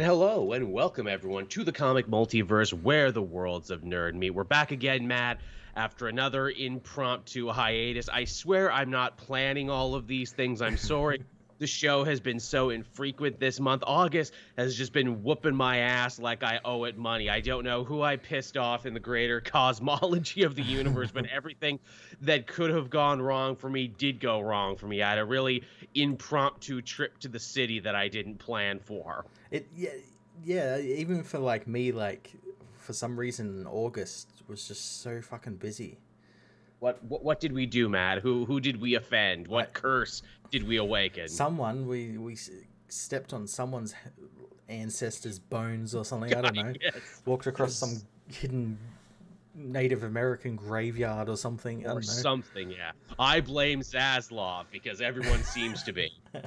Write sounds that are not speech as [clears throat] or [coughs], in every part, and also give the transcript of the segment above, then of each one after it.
And hello and welcome everyone to the comic multiverse where the worlds of nerd meet. We're back again, Matt, after another impromptu hiatus. I swear I'm not planning all of these things. I'm sorry. [laughs] the show has been so infrequent this month. August has just been whooping my ass like I owe it money. I don't know who I pissed off in the greater [laughs] cosmology of the universe, but [laughs] everything that could have gone wrong for me did go wrong for me. I had a really impromptu trip to the city that I didn't plan for. It yeah yeah even for like me like for some reason August was just so fucking busy. What, what what did we do, Matt? Who who did we offend? What curse did we awaken? Someone we we stepped on someone's ancestors' bones or something. I don't know. [laughs] yes. Walked across some hidden Native American graveyard or something. Or something, yeah. I blame Zaslav because everyone seems to be. [laughs]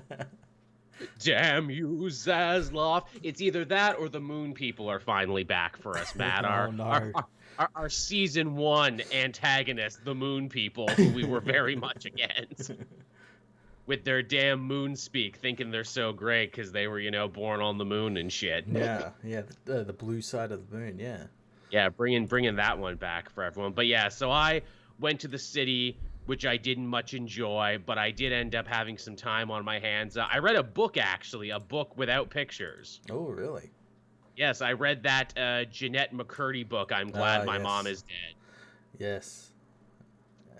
Damn you, Zaslav! It's either that or the Moon People are finally back for us, Matt. [laughs] oh, our, no. our, our, our, our season one antagonist, the Moon People, who we were very much against. [laughs] With their damn moon speak, thinking they're so great because they were, you know, born on the moon and shit. Yeah, yeah, the, the blue side of the moon. Yeah, yeah, bringing bringing that one back for everyone. But yeah, so I went to the city, which I didn't much enjoy, but I did end up having some time on my hands. Uh, I read a book actually, a book without pictures. Oh, really? Yes, I read that uh, Jennette McCurdy book. I'm glad uh, my yes. mom is dead. Yes.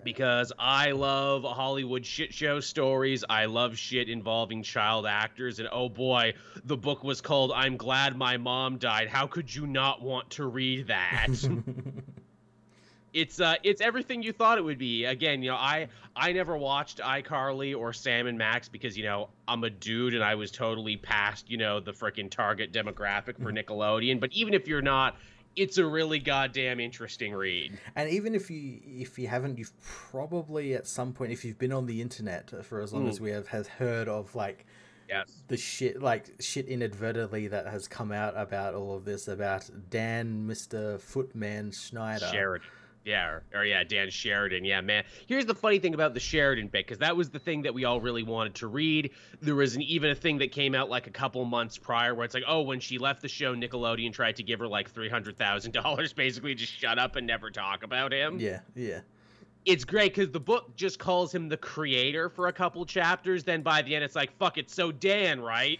Because I love Hollywood shit show stories. I love shit involving child actors. And oh boy, the book was called I'm Glad My Mom Died. How could you not want to read that? [laughs] [laughs] it's uh it's everything you thought it would be. Again, you know, I I never watched iCarly or Sam and Max because you know I'm a dude and I was totally past you know the freaking target demographic for mm-hmm. Nickelodeon. But even if you're not, it's a really goddamn interesting read. And even if you if you haven't, you've probably at some point, if you've been on the internet for as long mm. as we have, has heard of like yes. the shit like shit inadvertently that has come out about all of this about Dan Mister Footman Schneider. Sheridan yeah, or, or, yeah, Dan Sheridan. Yeah, man. Here's the funny thing about the Sheridan bit, because that was the thing that we all really wanted to read. There was an, even a thing that came out like a couple months prior where it's like, oh, when she left the show, Nickelodeon tried to give her like three hundred thousand dollars, [laughs] basically just shut up and never talk about him. Yeah, yeah. It's great because the book just calls him the creator for a couple chapters. Then by the end, it's like, fuck it, so Dan, right?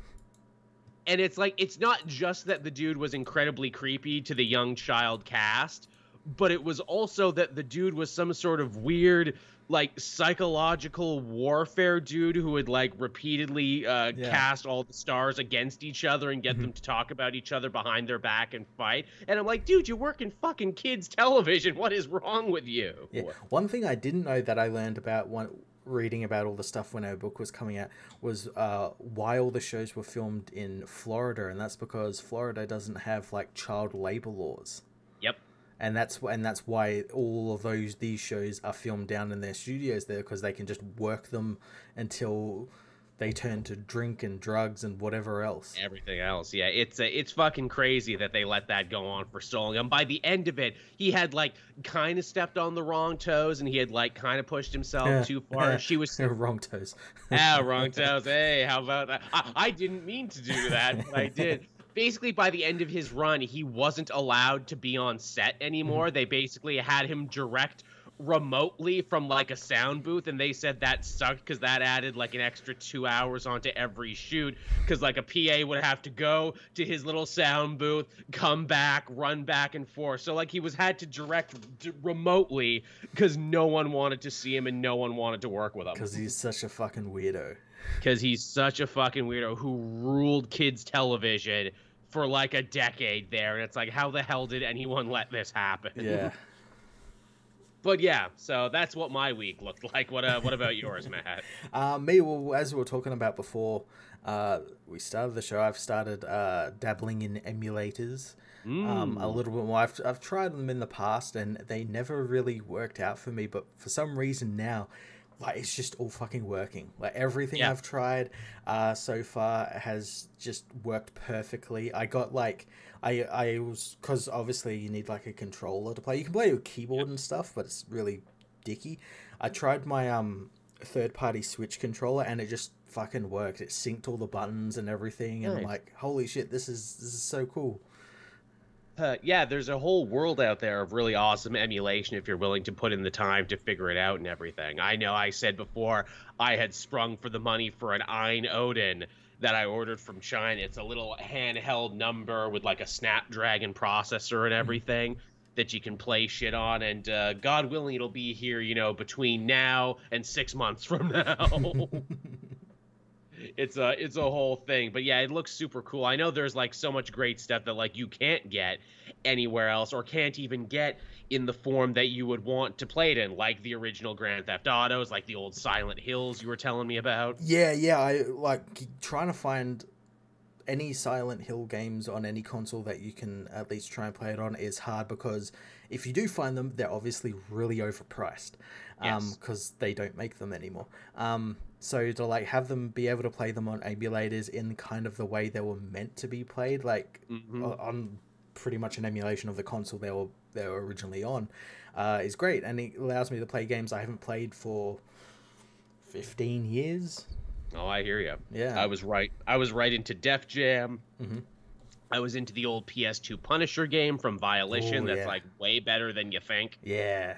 [laughs] and it's like it's not just that the dude was incredibly creepy to the young child cast but it was also that the dude was some sort of weird like psychological warfare dude who would like repeatedly uh, yeah. cast all the stars against each other and get mm-hmm. them to talk about each other behind their back and fight. And I'm like, dude, you work in fucking kids television. What is wrong with you? Yeah. One thing I didn't know that I learned about one reading about all the stuff when our book was coming out was uh, why all the shows were filmed in Florida, and that's because Florida doesn't have like child labor laws and that's and that's why all of those these shows are filmed down in their studios there because they can just work them until they turn to drink and drugs and whatever else. Everything else, yeah. It's uh, it's fucking crazy that they let that go on for so long. And by the end of it, he had like kind of stepped on the wrong toes, and he had like kind of pushed himself too far. she was [laughs] wrong toes. ah, wrong [laughs] toes. Hey, how about that? I, I didn't mean to do that, but I did basically by the end of his run, he wasn't allowed to be on set anymore. Mm-hmm. They basically had him direct remotely from like a sound booth and they said that sucked because that added like an extra two hours onto every shoot because like a pa would have to go to his little sound booth come back run back and forth so like he was had to direct d- remotely because no one wanted to see him and no one wanted to work with him because he's such a fucking weirdo because he's such a fucking weirdo who ruled kids television for like a decade there, and it's like, how the hell did anyone let this happen? Yeah. [laughs] but yeah, so that's what my week looked like. What uh, what about yours, Matt? [laughs] Uh, me, well, as we were talking about before, uh, we started the show. I've started uh, dabbling in emulators. Mm. Um, a mm. little bit more. I've, I've tried them in the past and they never really worked out for me, but for some reason now like it's just all fucking working. Like everything yeah. I've tried uh, so far has just worked perfectly. I got like I I was because obviously you need like a controller to play. You can play with keyboard yeah. and stuff, but it's really dicky. I tried my um third party Switch controller, and it just fucking worked. It synced all the buttons and everything, and I'm like, holy shit, this is this is so cool. Uh, yeah, there's a whole world out there of really awesome emulation if you're willing to put in the time to figure it out and everything. I know I said before I had sprung for the money for an AYN Odin that I ordered from China. It's a little handheld number with like a Snapdragon processor and everything that you can play shit on. And uh, God willing, it'll be here, you know, between now and six months from now. [laughs] [laughs] it's a it's a whole thing but yeah it looks super cool i know there's like so much great stuff that like you can't get anywhere else or can't even get in the form that you would want to play it in like the original grand theft autos like the old silent hills you were telling me about Yeah, yeah. I like trying to find any Silent Hill games on any console that you can at least try and play it on is hard because if you do find them, they're obviously really overpriced. Um, Yes. because they don't make them anymore. Um, so to like have them be able to play them on emulators in kind of the way they were meant to be played, like Mhm. on pretty much an emulation of the console they were they were originally on, uh, is great, and it allows me to play games I haven't played for fifteen years. oh i hear you Yeah. i was right i was right into def jam Mhm. I was into the old ps2 punisher game from Volition Oh, that's yeah. like way better than you think Yeah.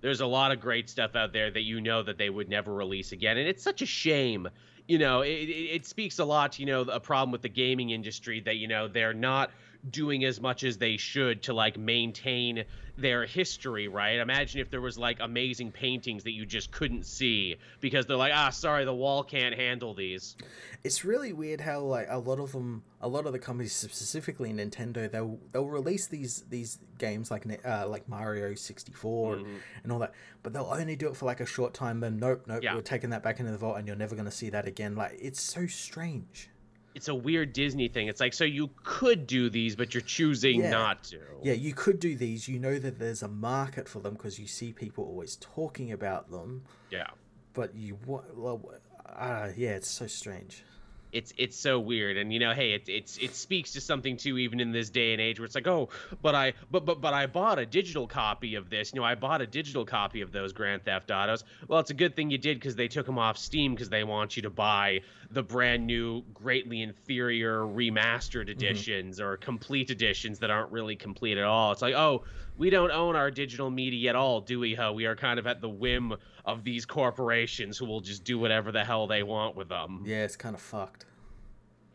there's a lot of great stuff out there that you know that they would never release again and it's such a shame you know it, it, it speaks a lot to you know a problem with the gaming industry that you know they're not doing as much as they should to like maintain their history right imagine if there was like amazing paintings that you just couldn't see because they're like ah sorry the wall can't handle these It's really weird how like a lot of them, a lot of the companies, specifically Nintendo, they'll they'll release these these games like uh, like Mario sixty Mhm. and all that, but they'll only do it for like a short time. Then nope, nope, Yeah. we're taking that back into the vault, and you're never gonna see that again. Like it's so strange. It's a weird disney thing it's like so you could do these but you're choosing Yeah. not to Yeah, you could do these. You know that there's a market for them because you see people always talking about them. yeah But you, wa- well, uh, yeah, it's so strange. It's it's so weird. And you know hey it, it's it speaks to something too even in this day and age where it's like oh but i but but but i bought a digital copy of this. You know i bought a digital copy of those grand theft autos. Well it's a good thing you did because they took them off steam because they want you to buy the brand new greatly inferior remastered mm-hmm. editions or complete editions that aren't really complete at all. It's like oh we don't own our digital media at all do we ho? We are kind of at the whim of these corporations who will just do whatever the hell they want with them Yeah, it's kind of fucked.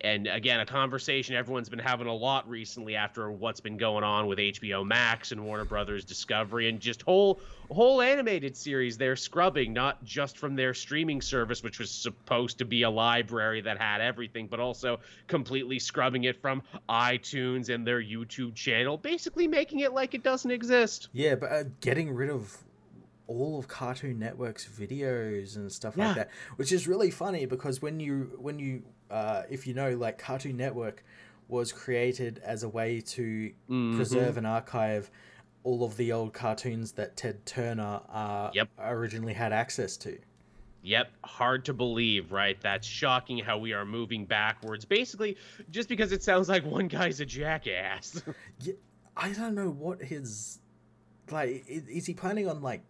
and again a conversation everyone's been having a lot recently after what's been going on with HBO Max and Warner Brothers Discovery and just whole whole animated series they're scrubbing not just from their streaming service which was supposed to be a library that had everything but also completely scrubbing it from iTunes and their YouTube channel basically making it like it doesn't exist. Yeah, but uh, getting rid of all of Cartoon Network's videos and stuff Yeah. like that, which is really funny because when you when you uh, if you know like Cartoon Network was created as a way to Mhm. preserve and archive all of the old cartoons that Ted Turner uh, Yep. originally had access to. Yep, hard to believe, right? That's shocking how we are moving backwards. Basically, just because it sounds like one guy's a jackass. [laughs] yeah, I don't know what his like. i- Is he planning on like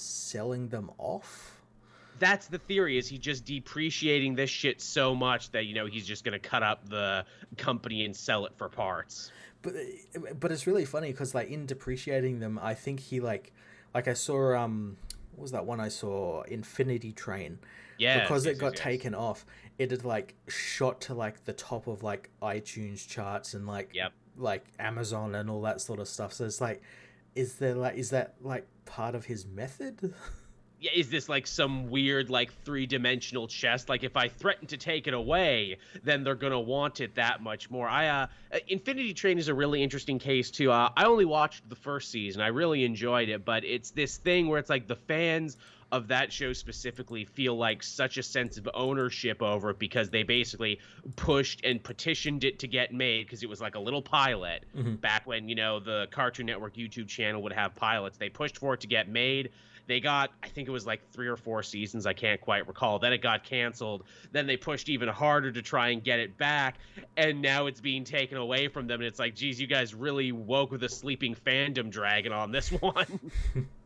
selling them off? That's the theory. Is he just depreciating this shit so much that you know he's just gonna cut up the company and sell it for parts? but but it's really funny because like in depreciating them i think he like like i saw um what was that one i saw infinity train Yeah, because yes, it got yes, yes. taken off it had like shot to like the top of like itunes charts and like Yep. like amazon and all that sort of stuff so it's like is there like is that like part of his method yeah, is this like some weird like three-dimensional chest? Like if I threaten to take it away, then they're gonna want it that much more. I uh, uh, Infinity Train is a really interesting case too. Uh, I only watched the first season. I really enjoyed it, but it's this thing where it's like the fans of that show specifically feel like such a sense of ownership over it because they basically pushed and petitioned it to get made because it was like a little pilot Mhm. back when you know the Cartoon Network YouTube channel would have pilots. They pushed for it to get made. They got, I think it was like three or four seasons. I can't quite recall. Then it got canceled. Then they pushed even harder to try and get it back. And now it's being taken away from them. And it's like, geez, you guys really woke with a sleeping fandom dragon on this [laughs] one. [laughs]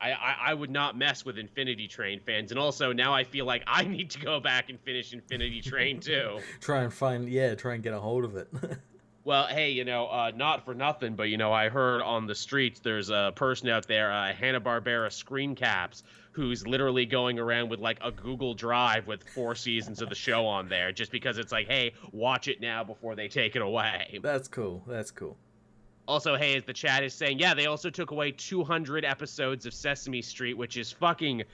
I, I, I would not mess with Infinity Train fans, and also now I feel like I need to go back and finish Infinity Train [laughs] too. try and find, yeah, try and get a hold of it. [laughs] well, hey, you know, uh, not for nothing, but you know, I heard on the streets there's a person out there, uh, Hanna Barbera screen caps, who's literally going around with like a Google Drive with four seasons of the show on there, just because it's like, hey, watch it now before they take it away. That's cool. That's cool. Also, hey, as the chat is saying, yeah, they also took away 200 episodes of Sesame Street, which is fucking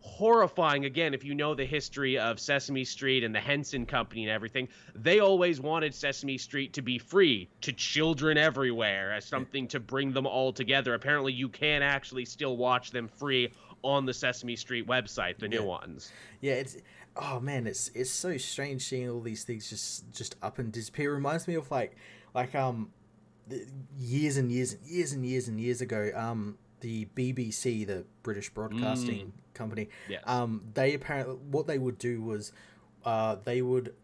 horrifying. Again, if you know the history of Sesame Street and the Henson Company and everything, they always wanted Sesame Street to be free to children everywhere as something to bring them all together. Apparently, you can actually still watch them free on the Sesame Street website, the new Yeah. ones. Yeah, it's oh man, it's it's so strange seeing all these things just just up and disappear. It reminds me of like like um years and years and years and years and years ago, um the BBC, the British Broadcasting Company, Yes. um they apparently what they would do was uh they would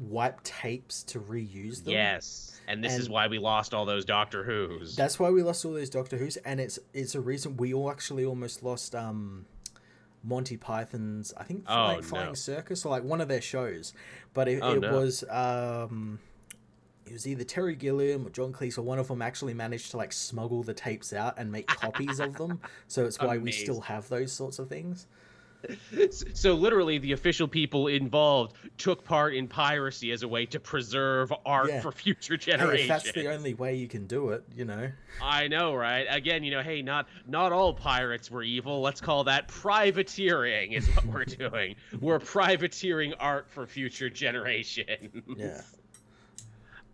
wipe tapes to reuse them. yes. And this is why we lost all those Doctor Who's. That's why we lost all those Doctor Who's, and it's it's a reason we all actually almost lost um Monty Python's I think Oh, Flying, no. Circus or like one of their shows, but it, Oh, it no. was um it was either Terry Gilliam or John Cleese or one of them actually managed to like smuggle the tapes out and make copies of them. [laughs] So it's why we still have those sorts of things. So literally, the official people involved took part in piracy as a way to preserve art Yeah. for future Hey, generations. if that's the only way you can do it, you know. I know, right? Again, you know, hey, not not all pirates were evil. Let's call that privateering. Is what we're [laughs] doing. We're privateering art for future generations. Yeah.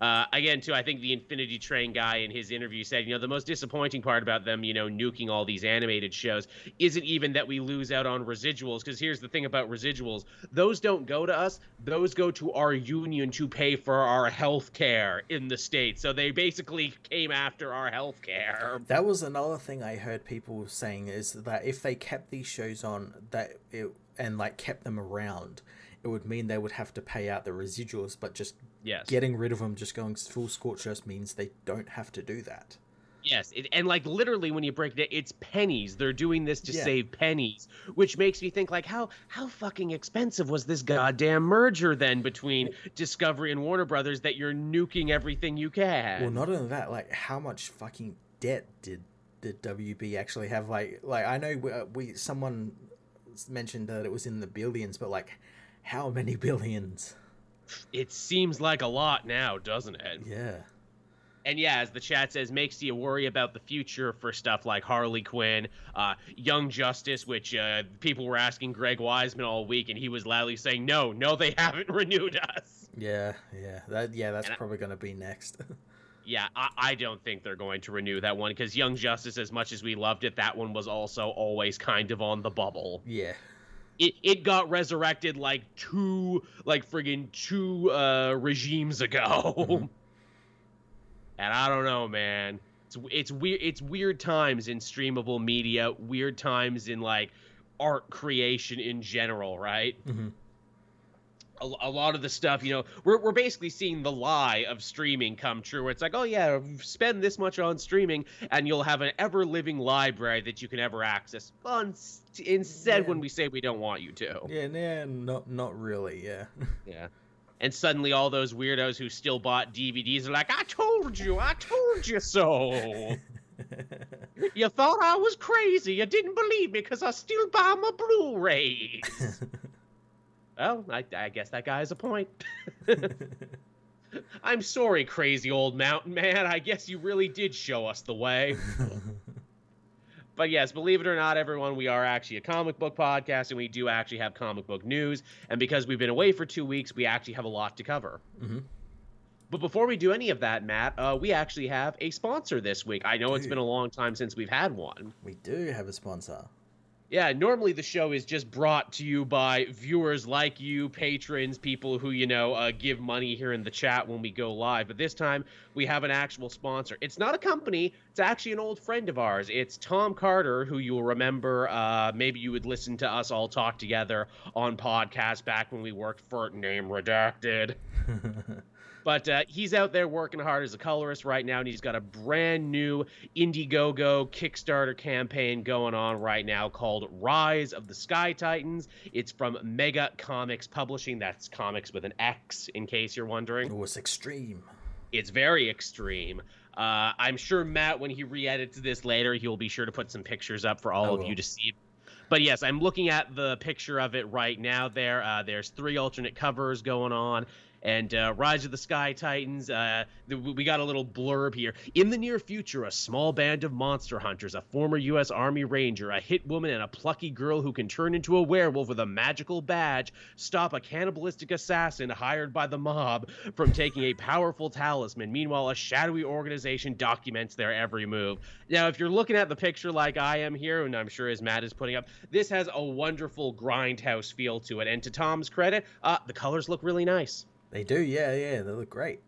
Uh, again, too, I think the Infinity Train guy in his interview said, you know, the most disappointing part about them, you know, nuking all these animated shows isn't even that we lose out on residuals. Because here's the thing about residuals those don't go to us, those go to our union to pay for our health care in the States. So they basically came after our health care. That was another thing I heard people saying is that if they kept these shows on that it, and like kept them around, it would mean they would have to pay out the residuals. But just Yes. getting rid of them, just going full scorch earth, means they don't have to do that. Yes, it, and like literally, when you break it, it's pennies. They're doing this to Yeah. save pennies, which makes me think like, how how fucking expensive was this goddamn merger then between Discovery and Warner Brothers that you're nuking everything you can? Well, not only that, like how much fucking debt did the WB actually have? Like, like I know we, uh, we someone mentioned that it was in the billions, but like how many [laughs] billions? It seems like a lot now, doesn't it? Yeah. And yeah, as the chat says, makes you worry about the future for stuff like Harley Quinn, uh, Young Justice, which uh, people were asking Greg Weisman all week, and he was loudly saying, "No, no, they [laughs] haven't renewed us." Yeah, yeah, that yeah, that's And probably gonna be next. [laughs] Yeah, I, I don't think they're going to renew that one because Young Justice, as much as we loved it, that one was also always kind of on the bubble. yeah, It it got resurrected like two like friggin' two uh, regimes ago, Mhm. [laughs] and I don't know, man. It's it's weird. It's weird times in streamable media. Weird times in like art creation in general, right? hmm a, a lot of the stuff, you know, we're, we're basically seeing the lie of streaming come true. Where it's like, oh yeah, spend this much on streaming, and you'll have an ever living library that you can ever access. Ins- instead, Yeah. when we say we don't want you to, yeah, nah, not not really. Yeah, [laughs] yeah. And suddenly, all those weirdos who still bought DVDs are like, "I told you, I told you so. [laughs] you thought I was crazy. You didn't believe me because I still buy my Blu-rays." [laughs] well, I, I guess that guy has a point. [laughs] [laughs] I'm sorry, crazy old mountain man. I guess you really did show us the way. [laughs] But yes, believe it or not, everyone, we are actually a comic book podcast and we do actually have comic book news. And because we've been away for two weeks, we actually have a lot to cover. Mhm. But before we do any of that, Matt, uh, we actually have a sponsor this week. I know it's been a long time since we've had one. we do have a sponsor. Yeah, normally the show is just brought to you by viewers like you, patrons, people who, you know, uh, give money here in the chat when we go live. But this time we have an actual sponsor. It's not a company, it's actually an old friend of ours. It's Tom Carter, who you'll remember. Uh, maybe you would listen to us all talk together on podcasts back when we worked for Name Redacted. [laughs] But uh, he's out there working hard as a colorist right now, and he's got a brand new Indiegogo Kickstarter campaign going on right now called Rise of the Sky Titans. It's from Mega Comix Publishing. That's comics with an X, in case you're wondering. Oh, it's extreme. It's very extreme. Uh, I'm sure Matt, when he re-edits this later, he'll be sure to put some pictures up for all of you to see. But yes, I'm looking at the picture of it right now. There, uh, there's three alternate covers going on, and uh, Rise of the Sky Titans. Uh, we got a little blurb here. In the near future, a small band of monster hunters, a former U.S. Army Ranger, a hit woman, and a plucky girl who can turn into a werewolf with a magical badge stop a cannibalistic assassin hired by the mob from taking a powerful talisman. Meanwhile, a shadowy organization documents their every move. Now, if you're looking at the picture like I am here, and I'm sure as Matt is putting up, this has a wonderful grindhouse feel to it. And to Tom's credit, uh, the colors look really nice. They do, yeah, yeah. They look great.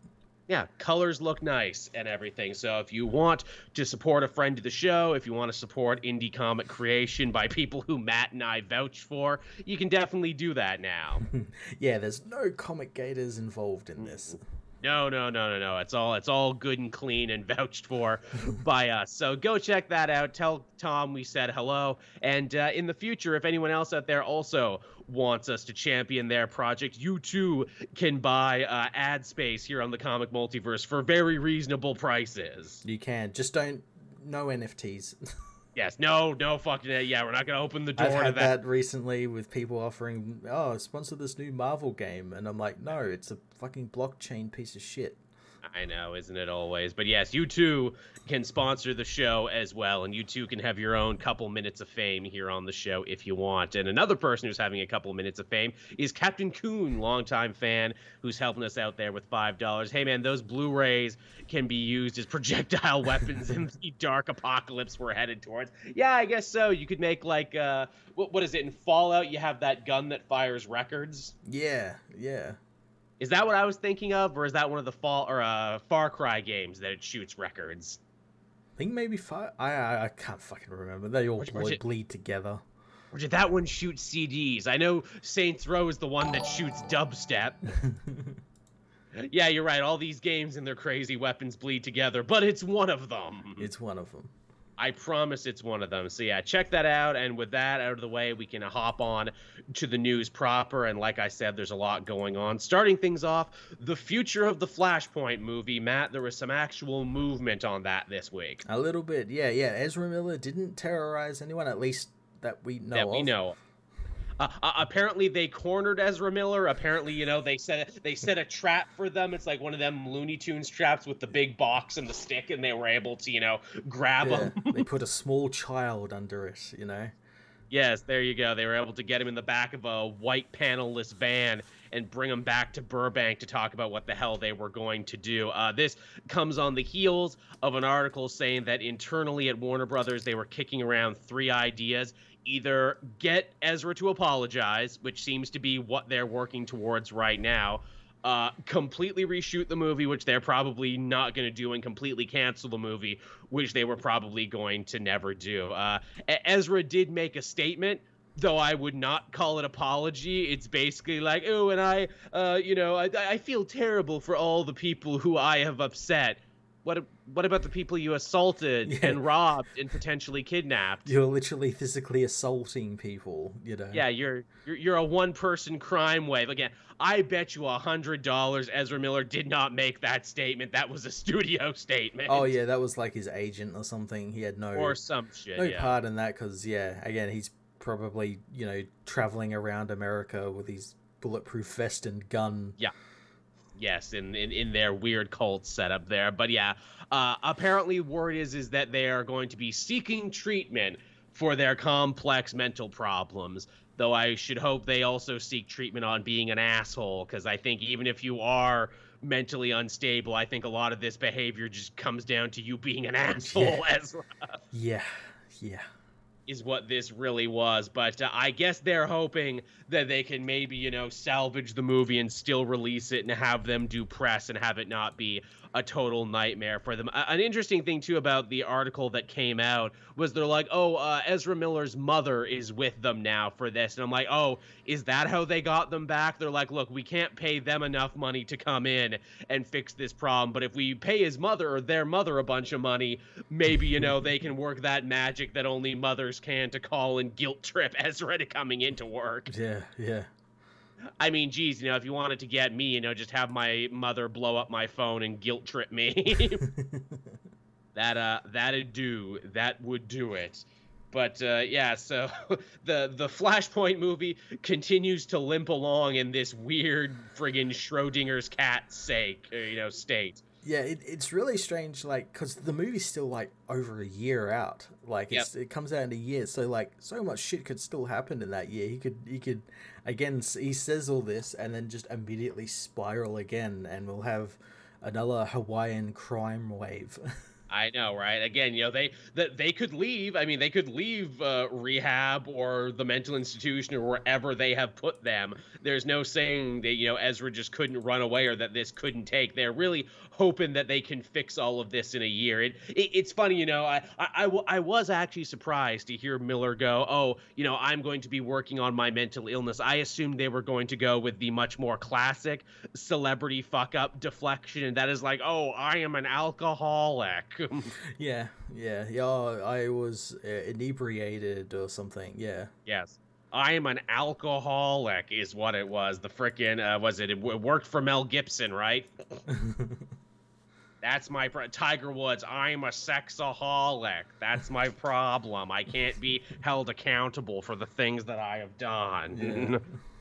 Yeah, colors look nice and everything. So if you want to support a friend of the show, if you want to support indie comic creation by people who Matt and I vouch for, you can definitely do that now. [laughs] yeah, there's no comic gators involved in this. No, no, no, no, no. It's all it's all good and clean and vouched for [laughs] by us. So go check that out. Tell Tom we said hello. And uh, in the future, if anyone else out there also wants us to champion their project, you too can buy uh, ad space here on the Comic Multiverse for very reasonable prices. You can. Just don't no NFTs. [laughs] Yes, no, no fucking yeah. We're not gonna open the door I've had to that. that recently with people offering, oh, sponsor this new Marvel game, and I'm like, no, it's a fucking blockchain piece of shit. I know, isn't it always? But yes, you too can sponsor the show as well, and you too can have your own couple minutes of fame here on the show if you want. And another person who's having a couple minutes of fame is Captain Coon, longtime fan, who's helping us out there with five dollars. Hey man, those Blu-rays can be used as projectile [laughs] weapons in the dark apocalypse we're headed towards. Yeah, I guess so. You could make like uh, what what is it in Fallout? You have that gun that fires records. Yeah, yeah. Is that what I was thinking of, or is that one of the fall or uh, Far Cry games that it shoots records? I think maybe five. I I, I can't fucking remember. They all bleed, bleed together. Or did that one shoot CDs? I know Saints Row is the one that shoots dubstep. [laughs] yeah, you're right. All these games and their crazy weapons bleed together, but it's one of them. It's one of them. I promise it's one of them. So yeah, check that out. And with that out of the way, we can hop on to the news proper. And like I said, there's a lot going on. Starting things off, the future of the Flashpoint movie. Matt, there was some actual movement on that this week. A little bit, yeah, yeah. Ezra Miller didn't terrorize anyone, at least that we know. That of. we know. Uh, uh, apparently they cornered Ezra Miller. Apparently, you know, they set they set a trap for them. It's like one of them Looney Tunes traps with the big box and the stick, and they were able to, you know, grab Yeah, him. they [laughs] put a small child under it, you know. yes, there you go. They were able to get him in the back of a white panelless van and bring him back to Burbank to talk about what the hell they were going to do. Uh, this comes on the heels of an article saying that internally at Warner Brothers they were kicking around three ideas either get Ezra to apologize, which seems to be what they're working towards right now, uh, completely reshoot the movie, which they're probably not going to do, and completely cancel the movie, which they were probably going to never do. Uh, Ezra did make a statement. Though I would not call it apology, it's basically like, oh, and I, uh, you know, I, I feel terrible for all the people who I have upset. What, what about the people you assaulted Yeah. and robbed and potentially kidnapped? You're literally physically assaulting people, you know. Yeah, you're you're, you're a one person crime wave. Again, I bet you a hundred dollars Ezra Miller did not make that statement. That was a studio [laughs] statement. Oh yeah, that was like his agent or something. He had no Or some shit. no yeah. part in that because yeah, again, he's probably you know traveling around America with his bulletproof vest and gun. Yes, in, in in their weird cult setup there. But yeah, uh, apparently word is is that they are going to be seeking treatment for their complex mental problems. Though I should hope they also seek treatment on being an asshole, because I think even if you are mentally unstable, I think a lot of this behavior just comes down to you being an [laughs] asshole, Ezra Yeah, yeah. Is what this really was. But uh, I guess they're hoping that they can maybe, you know, salvage the movie and still release it and have them do press and have it not be a total nightmare for them. an interesting thing too about the article that came out was they're like, "Oh, uh, Ezra Miller's mother is with them now for this," and I'm like, "Oh, is that how they got them back?" They're like, "Look, we can't pay them enough money to come in and fix this problem, but if we pay his mother or their mother a bunch of money, maybe you know they can work that magic that only mothers can to call and guilt trip [laughs] Ezra to coming into work." Yeah, yeah. I mean, geez, you know, if you wanted to get me, you know, just have my mother blow up my phone and guilt trip me. [laughs] that uh, that'd do. That would do it. But uh, yeah, so [laughs] the the Flashpoint movie continues to limp along in this weird friggin' Schrodinger's cat sake, you know, state yeah, it, it's really strange, like, because the movie's still like over a year out. Like, it's, yep. it comes out in a year, so like, so much shit could still happen in that year. He could, he could, again, he says all this and then just immediately spiral again, and we'll have another Hawaiian crime wave. [laughs] I know, right? Again, you know, they that they could leave. I mean, they could leave uh, rehab or the mental institution or wherever they have put them. There's no saying that you know Ezra just couldn't run away or that this couldn't take. They're really hoping that they can fix all of this in a year. It, it it's funny, you know. I, I, I, I was actually surprised to hear Miller go, "Oh, you know, I'm going to be working on my mental illness." I assumed they were going to go with the much more classic celebrity fuck up deflection, that is like, "Oh, I am an alcoholic." [laughs] yeah, yeah, yeah. I was uh, inebriated or something. Yeah. Yes. I am an alcoholic, is what it was. The frickin' uh, was it? It worked for Mel Gibson, right? [laughs] That's my pro- Tiger Woods. I'm a sexaholic. That's my problem. I can't be held accountable for the things that I have done. Yeah. [laughs]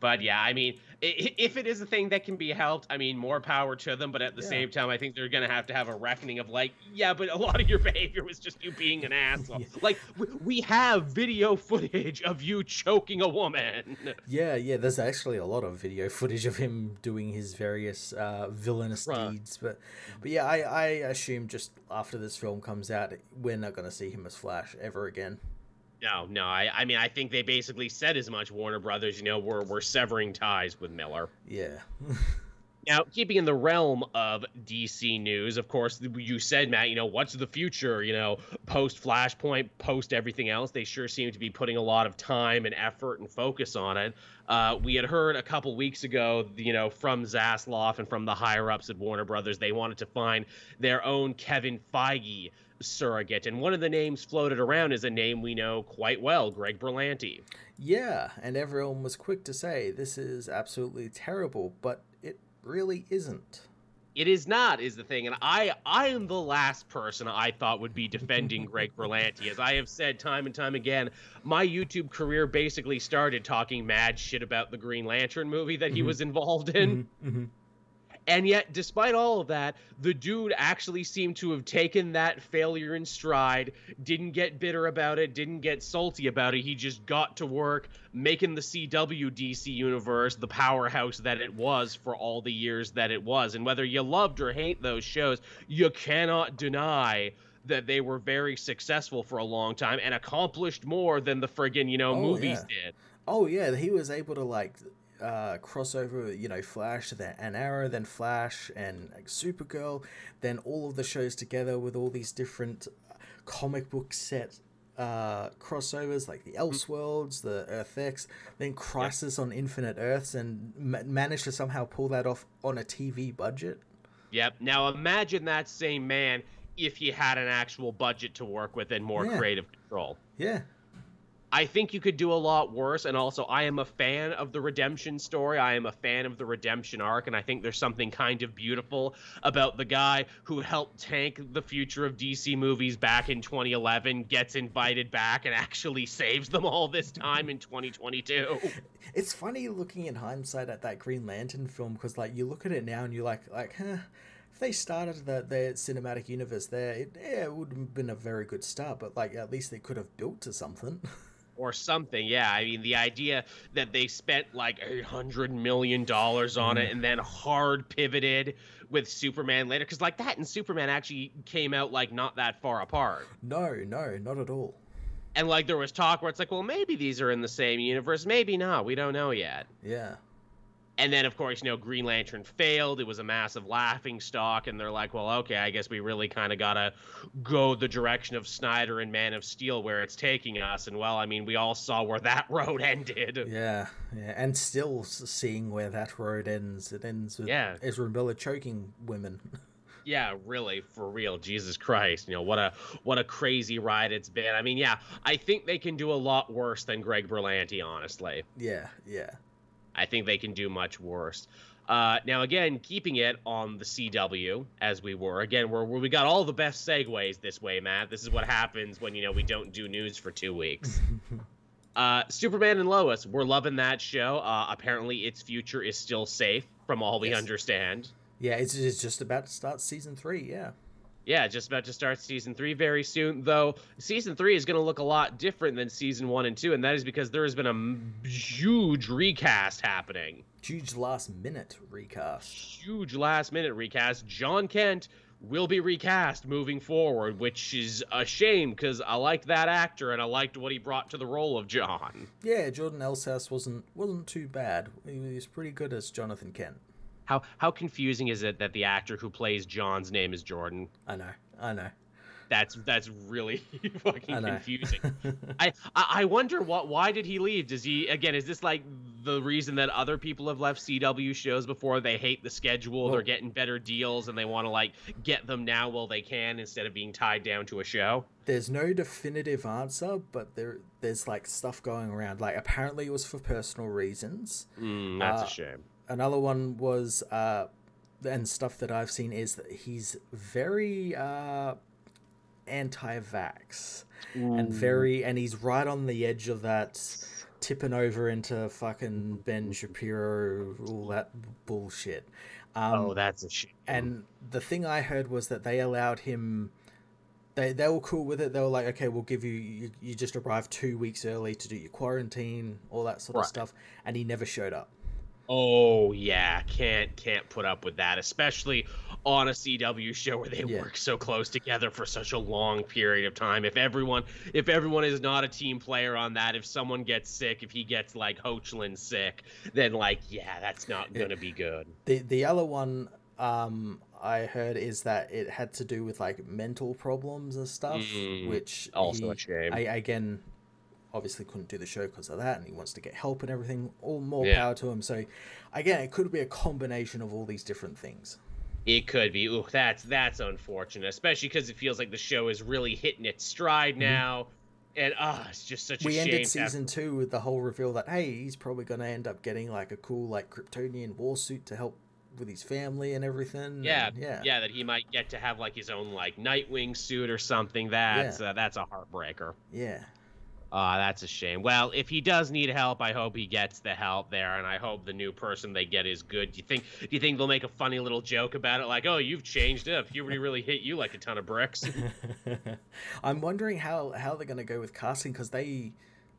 but yeah, I mean, if it is a thing that can be helped, I mean, more power to them. But at the yeah. same time, I think they're going to have to have a reckoning of like, yeah, but a lot of your [laughs] behavior was just you being an [laughs] asshole. yeah. Like, we have video footage of you choking a woman. [laughs] Yeah, yeah. There's actually a lot of video footage of him doing his various uh, villainous right. deeds. But, but yeah, I, I assume just after this film comes out, we're not going to see him as Flash ever again. No, no. I, I mean, I think they basically said as much. Warner Brothers, you know, we're we're severing ties with Miller. Yeah. [laughs] now, keeping in the realm of DC news, of course, you said, Matt. You know, what's the future? You know, post Flashpoint, post everything else. They sure seem to be putting a lot of time and effort and focus on it. Uh, we had heard a couple weeks ago, you know, from Zaslav and from the higher ups at Warner Brothers, they wanted to find their own Kevin Feige surrogate. And one of the names floated around is a name we know quite well Greg Berlanti. Yeah, and everyone was quick to say this is absolutely terrible, but it really isn't. It is not, is the thing, and I I am the last person I thought would be defending Greg Berlanti, as I have said time and time again. My YouTube career basically started talking mad shit about the Green Lantern movie that he mm-hmm. was involved in. Mm-hmm. Mm-hmm. And yet, despite all of that, the dude actually seemed to have taken that failure in stride, didn't get bitter about it, didn't get salty about it. He just got to work making the CW DC universe the powerhouse that it was for all the years that it was. And whether you loved or hate those shows, you cannot deny that they were very successful for a long time and accomplished more than the friggin', you know, oh, movies yeah. did. Oh yeah, he was able to like uh, crossover, you know, Flash, then an Arrow, then Flash, and like, Supergirl, then all of the shows together with all these different comic book set uh, crossovers like the mm-hmm. Elseworlds, the Earth X, then Crisis yep. on Infinite Earths, and ma- managed to somehow pull that off on a TV budget. Yep. Now imagine that same man if he had an actual budget to work with and more yeah. creative control. Yeah. I think you could do a lot worse. And also, I am a fan of the redemption story. I am a fan of the redemption arc. And I think there's something kind of beautiful about the guy who helped tank the future of DC movies back in 2011, gets invited back, and actually saves them all this time in 2022. It's funny looking in hindsight at that Green Lantern film because, like, you look at it now and you're like, like, huh if they started the, their cinematic universe there, it, yeah, it would have been a very good start. But like, at least they could have built to something. [laughs] or something. Yeah, I mean the idea that they spent like a hundred million dollars on it mm. and then hard pivoted with Superman later, because like that and Superman actually came out like not that far apart. No, no, not at all. And like there was talk where it's like, well, maybe these are in the same universe, maybe not. We don't know yet. Yeah. And then, of course, you know, Green Lantern failed. It was a massive laughing stock, and they're like, well, okay, I guess we really kind of got to go the direction of Snyder and Man of Steel where it's taking us. And, well, I mean, we all saw where that [laughs] road ended. Yeah, yeah. And still seeing where that road ends. It ends with yeah. Ezra Miller choking women. [laughs] yeah really for real jesus christ you know what a what a crazy ride it's been i mean yeah i think they can do a lot worse than greg berlanti honestly yeah yeah I think they can do much worse. Uh, now, again, keeping it on the CW as we were. Again, we're, we got all the best segues this way, Matt. This is what happens when you know we don't do news for two weeks. [laughs] uh, Superman and Lois, we're loving that show. Uh, apparently, its future is still safe, from all we yes. understand. Yeah, it's, it's just about to start season three. Yeah yeah, just about to start season three very soon. Though season three is going to look a lot different than season one and two, and that is because there has been a huge recast happening. Huge last minute recast. Huge last minute recast. Jon Kent will be recast moving forward, which is a shame because I liked that actor and I liked what he brought to the role of Jon. Yeah, Jordan Elsass wasn't wasn't too bad. He was pretty good as Jonathan Kent. How how confusing is it that the actor who plays John's name is Jordan? I know, I know. That's that's really [laughs] fucking I confusing. [laughs] I I wonder what why did he leave? Does he again? Is this like the reason that other people have left CW shows before? They hate the schedule. Well, they're getting better deals, and they want to like get them now while they can instead of being tied down to a show. There's no definitive answer, but there there's like stuff going around. Like apparently it was for personal reasons. Mm, that's uh, a shame another one was uh, and stuff that I've seen is that he's very uh, anti-vax Ooh. and very and he's right on the edge of that tipping over into fucking Ben Shapiro all that bullshit. Um, oh, that's a shit. And the thing I heard was that they allowed him. They, they were cool with it. They were like, okay, we'll give you, you, you just arrived two weeks early to do your quarantine, all that sort right. of stuff. And he never showed up. Oh yeah, can't can't put up with that, especially on a CW show where they yeah. work so close together for such a long period of time. If everyone if everyone is not a team player on that, if someone gets sick, if he gets like Hoechlin sick, then like yeah, that's not gonna be good. The the other one um I heard is that it had to do with like mental problems and stuff, mm, which also he, a shame. I, again, obviously couldn't do the show because of that, and he wants to get help and everything. All more yeah. power to him. So, again, it could be a combination of all these different things. It could be. Ooh, that's that's unfortunate, especially because it feels like the show is really hitting its stride mm-hmm. now. Mm-hmm. And ah, oh, it's just such we a shame. We ended season have... two with the whole reveal that hey, he's probably going to end up getting like a cool like Kryptonian war suit to help with his family and everything. Yeah, and, yeah, yeah. That he might get to have like his own like Nightwing suit or something. That's yeah. uh, that's a heartbreaker. Yeah, Ah, uh, that's a shame. Well, if he does need help, I hope he gets the help there, and I hope the new person they get is good. Do you think? Do you think they'll make a funny little joke about it, like, "Oh, you've changed up. Puberty really hit you like a ton of bricks." [laughs] I'm wondering how how they're gonna go with casting because they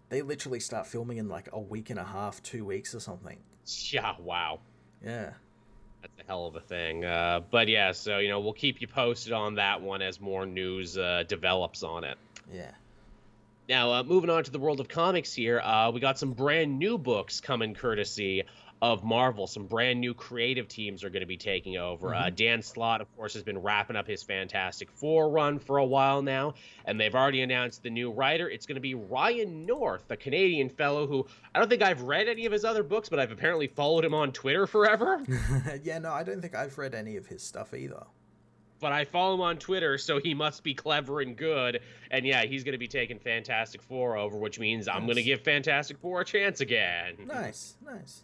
they literally start filming in like a week and a half, two weeks or something. Yeah. Wow. Yeah. That's a hell of a thing. Uh, but yeah, so you know we'll keep you posted on that one as more news uh, develops on it. Yeah. Now, uh, moving on to the world of comics here, uh, we got some brand new books coming courtesy of Marvel. Some brand new creative teams are going to be taking over. Uh, mm-hmm. Uh, Dan Slott, of course, has been wrapping up his Fantastic Four run for a while now, and they've already announced the new writer. It's going to be Ryan North, a Canadian fellow who I don't think I've read any of his other books, but I've apparently followed him on Twitter forever. [laughs] yeah, no, I don't think I've read any of his stuff either but I follow him on Twitter, so he must be clever and good. And yeah, he's going to be taking Fantastic Four over, which means nice. I'm going to give Fantastic Four a chance again. Nice, nice.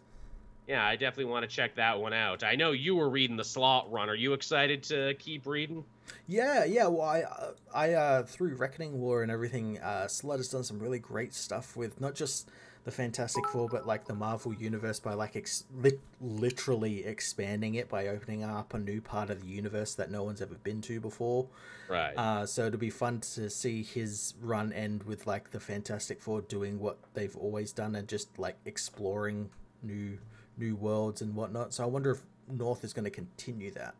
Yeah, I definitely want to check that one out. I know you were reading the Slott run. Are you excited to keep reading? Yeah, yeah. Well, I, uh, I uh, through Reckoning War and everything, uh, Slott has done some really great stuff with not just the Fantastic Four, but like the Marvel universe by like ex- li- literally expanding it by opening up a new part of the universe that no one's ever been to before. Right. Uh, so it'll be fun to see his run end with like the Fantastic Four doing what they've always done and just like exploring new new worlds and whatnot. So I wonder if North is going to continue that.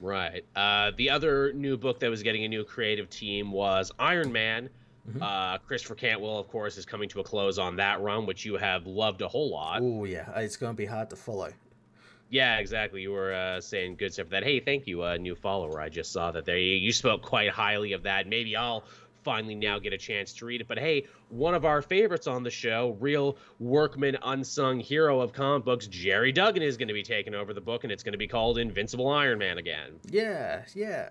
Right. Uh, the other new book that was getting a new creative team was Iron Man Mm-hmm. Uh, Christopher Cantwell, of course, is coming to a close on that run, which you have loved a whole lot. Oh yeah, it's going to be hard to follow. Yeah, exactly. You were uh, saying good stuff for that. Hey, thank you, uh, new follower. I just saw that there. You, you spoke quite highly of that. Maybe I'll finally now get a chance to read it. But hey, one of our favorites on the show, real workman, unsung hero of comic books, Gerry Duggan is going to be taking over the book, and it's going to be called Invincible Iron Man again. Yeah, yeah.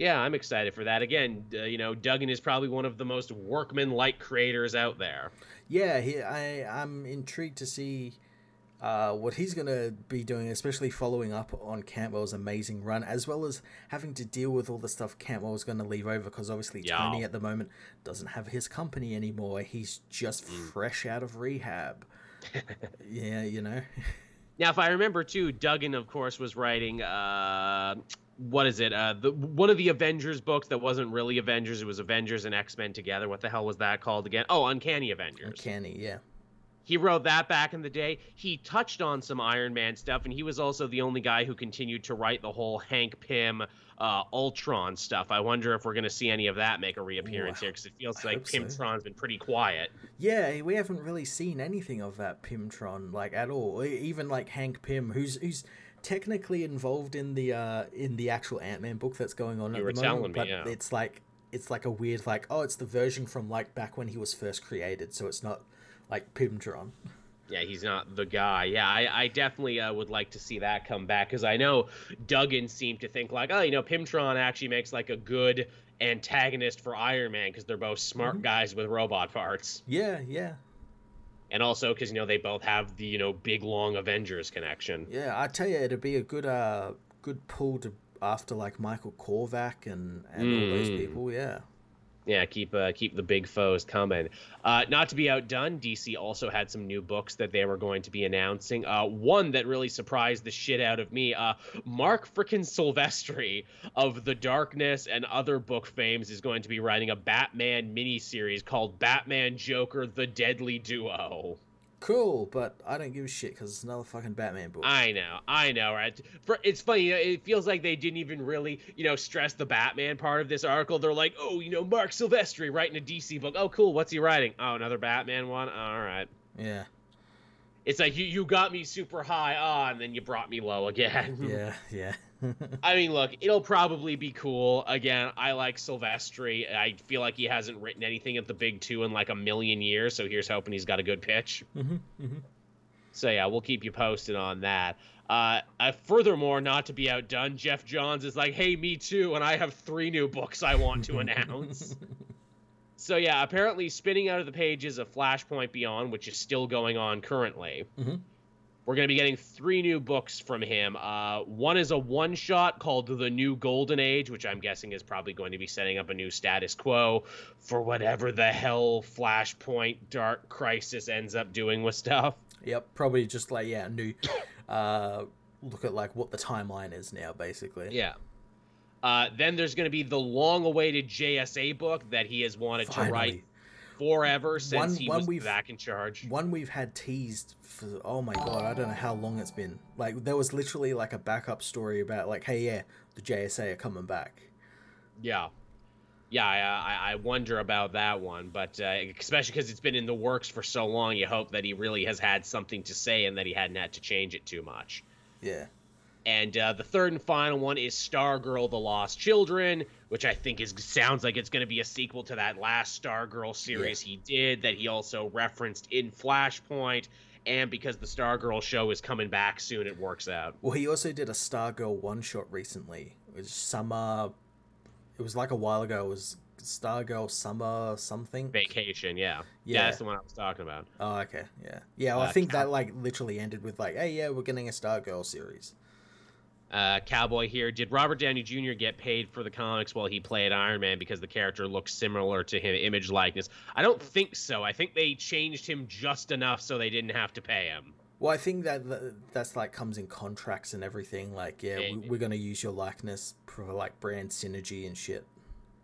Yeah, I'm excited for that. Again, uh, you know, Duggan is probably one of the most workman-like creators out there. Yeah, he, I, I'm intrigued to see uh, what he's going to be doing, especially following up on Cantwell's amazing run, as well as having to deal with all the stuff Cantwell is going to leave over, because obviously yeah. Tony at the moment doesn't have his company anymore. He's just mm. fresh out of rehab. [laughs] yeah, you know. [laughs] Now, if I remember too, Duggan, of course, was writing. Uh, what is it? Uh, the one of the Avengers books that wasn't really Avengers. It was Avengers and X Men together. What the hell was that called again? Oh, Uncanny Avengers. Uncanny, yeah. He wrote that back in the day. He touched on some Iron Man stuff, and he was also the only guy who continued to write the whole Hank Pym uh, Ultron stuff. I wonder if we're going to see any of that make a reappearance here because it feels I like Pymtron's so. been pretty quiet. Yeah, we haven't really seen anything of that Pymtron like at all. Even like Hank Pym, who's who's technically involved in the uh in the actual Ant Man book that's going on you at the moment, me, but yeah. it's like it's like a weird like oh it's the version from like back when he was first created, so it's not like Pymtron. Yeah, he's not the guy. Yeah, I, I definitely uh, would like to see that come back because I know Duggan seemed to think like, oh, you know, Pymtron actually makes like a good antagonist for Iron Man because they're both smart mm-hmm. guys with robot parts. Yeah, yeah. And also because you know they both have the you know big long Avengers connection. Yeah, I tell you, it'd be a good uh good pull to after like Michael Korvac and and mm. all those mm. people. Yeah. Yeah, keep uh, keep the big foes coming. Uh, not to be outdone, DC also had some new books that they were going to be announcing. Uh, one that really surprised the shit out of me. Uh, Marc frickin' Silvestri of The Darkness and other book fames is going to be writing a Batman miniseries called Batman Joker: The Deadly Duo cool, but I don't give a shit because it's another fucking Batman book. I know, I know, right? For, it's funny, you know, it feels like they didn't even really, you know, stress the Batman part of this article. They're like, oh, you know, Marc Silvestri writing a DC book. Oh, cool. What's he writing? Oh, another Batman one. All right. Yeah. It's like you you got me super high on, and then you brought me low again. yeah, yeah. [laughs] I mean, look, it'll probably be cool. Again, I like Silvestri. I feel like he hasn't written anything at the big two in like a million years, so here's hoping he's got a good pitch. Mm-hmm, mm-hmm. So yeah, we'll keep you posted on that. Uh, uh, furthermore, not to be outdone, Geoff Johns is like, "Hey, me too," and I have three new books I want to [laughs] announce. so yeah, apparently, spinning out of the pages of Flashpoint Beyond, which is still going on currently. Mm-hmm we're going to be getting three new books from him. Uh, one is a one shot called The New Golden Age, which I'm guessing is probably going to be setting up a new status quo for whatever the hell Flashpoint Dark Crisis ends up doing with stuff. Yep, probably just like, yeah, new. Uh, look at like what the timeline is now, basically. Yeah. Uh, then there's going to be the long-awaited JSA book that he has wanted Finally. to write forever since one, he one was back in charge. One we've had teased for oh my god, I don't know how long it's been. Like there was literally like a backup story about like, hey yeah, the JSA are coming back. Yeah. Yeah, I, I wonder about that one, but uh, especially because it's been in the works for so long, you hope that he really has had something to say and that he hadn't had to change it too much. Yeah. And uh, the third and final one is Stargirl: The Lost Children, which I think is sounds like it's going to be a sequel to that last Stargirl series yeah. he did that he also referenced in Flashpoint. And because the Stargirl show is coming back soon, it works out. Well, he also did a Stargirl one shot recently. It was summer. It was like a while ago. It was Stargirl Summer something. Vacation, yeah. yeah. Yeah, that's the one I was talking about. Oh, okay. Yeah. Yeah, well, uh, I think [laughs] that like literally ended with like, hey, yeah, we're getting a Stargirl series. Uh, Cowboy here. Did Robert Downey Jr. get paid for the comics while he played Iron Man because the character looks similar to him, image likeness? I don't think so. I think they changed him just enough so they didn't have to pay him. Well, I think that that's like comes in contracts and everything. Like, yeah, we're gonna use your likeness for like brand synergy and shit.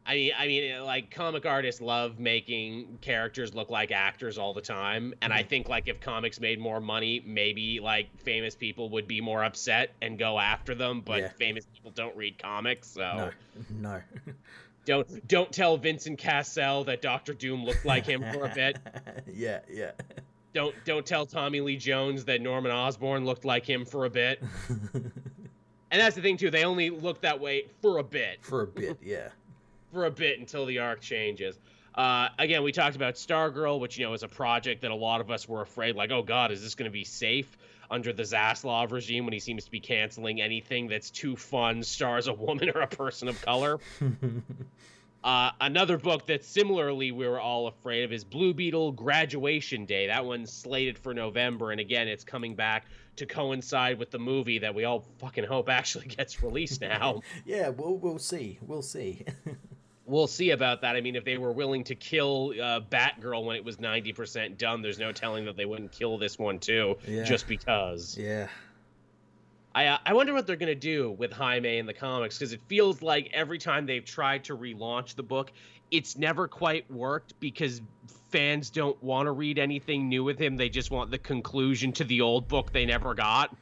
I mean, I mean, like comic artists love making characters look like actors all the time, and mm-hmm. I think like if comics made more money, maybe like famous people would be more upset and go after them. But yeah. famous people don't read comics, so no, no. [laughs] Don't don't tell Vincent Cassel that Doctor Doom looked like him for a bit. [laughs] yeah, yeah. Don't don't tell Tommy Lee Jones that Norman Osborn looked like him for a bit. [laughs] and that's the thing too. They only look that way for a bit. For a bit, yeah. For a bit until the arc changes. Uh, again, we talked about Stargirl, which you know is a project that a lot of us were afraid, like, oh God, is this going to be safe under the Zaslav regime when he seems to be canceling anything that's too fun, stars a woman [laughs] or a person of color? [laughs] uh, another book that similarly we were all afraid of is Blue Beetle Graduation Day. That one's slated for November, and again, it's coming back to coincide with the movie that we all fucking hope [laughs] actually gets released now. yeah, we'll we'll see. We'll see. We'll see about that. I mean, if they were willing to kill uh, Batgirl when it was 90% done, there's no telling that they wouldn't kill this one too, Yeah. just because. yeah. I uh, I wonder what they're gonna do with Jaime in the comics because it feels like every time they've tried to relaunch the book, it's never quite worked because fans don't want to read anything new with him. They just want the conclusion to the old book they never got.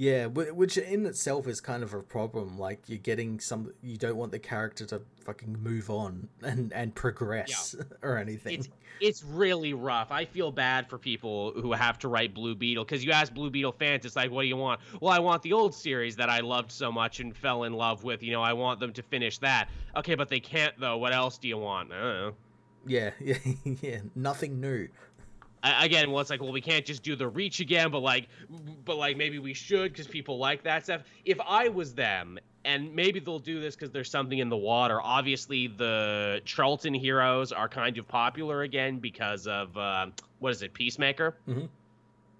Yeah, which in itself is kind of a problem. Like you're getting some, you don't want the character to fucking move on and and progress [laughs] or anything. It's it's really rough. I feel bad for people who have to write Blue Beetle because you ask Blue Beetle fans, it's like, what do you want? Well, I want the old series that I loved so much and fell in love with. You know, I want them to finish that. Okay, but they can't though. What else do you want? I don't know. Yeah, [laughs] yeah, yeah. Nothing new. Again, well, it's like, well, we can't just do the reach again, but like, but like maybe we should because people like that stuff. If I was them, and maybe they'll do this because there's something in the water. Obviously, the Charlton heroes are kind of popular again because of uh, what is it, Peacemaker. Mhm.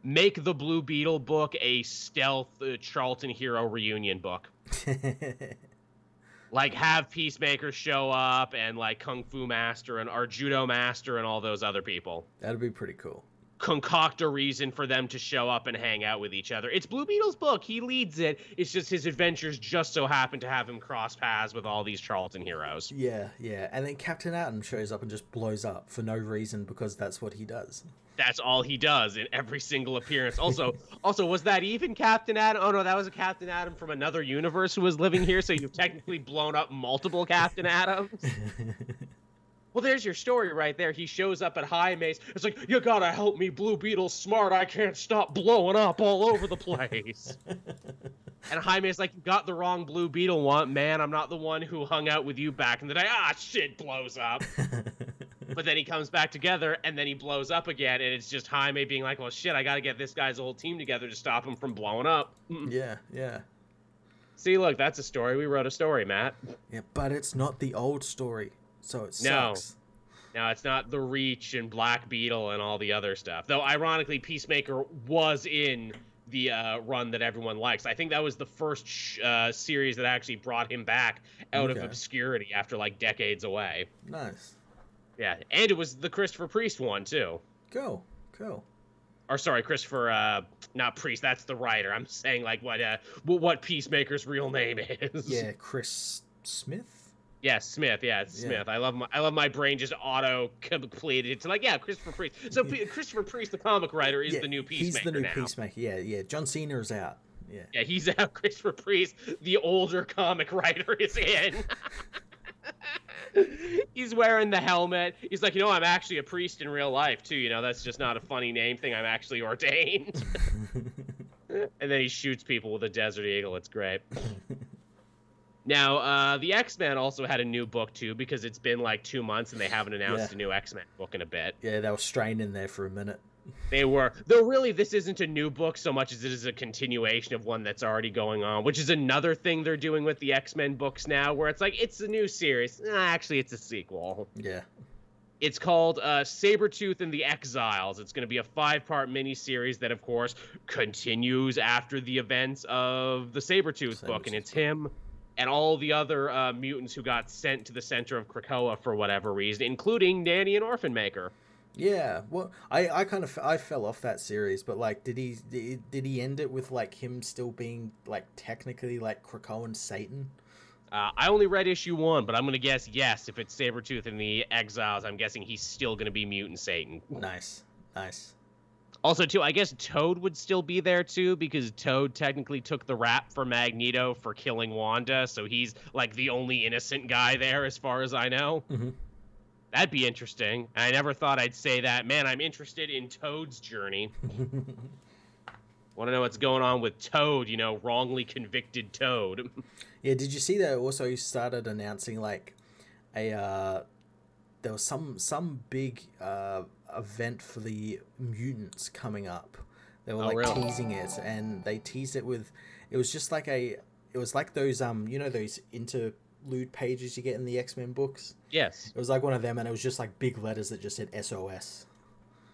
Make the Blue Beetle book a stealth uh, Charlton hero reunion book. [laughs] Like have Peacemaker show up and like Kung Fu Master and our Judo Master and all those other people That'd be pretty cool. concoct a reason for them to show up and hang out with each other. It's Blue Beetle's book. He leads it. It's just his adventures just so happen to have him cross paths with all these Charlton heroes. Yeah, yeah. And then Captain Atom shows up and just blows up for no reason because that's what he does. That's all he does in every single appearance. Also, [laughs] also was that even Captain Atom? Oh no, that was a Captain Atom from another universe who was living here. So you've technically [laughs] blown up multiple Captain Atoms. [laughs] Well, there's your story right there. He shows up at Jaime's. It's like, you gotta help me, Blue Beetle. smart. I can't stop blowing up all over the place. and Jaime's like, you got the wrong Blue Beetle one, man. I'm not the one who hung out with you back in the day. Ah, shit blows up. But then he comes back together, and then he blows up again, and it's just Jaime being like, well, shit, I gotta get this guy's whole team together to stop him from blowing up. Yeah, yeah. See, look, that's a story. We wrote a story, Matt. Yeah, but it's not the old story, so it No. sucks. Now it's not the Reach and Black Beetle and all the other stuff. Though ironically, Peacemaker was in the uh, run that everyone likes. I think that was the first sh- uh, series that actually brought him back out of obscurity after like decades away. Nice. Yeah, and it was the Christopher Priest one too. Go, go. Or sorry, Christopher, uh, not Priest. That's the writer. I'm saying like what uh, what Peacemaker's real name is. Yeah, Chris Smith. Yeah, Smith. Yeah, it's Yeah. Smith. I love my I love my brain just auto completed. It's like yeah, Christopher Priest. So P- Christopher Priest, the comic writer, is yeah, the new Peacemaker He's the new now. Peacemaker. Yeah, yeah. John Cena is out. Yeah. Yeah, he's [laughs] out. Christopher Priest, the older comic writer, is in. [laughs] [laughs] he's wearing the helmet. He's like, you know, I'm actually a priest in real life too. You know, that's just not a funny name thing. I'm actually ordained. [laughs] and then he shoots people with a Desert Eagle. It's great. Now, uh, the X Men also had a new book too because it's been like two months and they haven't announced Yeah. a new X Men book in a bit. yeah, they were straining there for a minute. They were, though. Really, this isn't a new book so much as it is a continuation of one that's already going on, which is another thing they're doing with the X Men books now, where it's like it's a new series. Nah, actually, it's a sequel. Yeah. It's called uh, Sabretooth and the Exiles. It's going to be a five part miniseries that, of course, continues after the events of the Sabretooth book. And it's him and all the other uh, mutants who got sent to the center of Krakoa for whatever reason, including Nanny and Orphan Maker. Yeah. Well, I I kind of I fell off that series, but like, did he did, he end it with like him still being like technically like Krakoan Satan? Uh, I only read issue one, but I'm going to guess yes. If it's Sabretooth and the Exiles, I'm guessing he's still going to be Mutant Satan. Nice, nice. Also, too, I guess Toad would still be there too because Toad technically took the rap for Magneto for killing Wanda, so he's like the only innocent guy there, as far as I know. Mhm. That'd be interesting. I never thought I'd say that. Man, I'm interested in Toad's journey. [laughs] Want to know what's going on with Toad? You know, wrongly convicted Toad. [laughs] Yeah, did you see that also you started announcing like a uh there was some some big uh event for the mutants coming up. They were Oh, like really? teasing it and they teased it with it was just like a it was like those um you know those interlude pages you get in the X-Men books. yes. It was like one of them and it was just like big letters that just said SOS.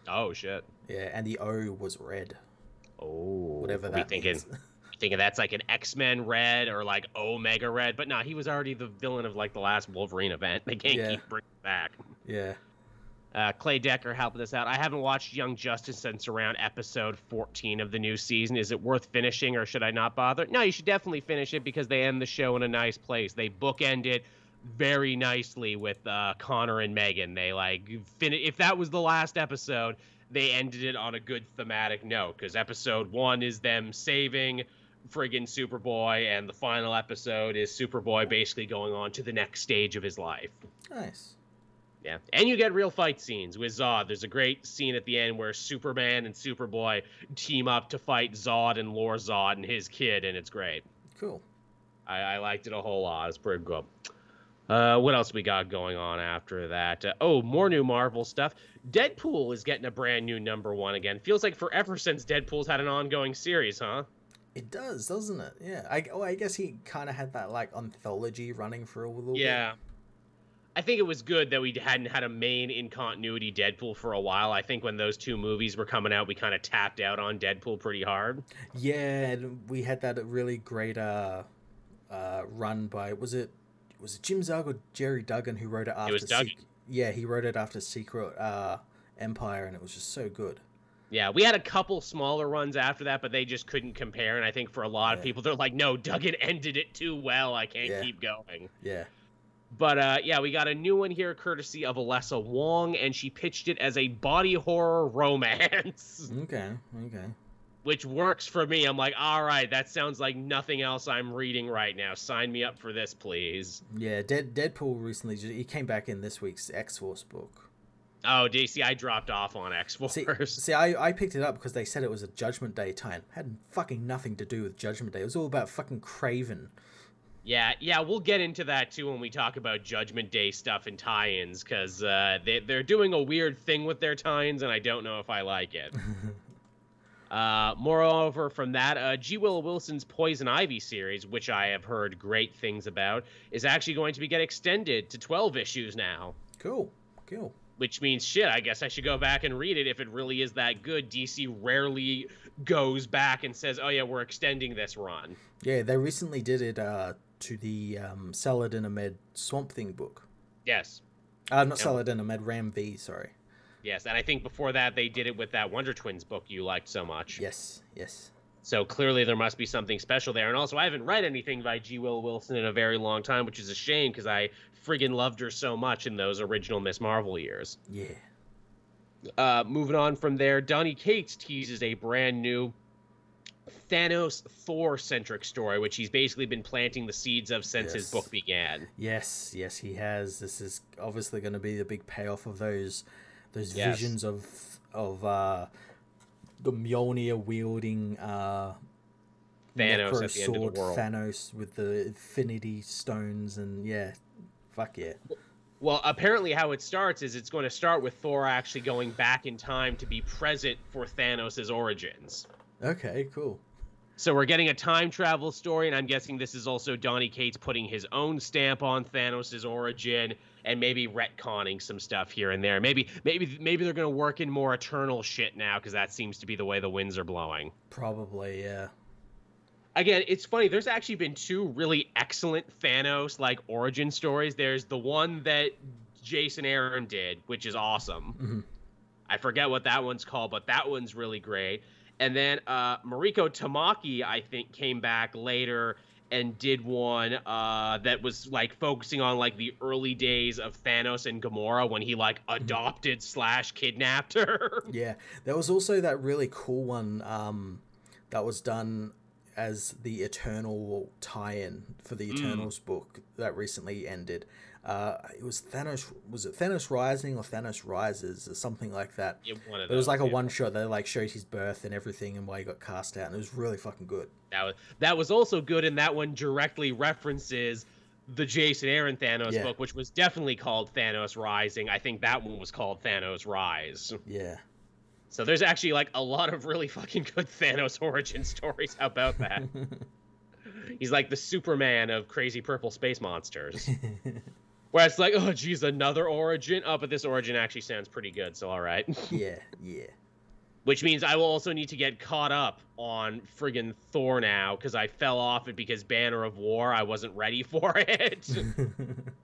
Oh shit. Yeah, and the O was red. Oh, Whatever that [laughs] we thinking? Thinking that's like an X Men Red or like Omega Red, but no, he was already the villain of like the last Wolverine event. [laughs] They can't Yeah. keep bringing back. yeah. Uh, Clay Decker helping us out. I haven't watched Young Justice since around episode 14 of the new season. Is it worth finishing or should I not bother? No, you should definitely finish it because they end the show in a nice place. They bookend it very nicely with uh, Connor and Megan. They like fin- if that was the last episode, they ended it on a good thematic note because episode one is them saving friggin' Superboy, and the final episode is Superboy basically going on to the next stage of his life. Nice. Yeah, and you get real fight scenes with Zod. There's a great scene at the end where Superman and Superboy team up to fight Zod and Lord Zod and his kid, and it's great. Cool. I, I liked it a whole lot. It's pretty good. Uh, what else we got going on after that? Uh, oh, more new Marvel stuff. Deadpool is getting a brand new number one again. Feels like forever since Deadpool's had an ongoing series, huh? It does, doesn't it? Yeah. I oh, I guess he kind of had that like anthology running for a little bit. Yeah. I think it was good that we hadn't had a main in continuity Deadpool for a while. I think when those two movies were coming out, we kind of tapped out on Deadpool pretty hard. Yeah, and we had that really great uh, uh, run by was it was it Jim Zub or Gerry Duggan who wrote it after? was Duggan. yeah, he wrote it after Secret uh, Empire, and it was just so good. Yeah, we had a couple smaller runs after that, but they just couldn't compare. And I think for a lot of people, they're like, no, Duggan [laughs] ended it too well. I can't Yeah. keep going. Yeah. But uh, yeah, we got a new one here courtesy of Alyssa Wong, and she pitched it as a body horror romance, [laughs] Okay. Okay. which works for me. I'm like, all right, that sounds like nothing else I'm reading right now. Sign me up for this, please. Yeah. Dead Deadpool recently just, he came back in this week's X Force book. Oh, DC, I dropped off on X See, Force. see, I, I picked it up because they said it was a Judgment Day tie Had fucking nothing to do with Judgment Day. It was all about fucking Kraven. Yeah, yeah, we'll get into that too when we talk about Judgment Day stuff and tie-ins, because uh, they, they're doing a weird thing with their tie-ins, and I don't know if I like it. [laughs] uh, moreover, from that, uh, G. Willow Wilson's Poison Ivy series, which I have heard great things about, is actually going to be get extended to 12 issues now. Cool. Cool. Which means shit. I guess I should go back and read it if it really is that good. DC rarely goes back and says, "Oh yeah, we're extending this run." Yeah, they recently did it uh, to the um, Saladin Ahmed Swamp Thing book. Yes, Uh, not Yeah. Saladin Ahmed, Ram V, sorry. Yes, and I think before that they did it with that Wonder Twins book you liked so much. Yes, yes. So clearly there must be something special there. And also I haven't read anything by G. Will Wilson in a very long time, which is a shame because I friggin' loved her so much in those original Miss Marvel years. Yeah. Uh, moving on from there, Donny Cates teases a brand new Thanos Thor centric story, which he's basically been planting the seeds of since his book began. Yes, yes, he has. This is obviously going to be the big payoff of those those Yes. visions of of uh, the Mjolnir wielding uh, Thanos at the end of the sword world. Thanos with the Infinity Stones, and yeah, fuck yeah. Well, apparently, how it starts is it's going to start with Thor actually going back in time to be present for Thanos' origins. Okay, cool. So we're getting a time travel story, and I'm guessing this is also Donny Cates putting his own stamp on Thanos' origin and maybe retconning some stuff here and there. Maybe, maybe, maybe they're going to work in more eternal shit now because that seems to be the way the winds are blowing. Probably, yeah. Again, it's funny. There's actually been two really excellent Thanos like origin stories. There's the one that Jason Aaron did, which is awesome. Mhm. I forget what that one's called, but that one's really great. And then uh, Mariko Tamaki, I think, came back later and did one uh, that was like focusing on like the early days of Thanos and Gamora when he like Mm-hmm. adopted slash kidnapped her. [laughs] Yeah, there was also that really cool one um, that was done as the Eternal tie-in for the Eternals book that recently ended. Uh, it was Thanos. Was it Thanos Rising or Thanos Rises or something like that? Yeah, one of It was like a yeah. one shot that like showed his birth and everything and why he got cast out, and it was really fucking good. That was that was also good, and that one directly references the Jason Aaron Thanos Yeah. book, which was definitely called Thanos Rising. I think that one was called Thanos Rise. Yeah, So there's actually like a lot of really fucking good [laughs] Thanos origin stories. How about that? [laughs] He's like the Superman of crazy purple space monsters. [laughs] Where it's like, oh geez, another origin. Oh, but this origin actually sounds pretty good, so all right. [laughs] yeah, yeah. Which means I will also need to get caught up on friggin' Thor now because I fell off it because Banner of War I wasn't ready for it, [laughs] [laughs]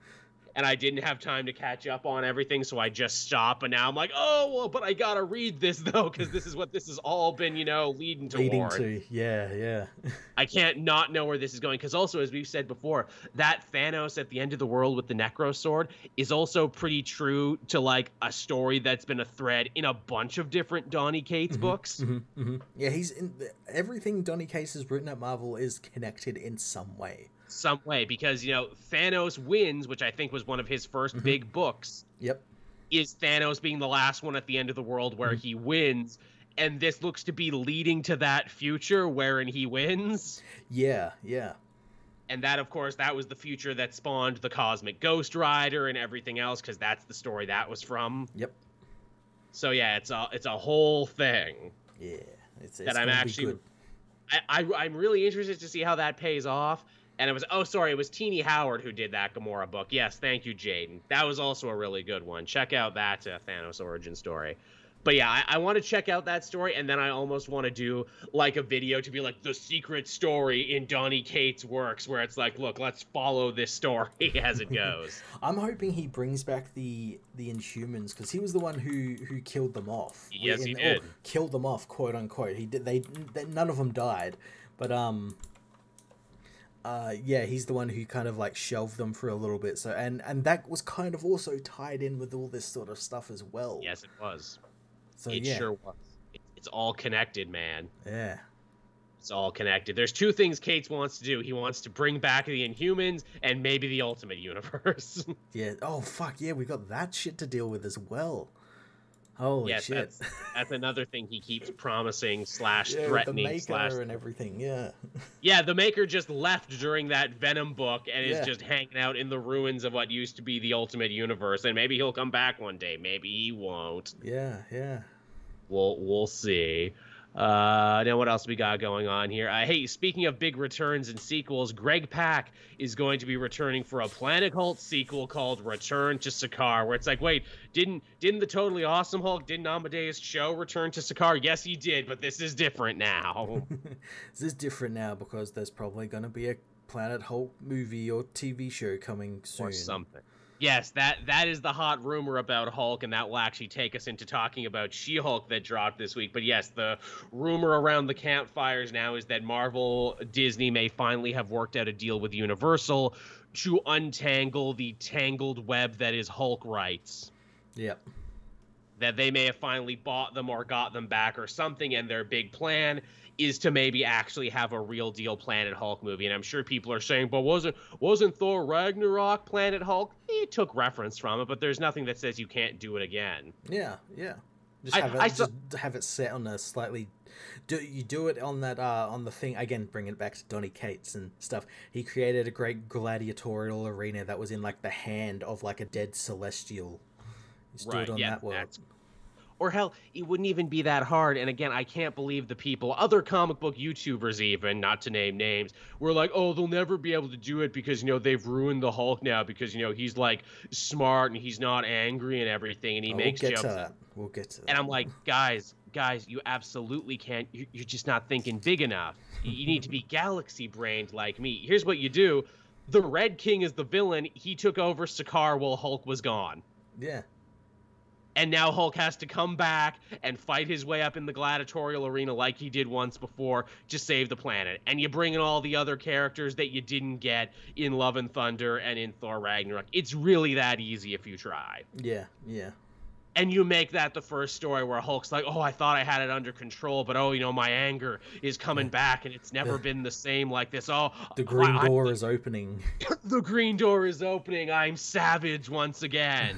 and I didn't have time to catch up on everything, so I just stopped. And now I'm like, oh well, but I gotta read this [laughs] though because this is what this has all been, you know, leading toward. Leading to yeah, yeah, [laughs] I can't not know where this is going because also, as we've said before, that Thanos at the end of the world with the Necro Sword is also pretty true to like a story that's been a thread in a bunch of different Donny Cates books. hmm hmm yeah. He's in everything. Donny Cates has written at Marvel is connected in some way. Some way because you know Thanos wins, which I think was one of his 1st mm-hmm. big books, Yep. is Thanos being the last one at the end of the world where mm-hmm. he wins. And this looks to be leading to that future wherein he wins. Yeah, yeah. and that of course that was the future that spawned the cosmic ghost rider and everything else because that's the story that was from Yep. so yeah it's a it's a whole thing Yeah. It's, it's that i'm actually. I, I i'm really interested to see how that pays off and it was oh sorry it was Tini Howard who did that gamora book yes thank you jaden that was also a really good one check out that uh, thanos origin story but yeah, I, I want to check out that story, and then I almost want to do like a video to be like the secret story in Donny Cates' works, where it's like, look, let's follow this story [laughs] as it goes. [laughs] I'm hoping he brings back the the Inhumans because he was the one who who killed them off. Yes, he In- or did. killed them off, quote unquote. He did. They, they none of them died, but um. Uh, yeah, he's the one who kind of like shelved them for a little bit. So and and that was kind of also tied in with all this sort of stuff as well. yes, it was. So it yeah, sure was. It, it's all connected, man. yeah, It's all connected. There's two things Cates wants to do. He wants to bring back the Inhumans and maybe the Ultimate Universe. [laughs] yeah. Oh fuck yeah, we got that shit to deal with as well. Holy yes, shit! that's that's another thing he keeps [laughs] promising slash yeah, with the maker slash. and everything. Yeah. [laughs] Yeah, the Maker just left during that Venom book and Yeah. is just hanging out in the ruins of what used to be the Ultimate Universe. And maybe he'll come back one day. Maybe he won't. yeah, yeah. We'll we'll see. Uh, now what else we got going on here? Uh, hey, speaking of big returns and sequels, Greg Pak is going to be returning for a Planet Hulk sequel called Return to Sakaar, where it's like, wait, didn't didn't the totally awesome Hulk, didn't Amadeus Cho return to Sakaar? Yes, he did, but this is different now. [laughs] this is different now because there's probably going to be a Planet Hulk movie or TV show coming soon. or something. Yes, that that is the hot rumor about Hulk, and that will actually take us into talking about She-Hulk that dropped this week. But yes, the rumor around the campfires now is that Marvel Disney may finally have worked out a deal with Universal to untangle the tangled web that is Hulk rights. Yep. That they may have finally bought them or got them back or something, and their big plan is to maybe actually have a real deal Planet Hulk movie. And I'm sure people are saying, but wasn't wasn't Thor Ragnarok Planet Hulk? It took reference from it, but there's nothing that says you can't do it again. Yeah, yeah. Just I- have it, I saw- just have it set on a slightly. Do you do it on that uh on the thing again? Bring it back to Donny Cates and stuff. He created a great gladiatorial arena that was in like the hand of like a dead celestial. Just do it on that world. that's- Or hell, it wouldn't even be that hard. And again, I can't believe the people, other comic book YouTubers even, not to name names, were like, "Oh, they'll never be able to do it because you know they've ruined the Hulk now because you know he's like smart and he's not angry and everything, and he Oh, makes we'll get jokes." to that. We'll get to that. And I'm like, guys, guys, you absolutely can't. you- You're just not thinking big enough. You you need to be galaxy brained like me. Here's what you do: the Red King is the villain. He took over Sakaar while Hulk was gone. yeah. And now Hulk has to come back and fight his way up in the gladiatorial arena like he did once before to save the planet. And you bring in all the other characters that you didn't get in Love and Thunder and in Thor Ragnarok. It's really that easy if you try. Yeah, yeah and you make that the first story where Hulk's like, "Oh, I thought I had it under control, but oh, you know, my anger is coming back, and it's never been the same like this." Oh, the green I, door I, is opening. [laughs] the green door is opening. I'm savage once again,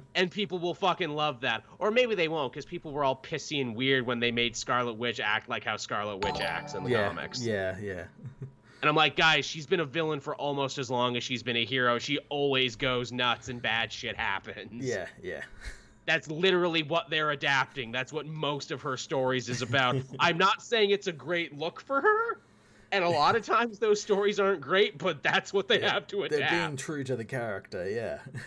[laughs] and people will fucking love that, or maybe they won't, because people were all pissy and weird when they made Scarlet Witch act like how Scarlet Witch acts in the yeah, comics. Yeah, yeah. [laughs] And I'm like, guys, she's been a villain for almost as long as she's been a hero. She always goes nuts and bad shit happens. Yeah, yeah that's literally what they're adapting. That's what most of her stories is about. [laughs] I'm not saying it's a great look for her, and a lot of times those stories aren't great, but that's what they yeah, have to adapt. They're being true to the character, yeah. [laughs]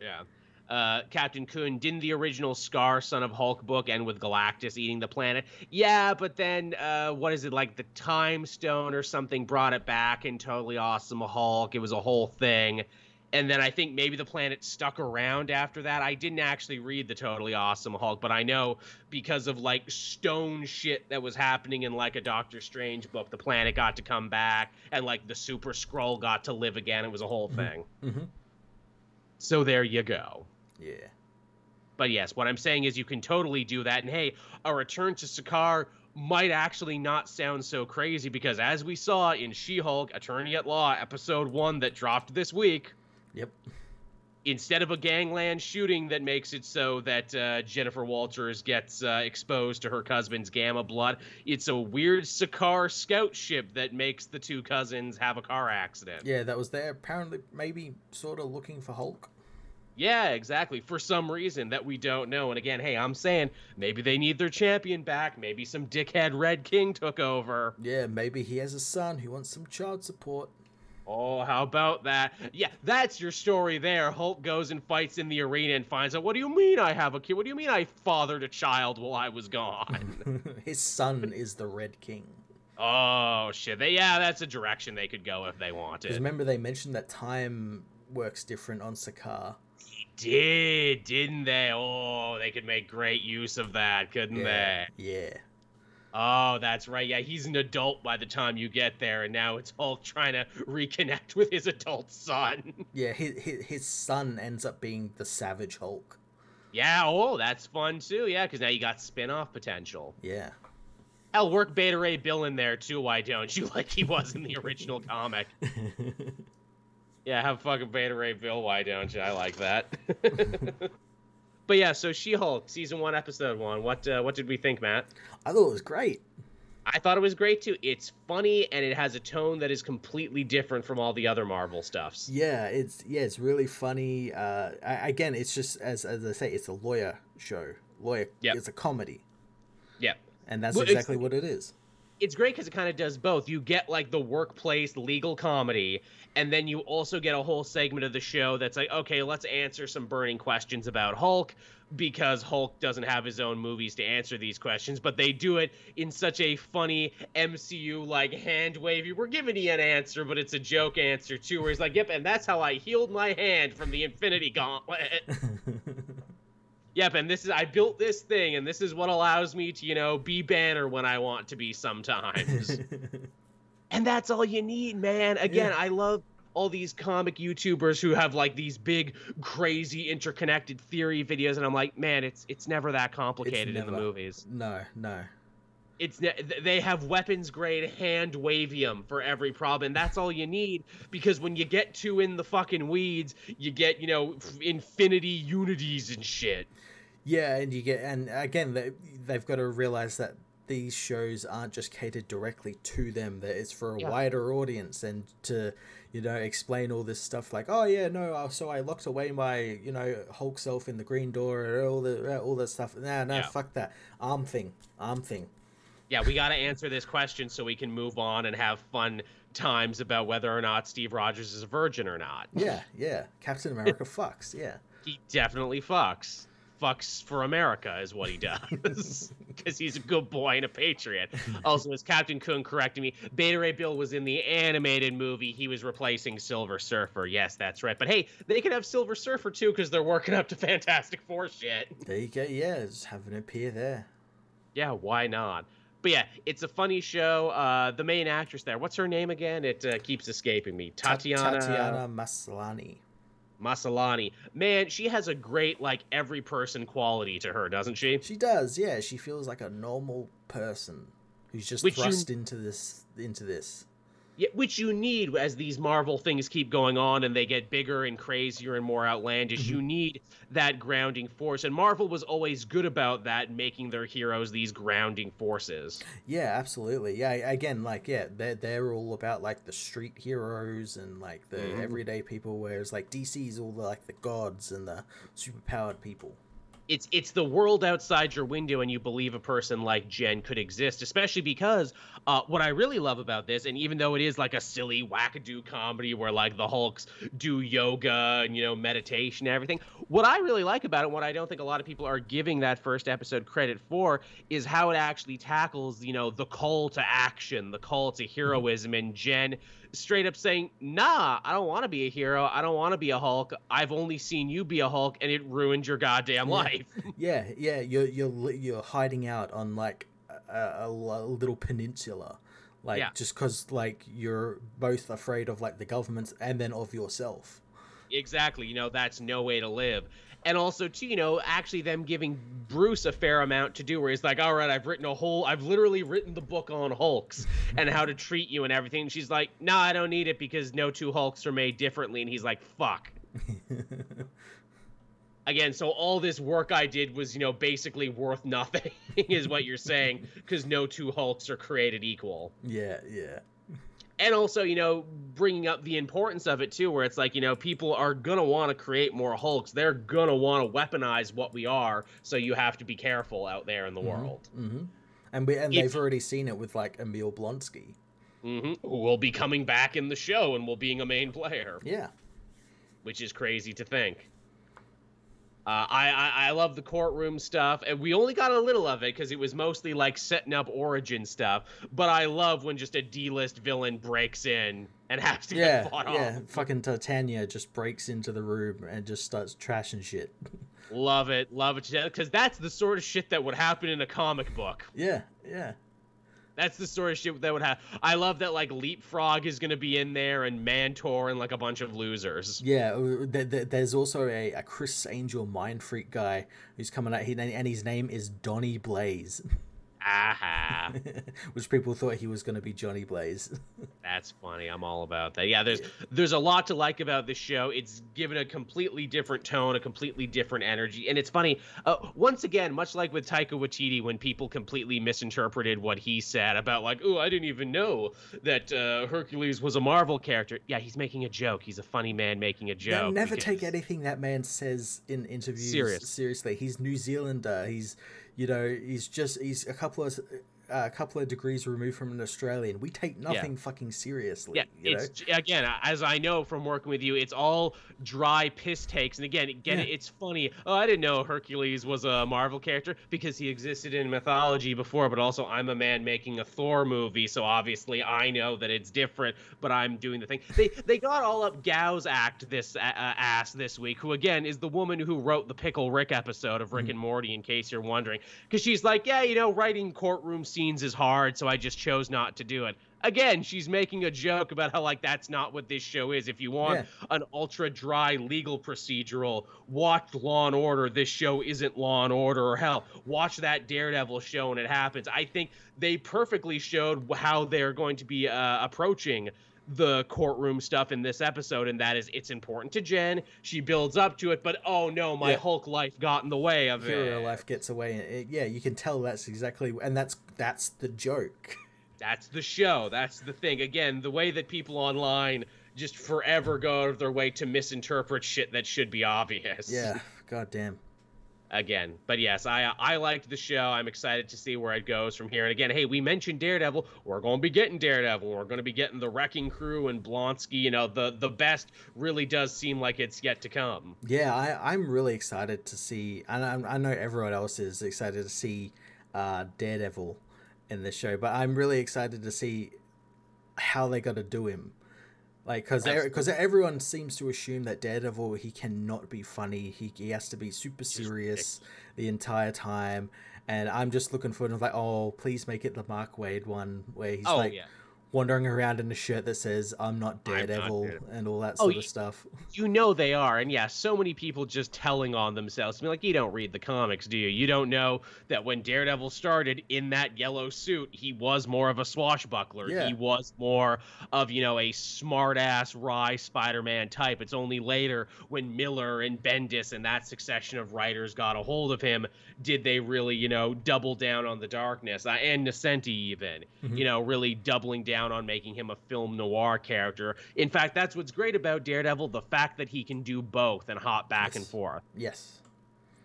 Yeah. Uh, Captain Coon, didn't the original Skaar, Son of Hulk book end with Galactus eating the planet? Yeah, but then, uh, what is it, like the Time Stone or something brought it back and Totally Awesome Hulk? It was a whole thing and then I think maybe the planet stuck around after that. I didn't actually read the Totally Awesome Hulk, but I know because of like stone shit that was happening in like a Doctor Strange book, the planet got to come back and like the Super Skrull got to live again. It was a whole mm-hmm. thing. Mm-hmm. So there you go. Yeah. But yes, what I'm saying is you can totally do that. And hey, a return to Sakaar might actually not sound so crazy because as we saw in She-Hulk Attorney at Law episode 1 that dropped this week, Yep. Instead of a gangland shooting that makes it so that uh, Jennifer Walters gets uh, exposed to her cousin's gamma blood, it's a weird Sakaar scout ship that makes the two cousins have a car accident. Yeah, that was there. Apparently, maybe sort of looking for Hulk. Yeah, exactly. For some reason that we don't know. And again, hey, I'm saying maybe they need their champion back. Maybe some dickhead Red King took over. Yeah, maybe he has a son who wants some child support. Oh, how about that? Yeah, that's your story there. Hulk goes and fights in the arena and finds out, what do you mean I have a kid? What do you mean I fathered a child while I was gone? [laughs] [laughs] His son is the Red King. Oh, shit. They, yeah, that's a direction they could go if they wanted. Because remember, they mentioned that time works different on Sakaar. did, didn't they? Oh, they could make great use of that, couldn't yeah, they? Yeah. Oh, that's right. Yeah, he's an adult by the time you get there, and now it's Hulk trying to reconnect with his adult son. Yeah, his his son ends up being the Savage Hulk. Yeah. Oh, that's fun too. Yeah, because now you got spin-off potential. Yeah. Hell, work Beta Ray Bill in there too. Why don't you? [laughs] Like he was in the original [laughs] comic. [laughs] yeah, have fucking Beta Ray Bill. Why don't you? I like that. But yeah, so She-Hulk season one, episode one. What uh, what did we think, Matt? I thought it was great. I thought it was great too. It's funny and it has a tone that is completely different from all the other Marvel stuffs. Yeah, it's yeah, it's really funny. Uh, I, again, it's just as as I say, it's a lawyer show. Lawyer, yeah, it's a comedy. Yeah, and that's well, exactly what it is it's great because it kind of does both. You get like the workplace legal comedy, and then you also get a whole segment of the show that's like, okay, let's answer some burning questions about Hulk because Hulk doesn't have his own movies to answer these questions, but they do it in such a funny MCU like hand wavy. We're giving you an answer, but it's a joke answer too, where he's like, yep, and that's how I healed my hand from the Infinity Gauntlet. [laughs] yep, and this is I built this thing, and this is what allows me to, you know, be Banner when I want to be sometimes. [laughs] and that's all you need, man. Again, yeah. I love all these comic YouTubers who have like these big, crazy, interconnected theory videos, and I'm like, man, it's it's never that complicated never, in the movies. No, no. It's they have weapons grade hand wavium for every problem, and that's all you need because when you get too in the fucking weeds, you get you know infinity unities and shit. Yeah, and you get and again they they've got to realize that these shows aren't just catered directly to them that it's for a yeah. wider audience and to you know explain all this stuff like oh yeah no uh, so i locked away my you know hulk self in the green door all the all that stuff nah no yeah. fuck that arm thing arm thing yeah we got to answer this question so we can move on and have fun times about whether or not steve rogers is a virgin or not yeah yeah captain america [laughs] fucks yeah he definitely fucks fucks for America, is what he does, [laughs] because he's a good boy and a patriot. [laughs] Also, as Captain Coon corrected me, Beta Ray Bill was in the animated movie. He was replacing Silver Surfer. Yes, that's right. But hey, they could have Silver Surfer too, because they're working up to Fantastic Four shit. There you go. Yeah, just having it appear there. Yeah, why not? But yeah, it's a funny show. Uh, the main actress there, what's her name again? It uh, keeps escaping me. Tatiana. Tatiana Maslany. Maslany. Man, she has a great like every person quality to her, doesn't she? She does. Yeah, she feels like a normal person who's just Which thrust you... into this into this which you need as these Marvel things keep going on and they get bigger and crazier and more outlandish. Mm-hmm. You need that grounding force, and Marvel was always good about that, making their heroes these grounding forces. Yeah, absolutely. Yeah, again, like yeah, they're they're all about like the street heroes and like the mm-hmm. everyday people, whereas like DC's all the, like the gods and the superpowered people it's it's the world outside your window and you believe a person like jen could exist especially because uh, what i really love about this and even though it is like a silly wackadoo comedy where like the hulks do yoga and you know meditation and everything what i really like about it what i don't think a lot of people are giving that first episode credit for is how it actually tackles you know the call to action the call to heroism and jen straight up saying, "Nah, I don't want to be a hero. I don't want to be a Hulk. I've only seen you be a Hulk, and it ruined your goddamn yeah. Life." [laughs] yeah, yeah. You're you're you're hiding out on like a, a little peninsula, like yeah. just because like you're both afraid of like the government and then of yourself. Exactly. You know that's no way to live and also too you know actually them giving bruce a fair amount to do where he's like all right i've written a whole i've literally written the book on hulks [laughs] and how to treat you and everything and she's like no nah, i don't need it because no two hulks are made differently and he's like fuck [laughs] again so all this work i did was you know basically worth nothing [laughs] is what you're saying because no two hulks are created equal. Yeah yeah. And also you know bringing up the importance of it too where it's like you know people are gonna want to create more hulks. They're gonna want to weaponize what we are so you have to be careful out there in the mm-hmm. world. mm-hmm. and we and if, they've already seen it with like emil blonsky. Mm-hmm, who will be coming back in the show and will being a main player. Yeah. Which is crazy to think uh, I, I, I love the courtroom stuff, and we only got a little of it because it was mostly like setting up origin stuff. But I love when just a D-list villain breaks in and [laughs] has to yeah, get fought off. yeah. off. Fucking Titania just breaks into the room and just starts trashing shit. love it, love it, because that's the sort of shit that would happen in a comic book. Yeah, yeah. That's the sort of shit that would have. I love that like Leapfrog is gonna be in there and Mantor and like a bunch of losers. Yeah, uh, there's also a, a Criss Angel mind freak guy who's coming out, and his name is Donny Blaze. [laughs] Aha. [laughs] Which people thought he was going to be Johnny Blaze. [laughs] That's funny. I'm all about that. Yeah, there's there's a lot to like about this show. It's given a completely different tone, a completely different energy, and it's funny. Uh, once again, much like with Taika Waititi, when people completely misinterpreted what he said about like, oh, I didn't even know that uh, Hercules was a Marvel character. Yeah, he's making a joke. He's a funny man making a joke. Never because... take anything that man says in interviews Serious. seriously. He's New Zealander. He's you know, he's just he's a couple of a couple of degrees removed from an Australian. We take nothing yeah. fucking seriously. Yeah, it's know? again, as I know from working with you, it's all dry piss takes. And again, again, yeah. it's funny. Oh, I didn't know Hercules was a Marvel character because he existed in mythology before. But also, I'm a man making a Thor movie, so obviously I know that it's different. But I'm doing the thing. They they got all up Gao's act this uh, ass this week, who again is the woman who wrote the Pickle Rick episode of Rick mm. and Morty. In case you're wondering, because she's like, yeah, you know, writing courtroom scenes scenes is hard, so I just chose not to do it. Again, she's making a joke about how like that's not what this show is. If you want yeah. an ultra dry legal procedural, watch Law and Order. This show isn't Law and Order, or hell, watch that Daredevil show and it happens. I think they perfectly showed how they're going to be uh, approaching the courtroom stuff in this episode, and that is it's important to Jen. She builds up to it, but oh no, my yeah. Hulk life got in the way of Hero it. Hero life gets away. It, yeah, you can tell that's exactly, and that's that's the joke. That's the show. That's the thing. Again, the way that people online just forever go out of their way to misinterpret shit that should be obvious. Yeah, goddamn again. But yes, I I liked the show. I'm excited to see where it goes from here. And again, hey, we mentioned Daredevil. We're going to be getting Daredevil. We're going to be getting the Wrecking Crew and Blonsky. You know, the the best really does seem like it's yet to come. Yeah, I I'm really excited to see, and I, I know everyone else is excited to see uh, Daredevil in the show, but I'm really excited to see how they got to do him like because because everyone seems to assume that Daredevil he cannot be funny. He he has to be super serious the entire time. And I'm just looking for it. like, oh, please make it the Mark Waid one where he's oh, like, yeah wandering around in a shirt that says "I'm not Daredevil" I'm not and all that oh, sort oh, of stuff. You know they are, and yeah, so many people just telling on themselves. I mean, like you don't read the comics, do you? You don't know that when Daredevil started in that yellow suit, he was more of a swashbuckler. Yeah. He was more of you know a smart-ass wry Spider-Man type. It's only later when Miller and Bendis and that succession of writers got a hold of him did they really you know double down on the darkness uh, and Nocenti even mm-hmm. you know really doubling down down on making him a film noir character. In fact, that's what's great about Daredevil the fact that he can do both and hop back yes. and forth. Yes.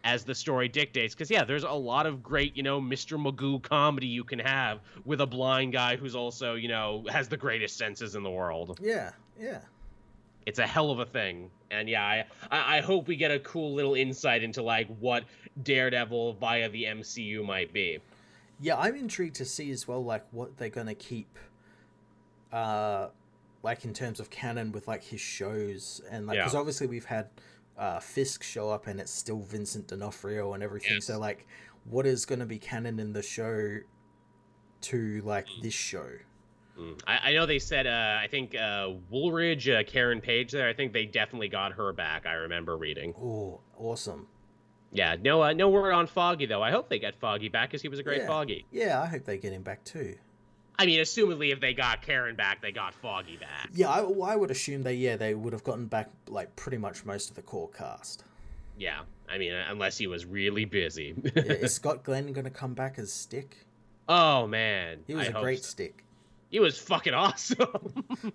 As the story dictates. Because, yeah, there's a lot of great, you know, Mr. Magoo comedy you can have with a blind guy who's also, you know, has the greatest senses in the world. Yeah, yeah. It's a hell of a thing. And yeah, I, I hope we get a cool little insight into, like, what Daredevil via the MCU might be. Yeah, I'm intrigued to see as well, like, what they're going to keep uh, like in terms of canon with like his shows and like because yeah. obviously we've had uh, Fisk show up and it's still Vincent D'Onofrio and everything. Yes. So like, what is going to be canon in the show to like mm. this show? Mm. I, I, know they said uh, I think uh, Woolridge, uh, Karen Page there. I think they definitely got her back. I remember reading. Oh, awesome. Yeah, no, uh, no word on Foggy though. I hope they get Foggy back because he was a great yeah. Foggy. Yeah, I hope they get him back too. I mean, assumedly, if they got Karen back, they got Foggy back. Yeah, I, I would assume they yeah they would have gotten back like pretty much most of the core cast. Yeah, I mean, uh, unless he was really busy. [laughs] yeah, is Scott Glenn going to come back as Stick? Oh man, he was I a great so. Stick. He was fucking awesome. [laughs]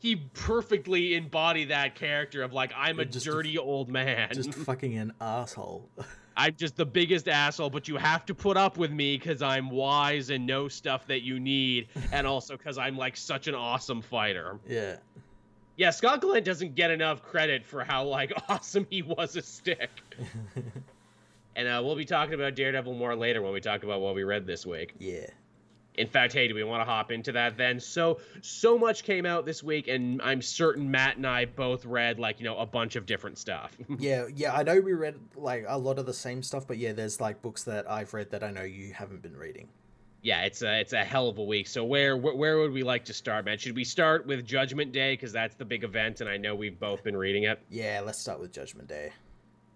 he perfectly embodied that character of like I'm a dirty a, old man, just [laughs] fucking an asshole. I'm just the biggest asshole, but you have to put up with me because I'm wise and know stuff that you need, and also because I'm like such an awesome fighter. Yeah. Yeah, Scott Glenn doesn't get enough credit for how like [laughs] awesome he was a stick. [laughs] and uh, we'll be talking about Daredevil more later when we talk about what we read this week. Yeah. In fact, hey, do we want to hop into that then? So, so much came out this week, and I'm certain Matt and I both read like you know a bunch of different stuff. [laughs] yeah, yeah, I know we read like a lot of the same stuff, but yeah, there's like books that I've read that I know you haven't been reading. Yeah, it's a it's a hell of a week. So where where would we like to start, man? Should we start with Judgment Day because that's the big event, and I know we've both been reading it. Yeah, let's start with Judgment Day.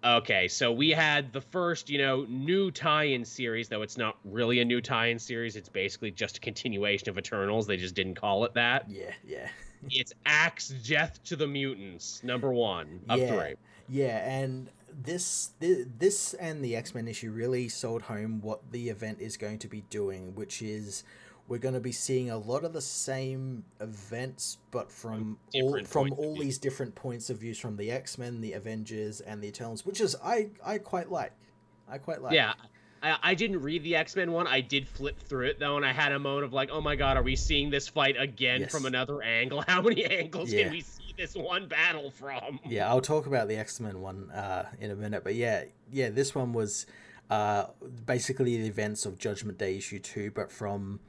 Okay, so we had the first, you know, new tie-in series, though it's not really a new tie-in series. It's basically just a continuation of Eternals. They just didn't call it that. Yeah, yeah. [laughs] it's Axe Death to the Mutants, number one of yeah, three. Yeah, and this this and the X-Men issue really sold home what the event is going to be doing, which is we're going to be seeing a lot of the same events, but from all from all these different points of views from the X Men, the Avengers, and the Eternals, which is I I quite like. I quite like. Yeah. I, I didn't read the X Men one. I did flip through it though, and I had a moment of like, "Oh my god, are we seeing this fight again yes. from another angle? [laughs] How many angles yeah. can we see this one battle from?" Yeah, I'll talk about the X Men one uh, in a minute, but yeah, yeah, this one was uh, basically the events of Judgment Day issue two, but from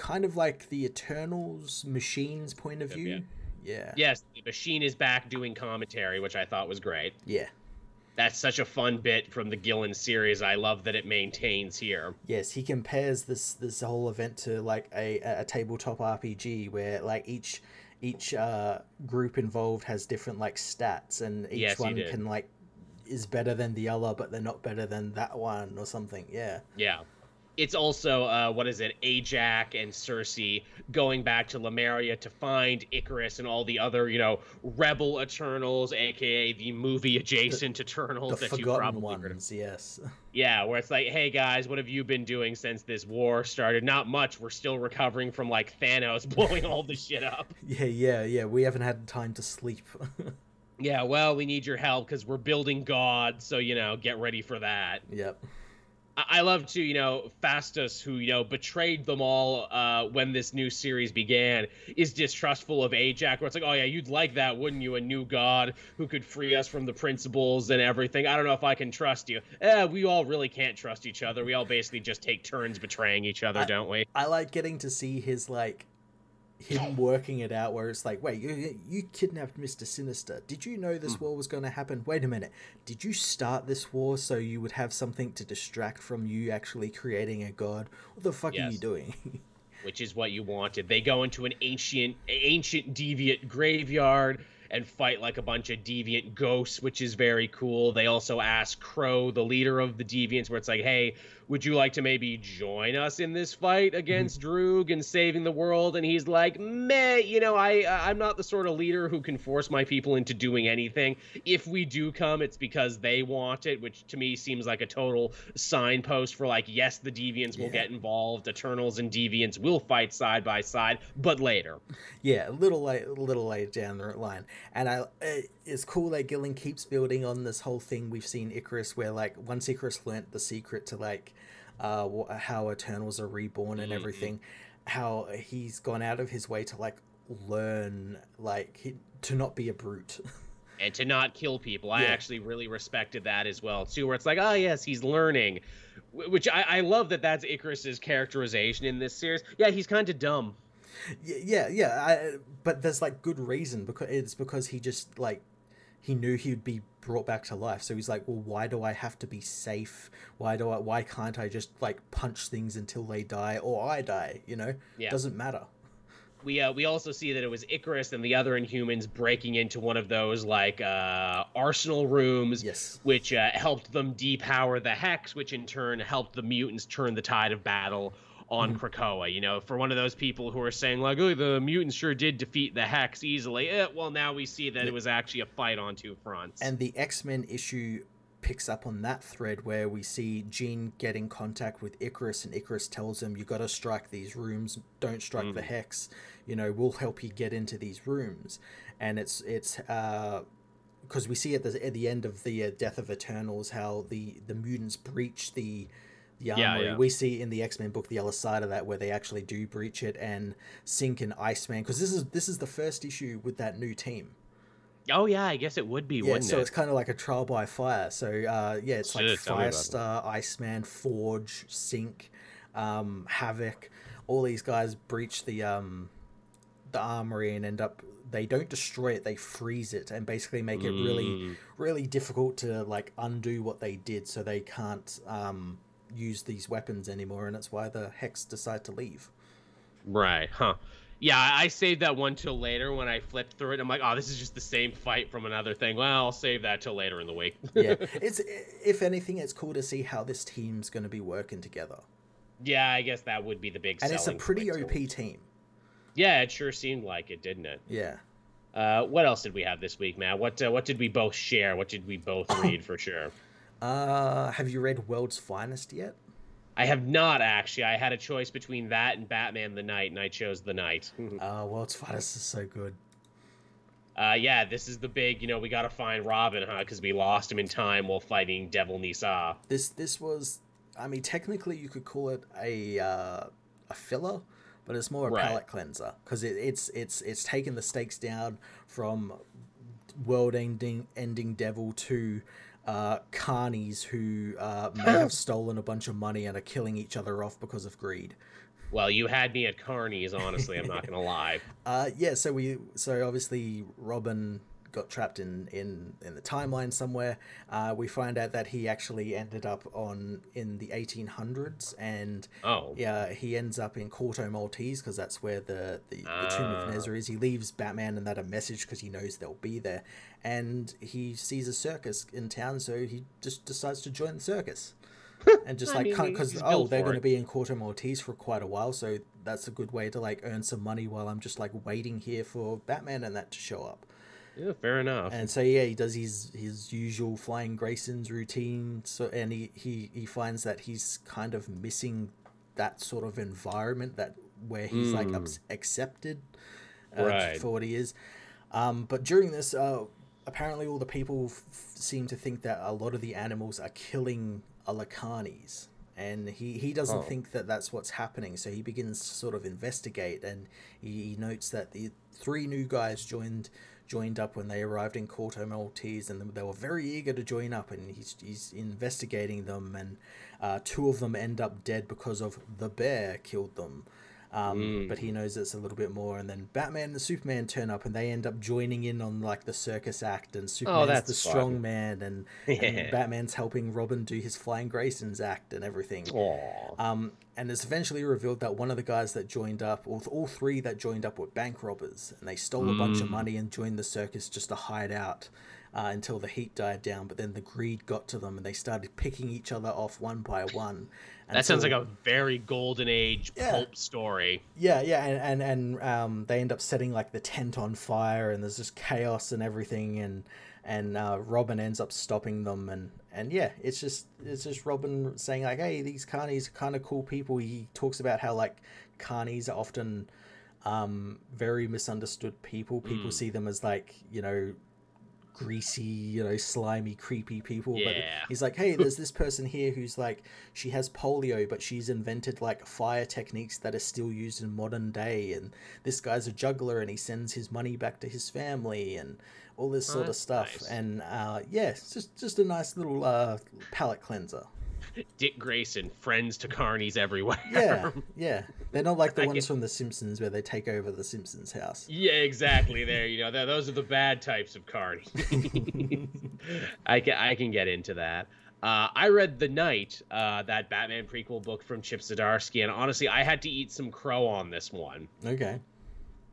kind of like the Eternals machine's point of view. Yeah. yeah. Yes, the machine is back doing commentary, which I thought was great. Yeah. That's such a fun bit from the Gillen series. I love that it maintains here. Yes, he compares this this whole event to like a, a tabletop RPG where like each each uh, group involved has different like stats and each yes, one can like is better than the other but they're not better than that one or something. Yeah. Yeah it's also uh, what is it, Ajak and Sersi going back to Lemuria to find Ikaris and all the other, you know, rebel Eternals, aka the movie adjacent the, Eternals the that you probably ones, heard of. Yes. [laughs] Yeah, where it's like, hey guys, what have you been doing since this war started? Not much. We're still recovering from like Thanos [laughs] blowing all the shit up. Yeah, yeah, yeah. We haven't had time to sleep. [laughs] Yeah, well, we need your help because we're building God, so you know, get ready for that. Yep. I love to, you know, Phastos, who, you know, betrayed them all uh, when this new series began, is distrustful of Ajak, where it's like, oh, yeah, you'd like that, wouldn't you? A new god who could free us from the principles and everything. I don't know if I can trust you. Eh, we all really can't trust each other. We all basically just take turns betraying each other, I, don't we? I like getting to see his, like, him working it out where it's like, wait, you, you kidnapped Mr. Sinister. Did you know this mm. war was going to happen? Wait a minute. Did you start this war so you would have something to distract from you actually creating a god? What the fuck yes. are you doing? Which is what you wanted. They go into an ancient, ancient deviant graveyard and fight like a bunch of deviant ghosts, which is very cool. They also ask Kro, the leader of the deviants, where it's like, hey, would you like to maybe join us in this fight against mm-hmm. Druig and saving the world? And he's like, meh, you know, I I'm not the sort of leader who can force my people into doing anything. If we do come, it's because they want it, which to me seems like a total signpost for like, yes, the Deviants yeah. will get involved, Eternals and Deviants will fight side by side, but later. [laughs] Yeah, a little light, a little late down the line, and I it's cool that Gillen keeps building on this whole thing we've seen Ikaris, where like once Ikaris learnt the secret to like uh, how Eternals are reborn and mm-hmm. everything, how he's gone out of his way to like learn like he, to not be a brute. [laughs] and to not kill people. I yeah. actually really respected that as well too. Where it's like, oh yes, he's learning, which I, I love that that's Ikaris's characterization in this series. Yeah, he's kind of dumb. Yeah, yeah, I, but there's like good reason because it's because he just like he knew he'd be brought back to life. So he's like, well, why do I have to be safe? Why do I? Why can't I just like punch things until they die or I die? You know, yeah. doesn't matter. We uh, we also see that it was Ikaris and the other Inhumans breaking into one of those like uh, arsenal rooms, yes. which uh, helped them depower the hex, which in turn helped the mutants turn the tide of battle on mm-hmm. Krakoa. You know, for one of those people who are saying like, "Oh, the mutants sure did defeat the Hex easily." Eh, well, now we see that it was actually a fight on two fronts. And the X Men issue picks up on that thread where we see Jean get in contact with Ikaris, and Ikaris tells him, "You got to strike these rooms. Don't strike mm. the Hex. You know, we'll help you get into these rooms." And it's it's. uh because we see at the at the end of the uh, Death of Eternals how the the mutants breach the the armory. Yeah, yeah. We see in the X Men book the other side of that where they actually do breach it and Synch and Iceman because this is this is the first issue with that new team. Oh yeah, I guess it would be. Yeah, so it? it's kind of like a trial by fire. So uh, yeah, it's like Firestar, Iceman, Forge, Synch, um, Havok. All these guys breach the um, the armory and end up. They don't destroy it; they freeze it and basically make it mm. really, really difficult to like undo what they did. So they can't um, use these weapons anymore, and it's why the Hex decide to leave. Right, huh? Yeah, I saved that one till later when I flipped through it. I'm like, oh, this is just the same fight from another thing. Well, I'll save that till later in the week. yeah, [laughs] it's if anything, it's cool to see how this team's going to be working together. Yeah, I guess that would be the big. And it's a pretty OP team. Yeah, it sure seemed like it, didn't it? Yeah. Uh, what else did we have this week, Matt? What uh, what did we both share? What did we both [coughs] read for sure? Uh, have you read World's Finest yet? I have not actually. I had a choice between that and Batman the Night, and I chose the Night. [laughs] uh, World's Finest is so good. Uh, yeah, this is the big, you know, we got to find Robin, huh? Because we lost him in time while fighting Devil Nezha. This this was, I mean, technically you could call it a uh, a filler, but it's more a right. palate cleanser because it, it's it's it's taken the stakes down from world ending ending Devil to uh, carnies who uh, may [laughs] have stolen a bunch of money and are killing each other off because of greed. Well, you had me at carnies. Honestly, I'm not gonna [laughs] lie. Uh, yeah. So we, so obviously Robin got trapped in in in the timeline somewhere. Uh, we find out that he actually ended up on in the 1800s, and oh yeah, he ends up in Corto Maltese because that's where the the, the tomb of ah. Nezha is. He leaves Batman and that a message because he knows they'll be there, and he sees a circus in town, so he just decides to join the circus. [laughs] and just like because oh they're going to be in Corto Maltese for quite a while, so that's a good way to like earn some money while I'm just like waiting here for Batman and that to show up. Yeah, fair enough. And so yeah, he does his his usual flying Grayson's routine. So and he he he finds that he's kind of missing that sort of environment that where he's mm. like accepted uh, right. for what he is. Um, but during this, uh, apparently all the people f- seem to think that a lot of the animals are killing Alakanis. And he, he doesn't Oh. think that that's what's happening, so he begins to sort of investigate, and he, he notes that the three new guys joined joined up when they arrived in Corto Maltese, and they were very eager to join up. And he's he's investigating them, and uh, two of them end up dead because of the bear killed them. Um, But he knows it's a little bit more, and then Batman and Superman turn up, and they end up joining in on like the circus act, and Superman's the that's fun. strong man, and, and Batman's helping Robin do his Flying Graysons act and everything. Um, and it's eventually revealed that one of the guys that joined up, or all three that joined up, were bank robbers, and they stole a bunch of money and joined the circus just to hide out uh, until the heat died down. But then the greed got to them, and they started picking each other off one by one. That sounds like a very golden age Yeah. pulp story. yeah, yeah, and and, and um, they end up setting like the tent on fire, and there's just chaos and everything, and and uh, Robin ends up stopping them, and and yeah, it's just it's just Robin saying like, hey, these carnies are kind of cool people. He talks about how like carnies are often um, very misunderstood people. People see them as like you know greasy, you know, slimy, creepy people. But Yeah. he's like, hey, [laughs] there's this person here who's like, she has polio, but she's invented like fire techniques that are still used in modern day. And this guy's a juggler and he sends his money back to his family and all this sort of stuff. nice. And uh, yeah, it's just, just a nice little uh, palate cleanser. Dick Grayson, friends to carnies everywhere. Yeah, [laughs] yeah. They're not like the ones from The Simpsons where they take over the Simpsons house. Yeah, exactly. There, you know, those are the bad types of carnies. [laughs] I can I can get into that. Uh, I read The Night, uh, that Batman prequel book from Chip Zdarsky, and honestly, I had to eat some crow on this one. Okay.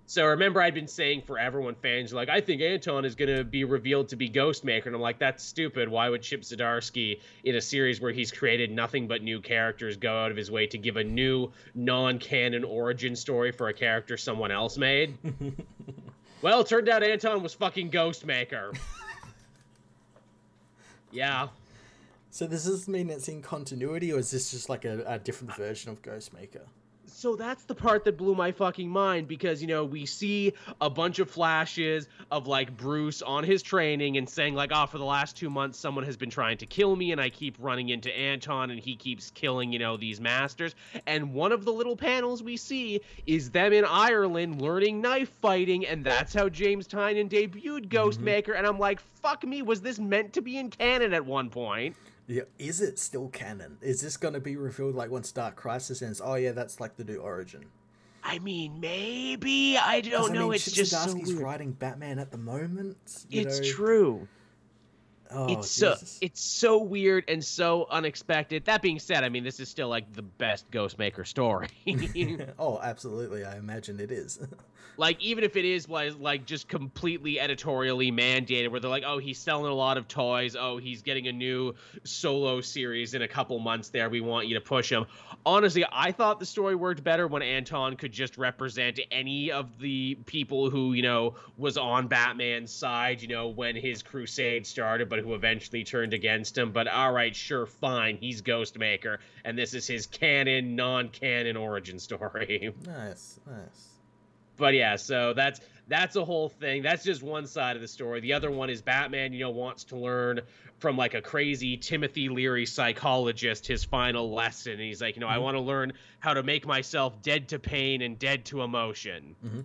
So remember, I'd been saying forever when fans were like, "I think Anton is going to be revealed to be Ghostmaker," and I'm like, "That's stupid. Why would Chip Zdarsky, in a series where he's created nothing but new characters, go out of his way to give a new non-canon origin story for a character someone else made?" [laughs] well, it turned out Anton was fucking Ghostmaker. yeah. So does this mean it's in continuity, or is this just like a, a different version of Ghostmaker? So that's the part that blew my fucking mind because you know we see a bunch of flashes of like Bruce on his training and saying like oh for the last 2 months someone has been trying to kill me and I keep running into Anton and he keeps killing you know these masters. And one of the little panels we see is them in Ireland learning knife fighting and that's how James Tynion debuted mm-hmm. Ghostmaker. And I'm like fuck me was this meant to be in canon at one point Yeah, is it still canon? Is this going to be revealed like once Dark Crisis ends? Oh yeah, that's like the new origin. I mean maybe I don't I know mean, it's Chip just so weird. writing Batman at the moment. you it's know? true. Oh, it's so it's so weird and so unexpected. That being said, I mean this is still like the best Ghostmaker story. [laughs] [laughs] oh, absolutely. I imagine it is. [laughs] like even if it is like just completely editorially mandated, where they're like, oh, he's selling a lot of toys. Oh, he's getting a new solo series in a couple months. There, we want you to push him. Honestly, I thought the story worked better when Anton could just represent any of the people who you know was on Batman's side. You know when his crusade started, but who eventually turned against him. But all right, sure, fine. He's Ghostmaker, and this is his canon, non-canon origin story. [laughs] nice, nice. but yeah, so that's that's a whole thing. That's just one side of the story. The other one is Batman, you know, wants to learn from like a crazy Timothy Leary psychologist his final lesson. And he's like, you know, I Mhm. want to learn how to make myself dead to pain and dead to emotion. Mhm.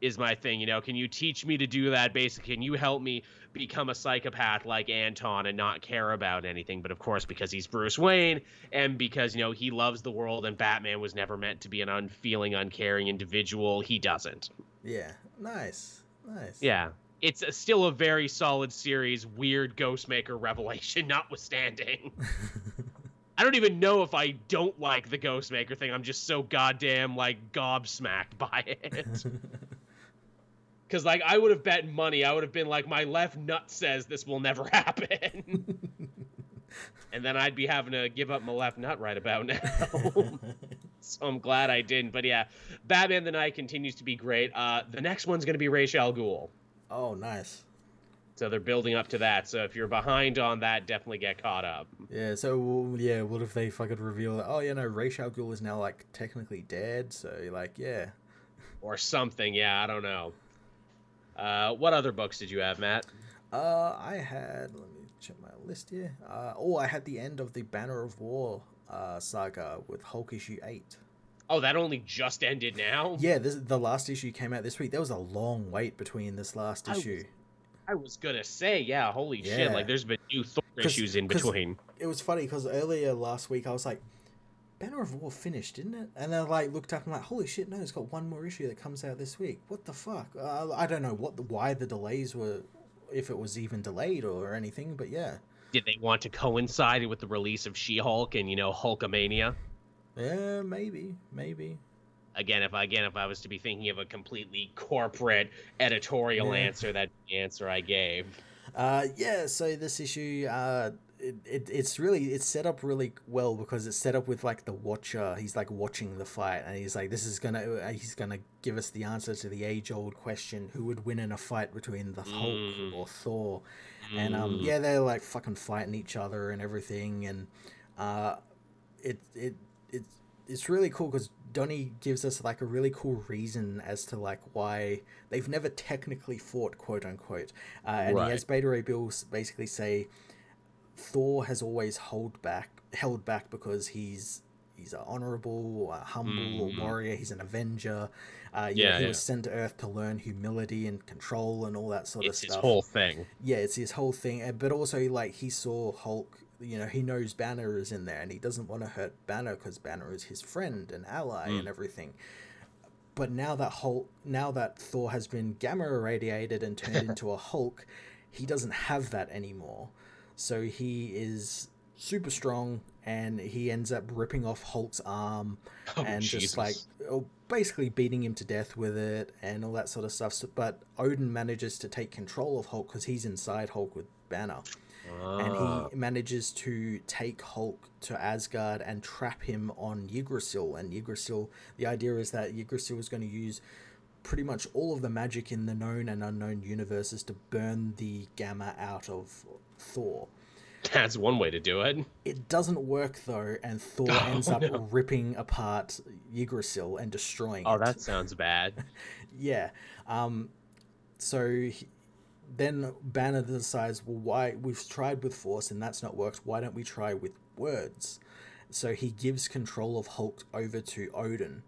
Is my thing, you know. Can you teach me to do that? Basically, can you help me become a psychopath like Anton and not care about anything? But of course, because he's Bruce Wayne and because you know he loves the world and Batman was never meant to be an unfeeling, uncaring individual, he doesn't. Yeah, nice, nice. Yeah. It's a, still a very solid series, weird Ghostmaker [laughs] revelation notwithstanding. [laughs] I don't even know if I don't like the Ghostmaker thing. I'm just so goddamn like gobsmacked by it. [laughs] Cuz like I would have bet money. I would have been like my left nut says this will never [laughs] happen. and then I'd be having to give up my left nut right about now. [laughs] so I'm glad I didn't. But yeah, Batman the Night continues to be great. Uh, the next one's going to be Ra's al Ghul. oh, nice. So they're building up to that. So if you're behind on that, definitely get caught up. Yeah. So yeah, what if they fucking reveal that? Oh, yeah, no, Ra's al Ghul is now like technically dead. So you're like, yeah, Or something. Yeah, I don't know. Uh, what other books did you have, Matt? Uh, I had. Let me check my list here. Uh, oh, I had the end of the Banner of War uh, saga with Hulk issue eight. Oh, that only just ended now. Yeah, this the last issue came out this week. There was a long wait between this last I issue. was- I was gonna say, yeah, holy shit! Like, there's been new Thor issues in between. It was funny because earlier last week I was like, Banner of War finished, didn't it? And then I like looked up and like, holy shit, no, it's got one more issue that comes out this week. What the fuck? Uh, I don't know what the, why the delays were, if it was even delayed or anything, but yeah, Did they want to coincide with the release of She-Hulk and you know Hulkamania? yeah, maybe, maybe. Again, if I again if I was to be thinking of a completely corporate editorial Yeah. answer, that answer I gave. Uh, yeah, so this issue, uh, it, it, it's really it's set up really well because it's set up with like the watcher. He's like watching the fight, and he's like, "This is gonna uh, he's gonna give us the answer to the age old question: Who would win in a fight between the Hulk Mm. or Thor?" And um, Mm. yeah, they're like fucking fighting each other and everything, and uh, it it it's it's really cool because Donny gives us like a really cool reason as to like why they've never technically fought, quote unquote. Uh, and Right. he has Beta Ray Bill basically say Thor has always hold back, held back because he's he's an honorable, a humble Mhm. warrior. He's an avenger. Uh, Yeah, know, he yeah. was sent to Earth to learn humility and control and all that sort It's of stuff. It's his whole thing. yeah, it's his whole thing. uh, But also, like, he saw Hulk. You know, he knows Banner is in there, and he doesn't want to hurt Banner because Banner is his friend and ally Mm. and everything. But now that Hulk, now that Thor has been gamma irradiated and turned [laughs] into a Hulk, he doesn't have that anymore. So he is super strong, and he ends up ripping off Hulk's arm [laughs] Oh, and Jesus. just like oh, basically beating him to death with it and all that sort of stuff. So, but Odin manages to take control of Hulk because he's inside Hulk with Banner, Ah. and he manages to take Hulk to Asgard and trap him on Yggdrasil. And Yggdrasil, the idea is that Yggdrasil is going to use pretty much all of the magic in the known and unknown universes to burn the gamma out of Thor. That's one way to do it. It doesn't work though, and Thor [laughs] Oh, ends up no. ripping apart Yggdrasil and destroying Oh, it. that [laughs] sounds bad. yeah. Um, so he, then Banner decides, well, why we've tried with Force and that's not worked. Why don't we try with words? So he gives control of Hulk over to Odin,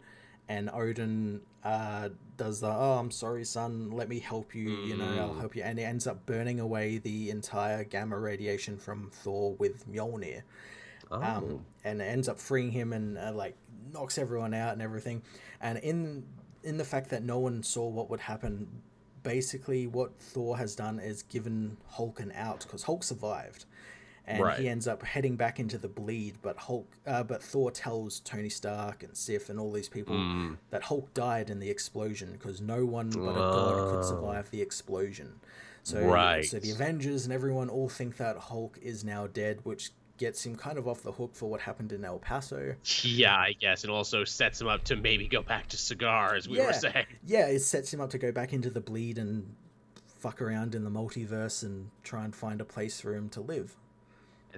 and Odin uh, does the oh I'm sorry son let me help you you know I'll Mm. help you and he ends up burning away the entire gamma radiation from Thor with Mjolnir Oh. um, and it ends up freeing him and uh, like knocks everyone out and everything. And in in the fact that no one saw what would happen, basically what Thor has done is given Hulk an out because Hulk survived, and Right. he ends up heading back into the bleed. But Hulk, uh, but Thor tells Tony Stark and Sif and all these people Mm. that Hulk died in the explosion because no one but a god could survive the explosion. So, Right. so the Avengers and everyone all think that Hulk is now dead, which gets him kind of off the hook for what happened in El Paso. Yeah, I guess, and also sets him up to maybe go back to Sakaar, as we Yeah. were saying. [laughs] Yeah, it sets him up to go back into the bleed and fuck around in the multiverse and try and find a place for him to live.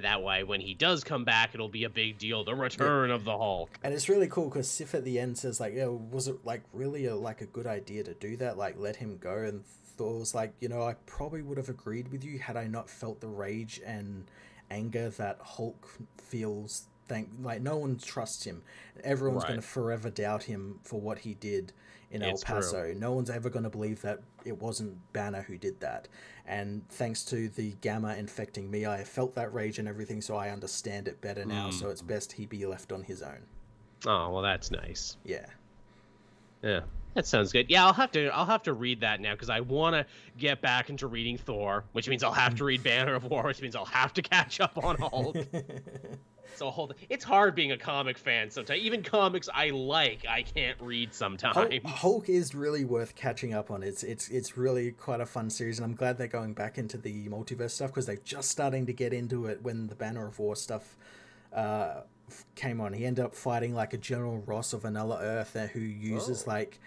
That way, when he does come back, it'll be a big deal. The return of the Hulk. And it's really cool because Sif at the end says like, "Yeah, was it like really a, like a good idea to do that? Like let him go?" And Thor's like, "You know, I probably would have agreed with you had I not felt the rage and anger that Hulk feels. Thank like no one trusts him. Everyone's Right. going to forever doubt him for what he did in It's. El Paso. No one's ever going to believe that it wasn't Banner who did that. And thanks to the gamma infecting me, I felt that rage and everything, so I understand it better now. So it's mm. best he be left on his own." Oh, well, that's nice. Yeah. Yeah, that sounds good. Yeah, I'll have to. I'll have to read that now because I want to get back into reading Thor, which means I'll have to read Banner of War, which means I'll have to catch up on Hulk. [laughs] so hold. It's hard being a comic fan sometimes. Even comics I like, I can't read sometimes. Hulk, Hulk is really worth catching up on. It's it's it's really quite a fun series, and I'm glad they're going back into the multiverse stuff because they're just starting to get into it when the Banner of War stuff uh, came on. He ended up fighting like a General Ross of another Earth who uses Oh. like.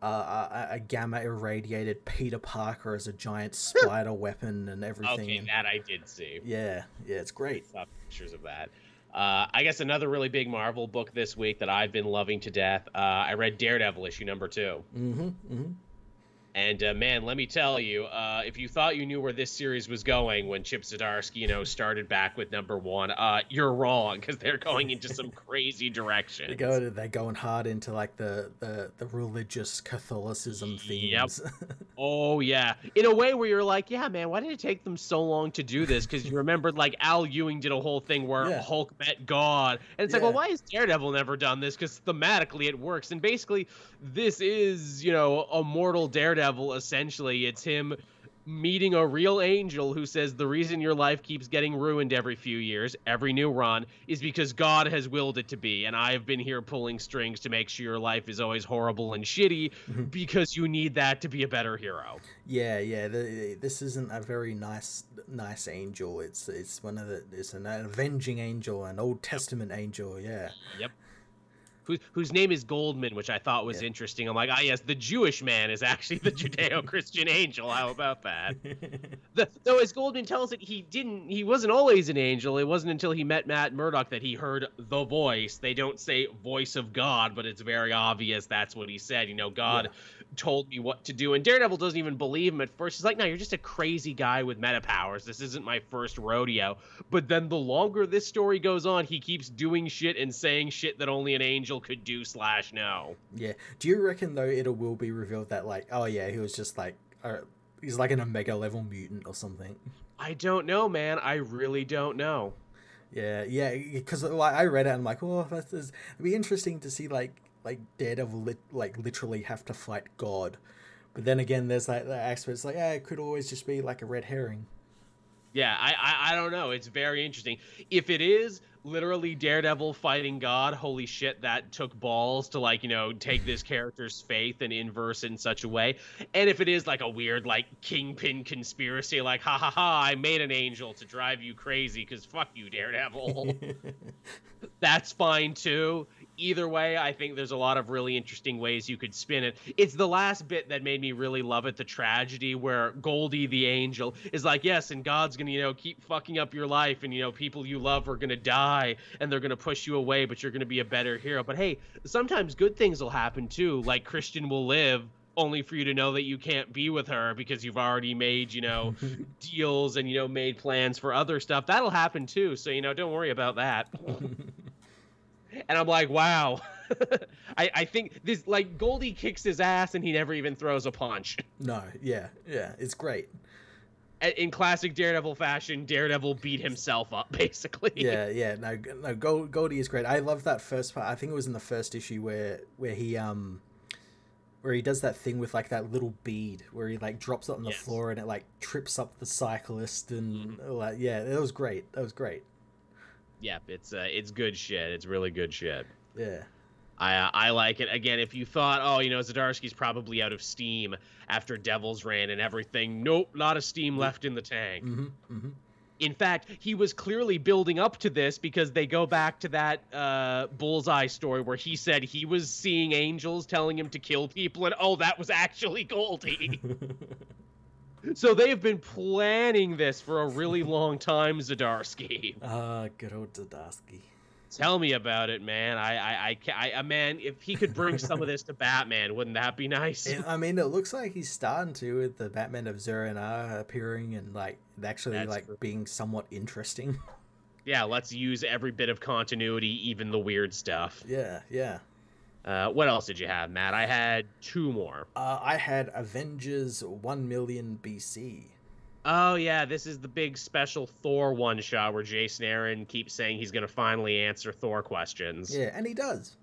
Uh, a, a gamma irradiated Peter Parker as a giant [laughs] spider weapon and everything. okay, and- that I did see. yeah, yeah, it's great. Saw pictures of that. Uh, I guess another really big Marvel book this week that I've been loving to death. Uh, I read Daredevil issue number two. Mm-hmm. mm-hmm. And uh, man, let me tell you, uh, if you thought you knew where this series was going when Chip Zdarsky, you know, started back with number one, uh, you're wrong because they're going into some [laughs] crazy direction. They go, they're going hard into like the the, the religious Catholicism themes. Yep. [laughs] oh yeah, in a way where you're like, yeah, man, why did it take them so long to do this? Because you remembered like Al Ewing did a whole thing where Yeah. Hulk met God, and it's like, well, why has Daredevil never done this? Because thematically it works, and basically this is you know a mortal Daredevil. Essentially, it's him meeting a real angel who says the reason your life keeps getting ruined every few years, every new run, is because God has willed it to be. And I've been here pulling strings to make sure your life is always horrible and shitty Mhm. because you need that to be a better hero. Yeah, yeah. The, this isn't a very nice, nice angel. It's it's one of the it's an avenging angel, an Old Testament angel. Yeah, Who, whose name is Goldman, which I thought was Yeah. interesting. I'm like, ah, yes, the Jewish man is actually the [laughs] Judeo-Christian angel. How about that? [laughs] The, though, as Goldman tells it, he didn't. He wasn't always an angel. It wasn't until he met Matt Murdock that he heard the voice. They don't say voice of God, but it's very obvious that's what he said. You know, God told me what to do. And Daredevil doesn't even believe him at first. He's like, "No, you're just a crazy guy with meta powers. This isn't my first rodeo." But then the longer this story goes on, he keeps doing shit and saying shit that only an angel could do slash know. yeah. Do you reckon though it will be revealed that like, oh yeah, he was just like, uh, he's like an omega level mutant or something? I don't know, man. I really don't know. Yeah, yeah. Because like I read it, and I'm like, oh, that's it'd be interesting to see like like Daredevil lit, like literally have to fight God. But then again, there's like that aspect. It's like, yeah, it could always just be like a red herring. Yeah, I, I I don't know. It's very interesting. If it is literally Daredevil fighting God, holy shit, that took balls to like you know take this character's faith and inverse in such a way. And if it is like a weird like kingpin conspiracy, like ha ha ha, I made an angel to drive you crazy because fuck you, Daredevil. [laughs] that's fine too. Either way, I think there's a lot of really interesting ways you could spin it. It's the last bit that made me really love it, the tragedy where Goldie the angel is like, yes, and God's gonna, you know, keep fucking up your life, and you know, people you love are gonna die, and they're gonna push you away, but you're gonna be a better hero. But hey, sometimes good things will happen too. Like Christian will live. Only for you to know that you can't be with her because you've already made, you know, [laughs] deals and, you know, made plans for other stuff. That'll happen too. So, you know, don't worry about that. [laughs] And I'm like, wow. [laughs] I, I think this like Goldie kicks his ass and he never even throws a punch. no, yeah, yeah. It's great. In classic Daredevil fashion, Daredevil beat himself up [laughs] basically. yeah, yeah. No, no. Gold, Goldie is great. I love that first part. I think it was in the first issue where where he um where he does that thing with like that little bead where he like drops it on the Yes. floor and it like trips up the cyclist and Mhm. all that. Yeah, that was great. That was great. Yep, it's uh, it's good shit. It's really good shit. Yeah. I uh, I like it. Again, if you thought, oh, you know, Zdarsky's probably out of steam after Devils ran and everything, nope, lot of steam left in the tank. Mm-hmm. Mm-hmm. In fact, he was clearly building up to this because they go back to that uh, bullseye story where he said he was seeing angels telling him to kill people, and oh, that was actually Goldie. [laughs] so they've been planning this for a really long time, Zdarsky. [laughs] Ah, good old Zdarsky. Tell me about it, man. I, I, I, I, uh, man, if he could bring some of this to Batman, wouldn't that be nice? And, I mean, it looks like he's starting to with the Batman of Zur-En-Arrh appearing and like actually That's like true. being somewhat interesting. [laughs] yeah, let's use every bit of continuity, even the weird stuff. yeah, yeah. Uh, what else did you have, Matt? I had two more. Uh, I had Avengers 1 million BC. Oh yeah, this is the big special Thor one shot where Jason Aaron keeps saying he's gonna finally answer Thor questions. Yeah, and he does.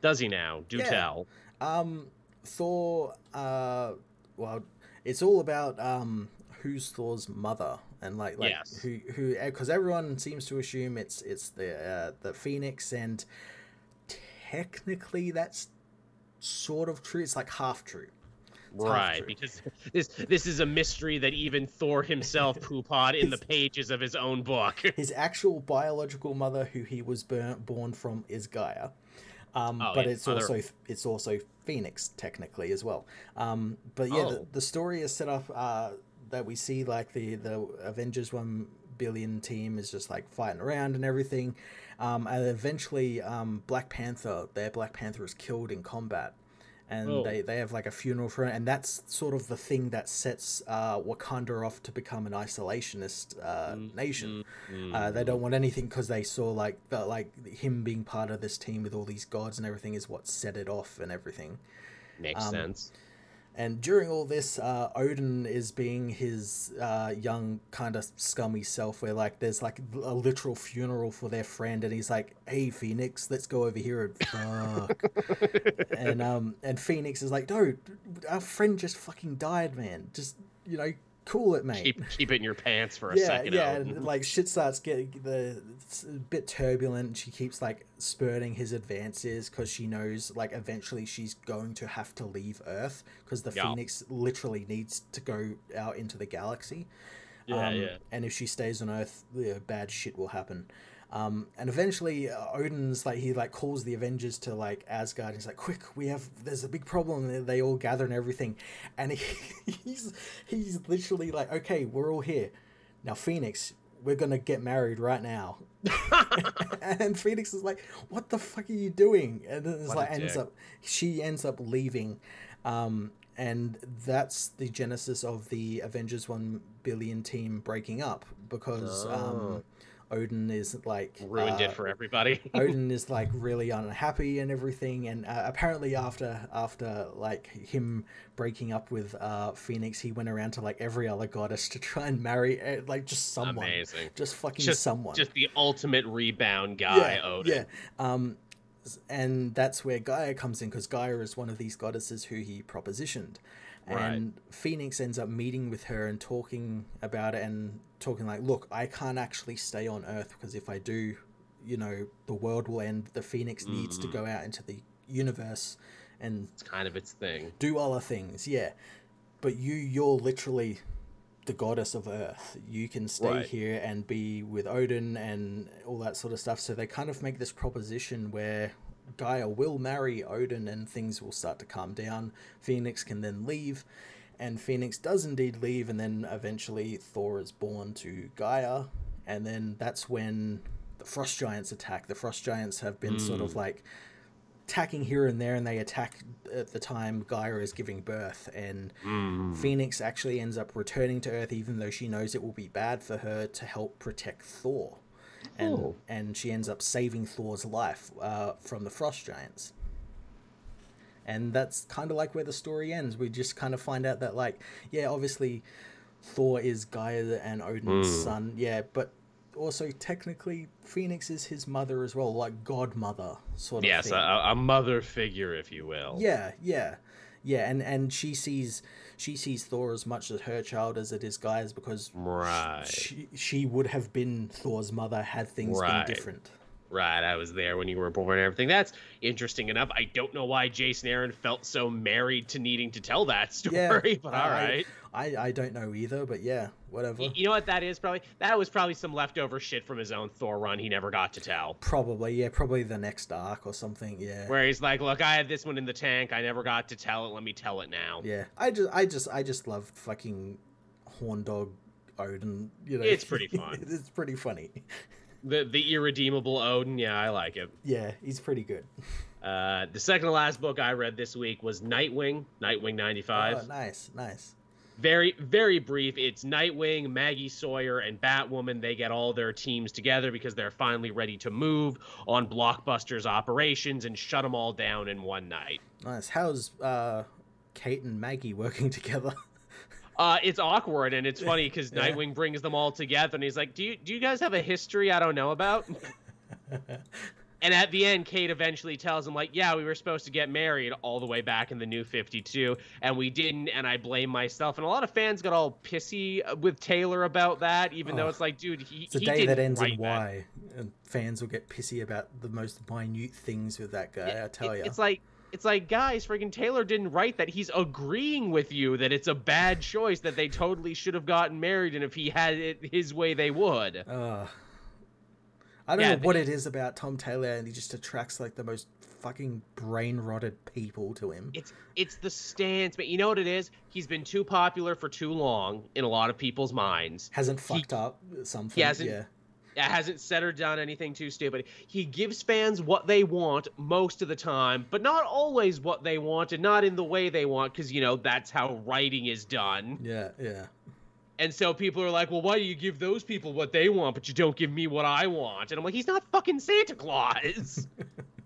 Does he now? Do Yeah. tell. Um, Thor. Uh, well, it's all about um who's Thor's mother and like like Yes. who who because everyone seems to assume it's it's the uh, the Phoenix and technically that's sort of true. It's like half true. half Right, true. because this this is a mystery that even Thor himself [laughs] poopod in the pages of his own book. [laughs] His actual biological mother, who he was burn, born from, is Gaia. Um, Oh, but it's other- also it's also Phoenix technically as well. Um, but yeah, the, Oh. the story is set up uh, that we see like the the Avengers one billion team is just like fighting around and everything, um, and eventually um, Black Panther, their Black Panther is killed in combat, and Oh. they, they have like a funeral for it, and that's sort of the thing that sets uh, Wakanda off to become an isolationist uh, Mm, nation. mm, Uh, they don't want anything because they saw like the, like him being part of this team with all these gods and everything is what set it off and everything. Makes um, sense. And during all this, uh, Odin is being his uh, young, kind of scummy self, where like there's like a literal funeral for their friend, and he's like, "Hey, Phoenix, let's go over here and fuck." [laughs] and um, and Phoenix is like, "Dude, our friend just fucking died, man. Just you know, cool it, mate." Keep keep it in your pants for a yeah, second. yeah, and like shit starts getting the it's a bit turbulent. She keeps like spurting his advances because she knows like eventually she's going to have to leave Earth because the Yeah. Phoenix literally needs to go out into the galaxy. yeah, Um, yeah. And if she stays on Earth, yeah, bad shit will happen. Um, and eventually, uh, Odin's like he like calls the Avengers to like Asgard. He's like, "Quick, we have there's a big problem." And they all gather and everything, and he, [laughs] he's he's literally like, "Okay, we're all here now, Phoenix. We're gonna get married right now." [laughs] and Phoenix is like, "What the fuck are you doing?" And then it's What like ends dick. up she ends up leaving. Um, and that's the genesis of the Avengers 1 billion team breaking up because um, Oh. Odin is like Ruined uh, it for everybody. [laughs] Odin is like really unhappy and everything, and uh, apparently after after like him breaking up with uh, Phoenix, he went around to like every other goddess to try and marry uh, like just someone, Amazing. just fucking Just someone, Just the ultimate rebound guy, Odin. yeah. Um, and that's where Gaia comes in because Gaia is one of these goddesses who he propositioned. Right. And Phoenix ends up meeting with her and talking about it and talking like, look, I can't actually stay on Earth because if I do, you know, the world will end. The Phoenix needs to Mhm. go out into the universe and It's kind of its thing. do other things. Yeah. But you, you're literally the goddess of Earth. You can stay Right. here and be with Odin and all that sort of stuff. So they kind of make this proposition where Gaia will marry Odin and things will start to calm down. Phoenix can then leave. And Phoenix does indeed leave, and then eventually Thor is born to Gaia. And then that's when the Frost Giants attack. The Frost Giants have been sort of Mm. like attacking here and there, and they attack at the time Gaia is giving birth. And Mm. Phoenix actually ends up returning to Earth, even though she knows it will be bad for her to help protect Thor. And, Oh. and she ends up saving Thor's life uh, from the Frost Giants. And that's kind of like where the story ends. We just kind of find out that, like, yeah, obviously Thor is Gaia and Odin's Mm. son, yeah, but also technically Phoenix is his mother as well, like godmother sort of Yes, a, a mother figure, if you will. Yeah, yeah, yeah, and and she sees she sees Thor as much as her child as it is Gaia's because Right. she she would have been Thor's mother had things Right. been different. Right, I was there when you were born and everything. That's interesting enough. I don't know why Jason Aaron felt so married to needing to tell that [laughs] story, Yeah, but I- all right. I I don't know either, but yeah, whatever. Y- You know what that is probably? That was probably some leftover shit from his own Thor run he never got to tell. Probably, yeah, probably the next arc or something. Yeah, Where he's like, "Look, I had this one in the tank. I never got to tell it. Let me tell it now." yeah. I just I just I just love fucking horn dog Odin. You know, It's pretty [laughs] fun. it's pretty funny. The the irredeemable Odin. Yeah, I like it. Yeah, he's pretty good. Uh, the second to last book I read this week was Nightwing, Nightwing ninety five. Oh, nice, nice. very very brief it's nightwing maggie sawyer and batwoman they get all their teams together because they're finally ready to move on blockbuster's operations and shut them all down in one night Nice. How's uh, Kate and Maggie working [laughs] together? Uh, it's awkward and it's funny because Yeah. nightwing brings them all together and he's like do you, do you guys have a history i don't know about [laughs] and at the end kate eventually tells him like yeah we were supposed to get married all the way back in the new 52 and we didn't and i blame myself and a lot of fans got all pissy uh, with taylor about that even though Oh. it's like dude he, It's a he day didn't that ends in that. Y, and fans will get pissy about the most minute things with that guy. It- I tell it- you. It's like it's like guys, friggin' Taylor didn't write that. He's agreeing with you that it's a bad choice that they totally should have gotten married, and if he had it his way, they would. Uh, I don't Yeah, know what it is about Tom Taylor, and he just attracts like the most fucking brain rotted people to him. It's it's the stance, but you know what it is? He's been too popular for too long in a lot of people's minds. Hasn't fucked up something. He hasn't- Yeah. Hasn't said or done anything too stupid. He gives fans what they want most of the time, but not always what they want and not in the way they want because, you know, that's how writing is done. Yeah, yeah. And so people are like, well, why do you give those people what they want, but you don't give me what I want? And I'm like, he's not fucking Santa Claus. [laughs]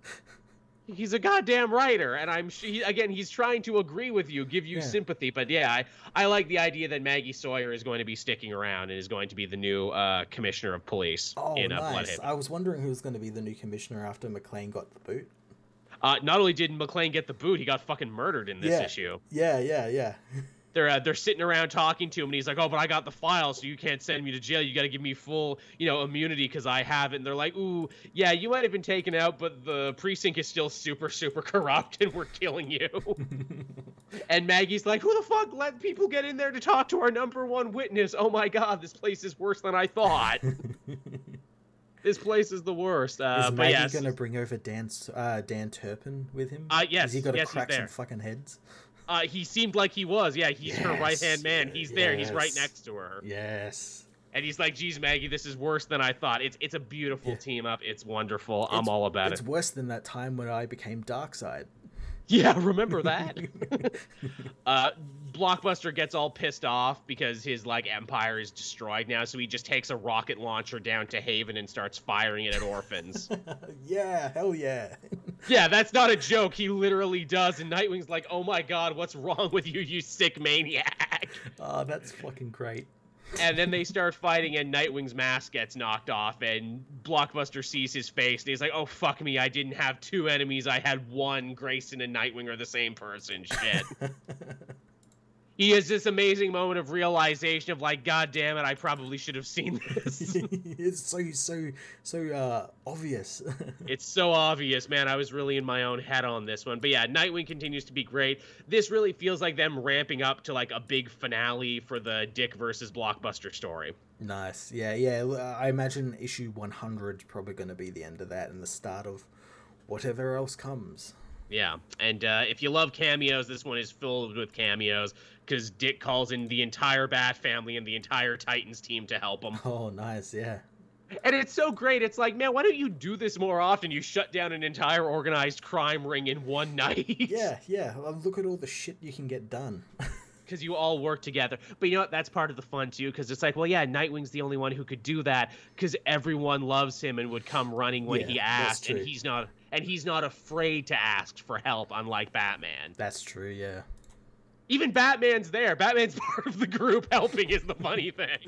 he's a goddamn writer, and I'm he, again, he's trying to agree with you, give you Yeah. sympathy. But yeah, I, I like the idea that Maggie Sawyer is going to be sticking around and is going to be the new uh, commissioner of police Oh, in uh, nice. Blüdhaven. I was wondering who was going to be the new commissioner after McLean got the boot. Uh, not only did McLean get the boot, he got fucking murdered in this Yeah. issue. Yeah, yeah, yeah. [laughs] they're uh, they're sitting around talking to him, and he's like, "Oh, but I got the file, so you can't send me to jail. You got to give me full, you know, immunity because I have it." And they're like, "Ooh, yeah, you might have been taken out, but the precinct is still super, super [laughs] corrupt, and we're killing you." [laughs] and Maggie's like, "Who the fuck let people get in there to talk to our number one witness? Oh my god, this place is worse than I thought. [laughs] this place is the worst." Uh, Is Maggie yes, going to bring over Dan, uh, Dan Turpin with him? Uh, yes, Has he got to yes, crack some fucking heads? Uh, he seemed like he was. Yeah, he's her right hand man. He's there. He's right next to her. Yes. And he's like, "Geez, Maggie, this is worse than I thought. It's it's a beautiful Yeah. team up. It's wonderful. I'm all about It's it." It's worse than that time when I became Darkseid. Yeah, remember that? [laughs] uh, Blockbuster gets all pissed off because his like empire is destroyed now, so he just takes a rocket launcher down to Haven and starts firing it at orphans. [laughs] yeah, hell yeah. yeah, that's not a joke. He literally does, and Nightwing's like, "Oh my god, what's wrong with you, you sick maniac?" Oh, that's fucking great. And then they start fighting and nightwing's mask gets knocked off and blockbuster sees his face and he's like oh fuck me i didn't have two enemies i had one grayson and nightwing are the same person shit [laughs] he has this amazing moment of realization of like god damn it i probably should have seen this [laughs] it's so so so uh obvious. [laughs] it's so obvious man i was really in my own head on this one but yeah nightwing continues to be great this really feels like them ramping up to like a big finale for the dick versus blockbuster story nice. Yeah, yeah. I imagine issue 100 is probably going to be the end of that and the start of whatever else comes. Yeah, and uh, if you love cameos, this one is filled with cameos because Dick calls in the entire Bat family and the entire Titans team to help him. Oh, nice. Yeah. And it's so great. It's like, man, why don't you do this more often? You shut down an entire organized crime ring in one [laughs] night. Yeah, yeah. Look at all the shit you can get done. [laughs] Because you all work together. But you know what? That's part of the fun, too. Because it's like, well, yeah, Nightwing's the only one who could do that because everyone loves him and would come running when Yeah, he asked. And he's not. And he's not afraid to ask for help, unlike Batman. That's true. Yeah. Even Batman's there. Batman's [laughs] part of the group helping is the funny thing.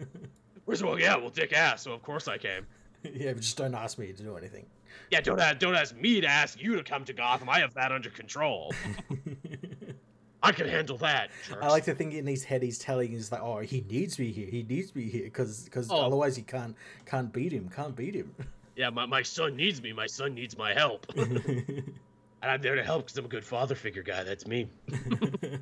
[laughs] Whereas, well, yeah, well, Dick asked, so of course I came. yeah, but just don't ask me to do anything. Yeah, don't ask, don't ask me to ask you to come to Gotham. I have that under control. [laughs] I can handle that. I like to think in his head he's telling he's like, oh, he needs me here. He needs me here because because Oh. otherwise he can't can't beat him. Can't beat him. Yeah, my, my son needs me. My son needs my help. And I'm there to help because I'm a good father figure guy. That's me. [laughs]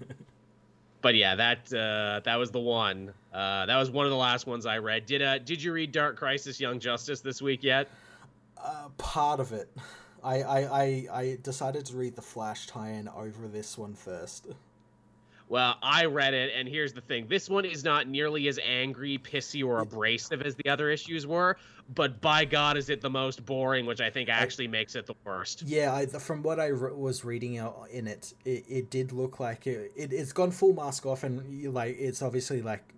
But yeah, that uh, that was the one. Uh, that was one of the last ones I read. Did uh, did you read Dark Crisis: Young Justice this week yet? uh, part of it. I, I, I, I decided to read the Flash tie-in over this one first. Well, I read it, and here's the thing: this one is not nearly as angry, pissy, or abrasive as the other issues were. But by God, is it the most boring, which I think actually makes it the worst. Yeah, I, from what I re- was reading out in it, it, it did look like it, it. It's gone full mask off, and you, like it's obviously like,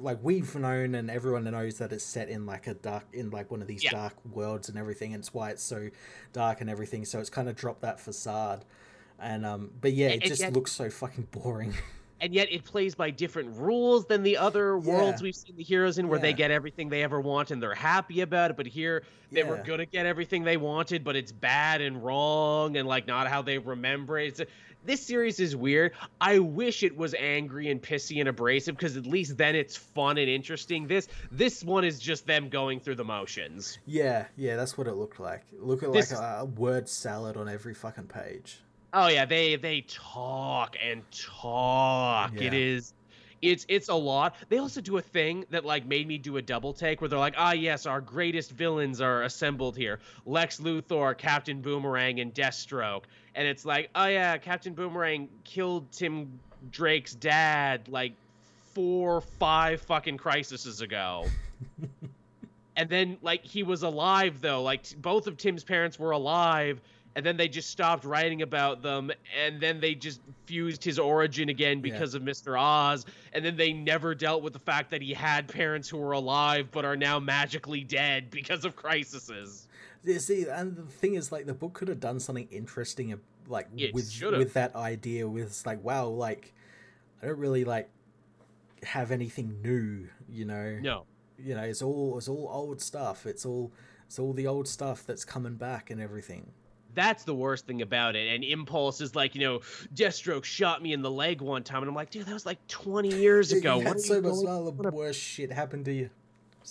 like we've known and everyone knows that it's set in like a dark, in like one of these Yeah. dark worlds and everything, and it's why it's so dark and everything. So it's kind of dropped that facade, and um, but yeah, it and just looks so fucking boring. [laughs] and yet it plays by different rules than the other worlds we've seen the heroes in where they get everything they ever want and they're happy about it but here they were gonna get everything they wanted but it's bad and wrong and like not how they remember it. It's- this series is weird. I wish it was angry and pissy and abrasive because at least then it's fun and interesting. This this one is just them going through the motions. Yeah, yeah, that's what it looked like. Look at This- like a, a word salad on every fucking page. Oh yeah, they they talk and talk. It Yeah. is it's it's a lot. They also do a thing that like made me do a double take where they're like, "Ah yes, our greatest villains are assembled here. Lex Luthor, Captain Boomerang and Deathstroke." And it's like, "Oh yeah, Captain Boomerang killed Tim Drake's dad like four, five fucking crises ago." [laughs] and then like he was alive though like t- both of tim's parents were alive and then they just stopped writing about them and then they just fused his origin again because yeah. of mr oz. And then they never dealt with the fact that he had parents who were alive but are now magically dead because of crises. You see and the thing is like the book could have done something interesting like it with should've. with that idea with like wow like i don't really like have anything new you know? No. You know it's all it's all old stuff. It's all it's all the old stuff that's coming back and everything that's the worst thing about it. And Impulse is like, you know, Deathstroke shot me in the leg one time, and I'm like, dude, that was like 20 years [laughs] ago. what so much all the worst shit happened to you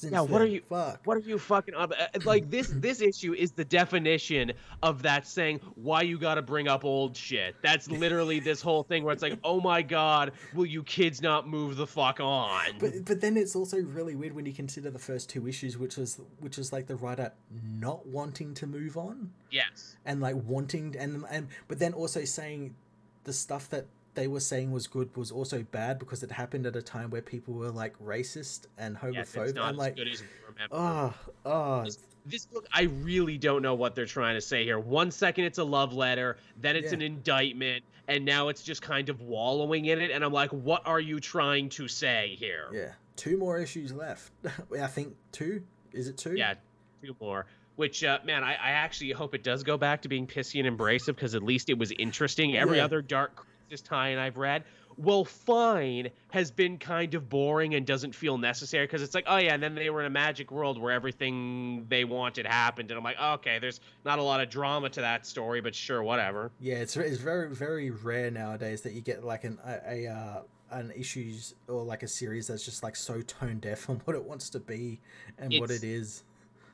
yeah, what then. are you? Fuck. What are you fucking up? Uh, like this, this issue is the definition of that saying why you got to bring up old shit. That's literally this whole thing where it's like, oh my god, will you kids not move the fuck on? But but then it's also really weird when you consider the first two issues, which was which was like the writer not wanting to move on. Yes. And like wanting and and but then also saying the stuff that they were saying was good was also bad because it happened at a time where people were like racist and homophobic. Yeah, I'm like, oh, oh. This, this, book, I really don't know what they're trying to say here. One second it's a love letter, then it's yeah. an indictment, and now it's just kind of wallowing in it. And I'm like, what are you trying to say here? Yeah, two more issues left. [laughs] I think two. Is it two? Yeah, two more which uh, man I, I, actually hope it does go back to being pissy and abrasive because at least it was interesting every yeah. other dark this tie I've read, well, fine has been kind of boring and doesn't feel necessary because it's like, oh yeah, and then they were in a magic world where everything they wanted happened, and I'm like, okay, there's not a lot of drama to that story, but sure, whatever. Yeah, it's it's very very rare nowadays that you get like an a, a uh, an issues or like a series that's just like so tone deaf [laughs] on what it wants to be and it's, what it is.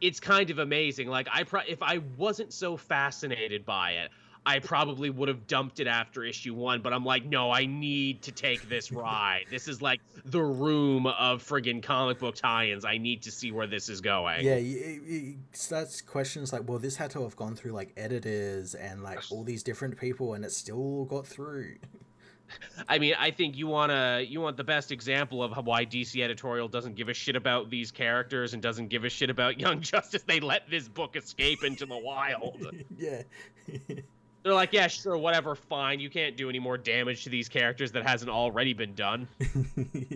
It's kind of amazing. Like I, pro- if I wasn't so fascinated by it, I probably would have dumped it after issue one, but I'm like, no, I need to take this [laughs] ride. this is like the room of friggin' comic book tie-ins. I need to see where this is going. Yeah, it, it starts questions like, well, this had to have gone through like editors and like all these different people, and it still got through. I mean, I think you wanna you want the best example of why DC editorial doesn't give a shit about these characters and doesn't give a shit about [laughs] Young Justice. They let this book escape into the wild. [laughs] yeah. They're like, yeah, sure, whatever, fine. You can't do any more damage to these characters that hasn't already been done.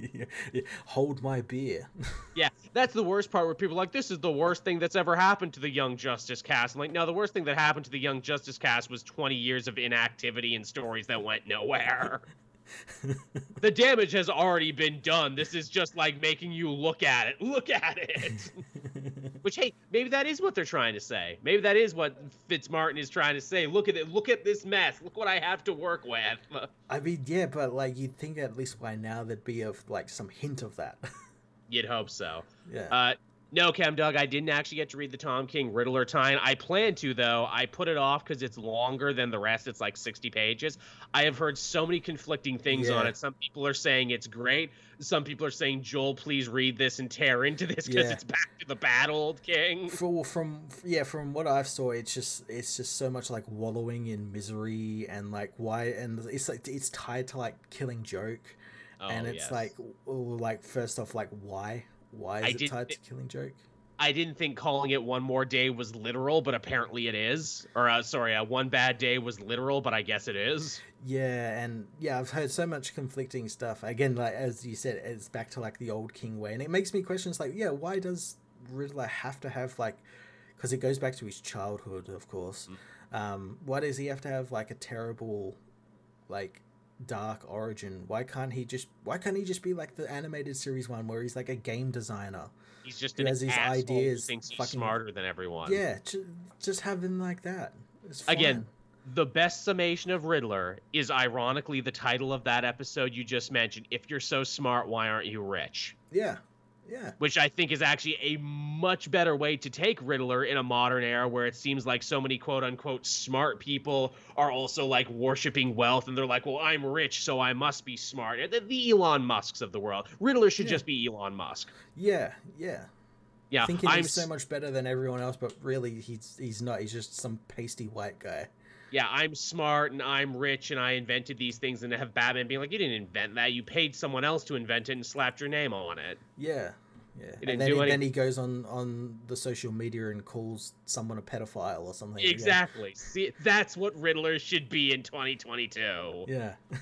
[laughs] Hold my beer. [laughs] yeah, that's the worst part where people are like, this is the worst thing that's ever happened to the Young Justice cast. I'm like, no, the worst thing that happened to the Young Justice cast was 20 years of inactivity and stories that went nowhere [laughs] the damage has already been done. This is just like making you look at it. Look at it. [laughs] Which hey, maybe that is what they're trying to say. Maybe that is what Fitzmartin is trying to say. Look at it. Look at this mess. Look what I have to work with. [laughs] I mean, yeah, but like you'd think at least by now there'd be of like some hint of that. You'd hope so. Yeah. Uh, no, Cam Doug, I didn't actually get to read the Tom King Riddler time. I plan to though. I put it off because it's longer than the rest. It's like 60 pages. I have heard so many conflicting things yeah. on it. Some people are saying it's great. Some people are saying, Joel, please read this and tear into this because yeah. it's back to the bad old King. For, from yeah, from what I've saw, it's just it's just so much like wallowing in misery and like why and it's like it's tied to like killing joke. Oh, and it's yes. like, like first off, like why why is I it tied to Killing Joke? I didn't think calling it one more day was literal, but apparently it is. Or uh, sorry, uh, one bad day was literal, but I guess it is. Yeah, and yeah, I've heard so much conflicting stuff. Again, like as you said, it's back to like the old King way, and it makes me question. It's like, yeah, why does Riddler have to have like? Because it goes back to his childhood, of course. Mm. Um, why does he have to have like a terrible, like dark origin. Why can't he just why can't he just be like the animated series one where he's like a game designer? He's just who has these ideas. Thinks he's fucking, smarter than everyone. Yeah, just have him like that. Again, the best summation of Riddler is ironically the title of that episode you just mentioned. If you're so smart, why aren't you rich? Yeah, yeah. Which I think is actually a much better way to take Riddler in a modern era where it seems like so many quote unquote smart people are also like worshiping wealth and they're like, well, I'm rich, so I must be smart. The, the Elon Musks of the world. Riddler should yeah. just be Elon Musk. Yeah, yeah. Yeah. Thinking I'm, he's so much better than everyone else, but really he's he's not. He's just some pasty white guy yeah, I'm smart and I'm rich and I invented these things, and have Batman being like, you didn't invent that, you paid someone else to invent it and slapped your name on it. Yeah, Yeah, and then, he, any- then he goes on on the social media and calls someone a pedophile or something. Exactly. See, that's what Riddler should be in 2022. Yeah. [laughs]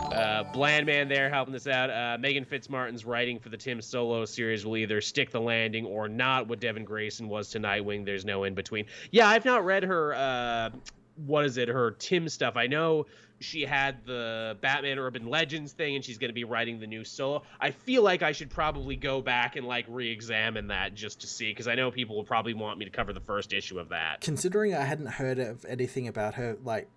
Uh, Bland Man there helping us out. Uh, Meghan Fitzmartin's writing for the Tim Solo series will either stick the landing or not. What Devin Grayson was to Nightwing, there's no in between. Yeah, I've not read her. Uh, what is it? Her Tim stuff. I know she had the Batman Urban Legends thing, and she's going to be writing the new Solo. I feel like I should probably go back and like re-examine that just to see, because I know people will probably want me to cover the first issue of that. Considering I hadn't heard of anything about her, like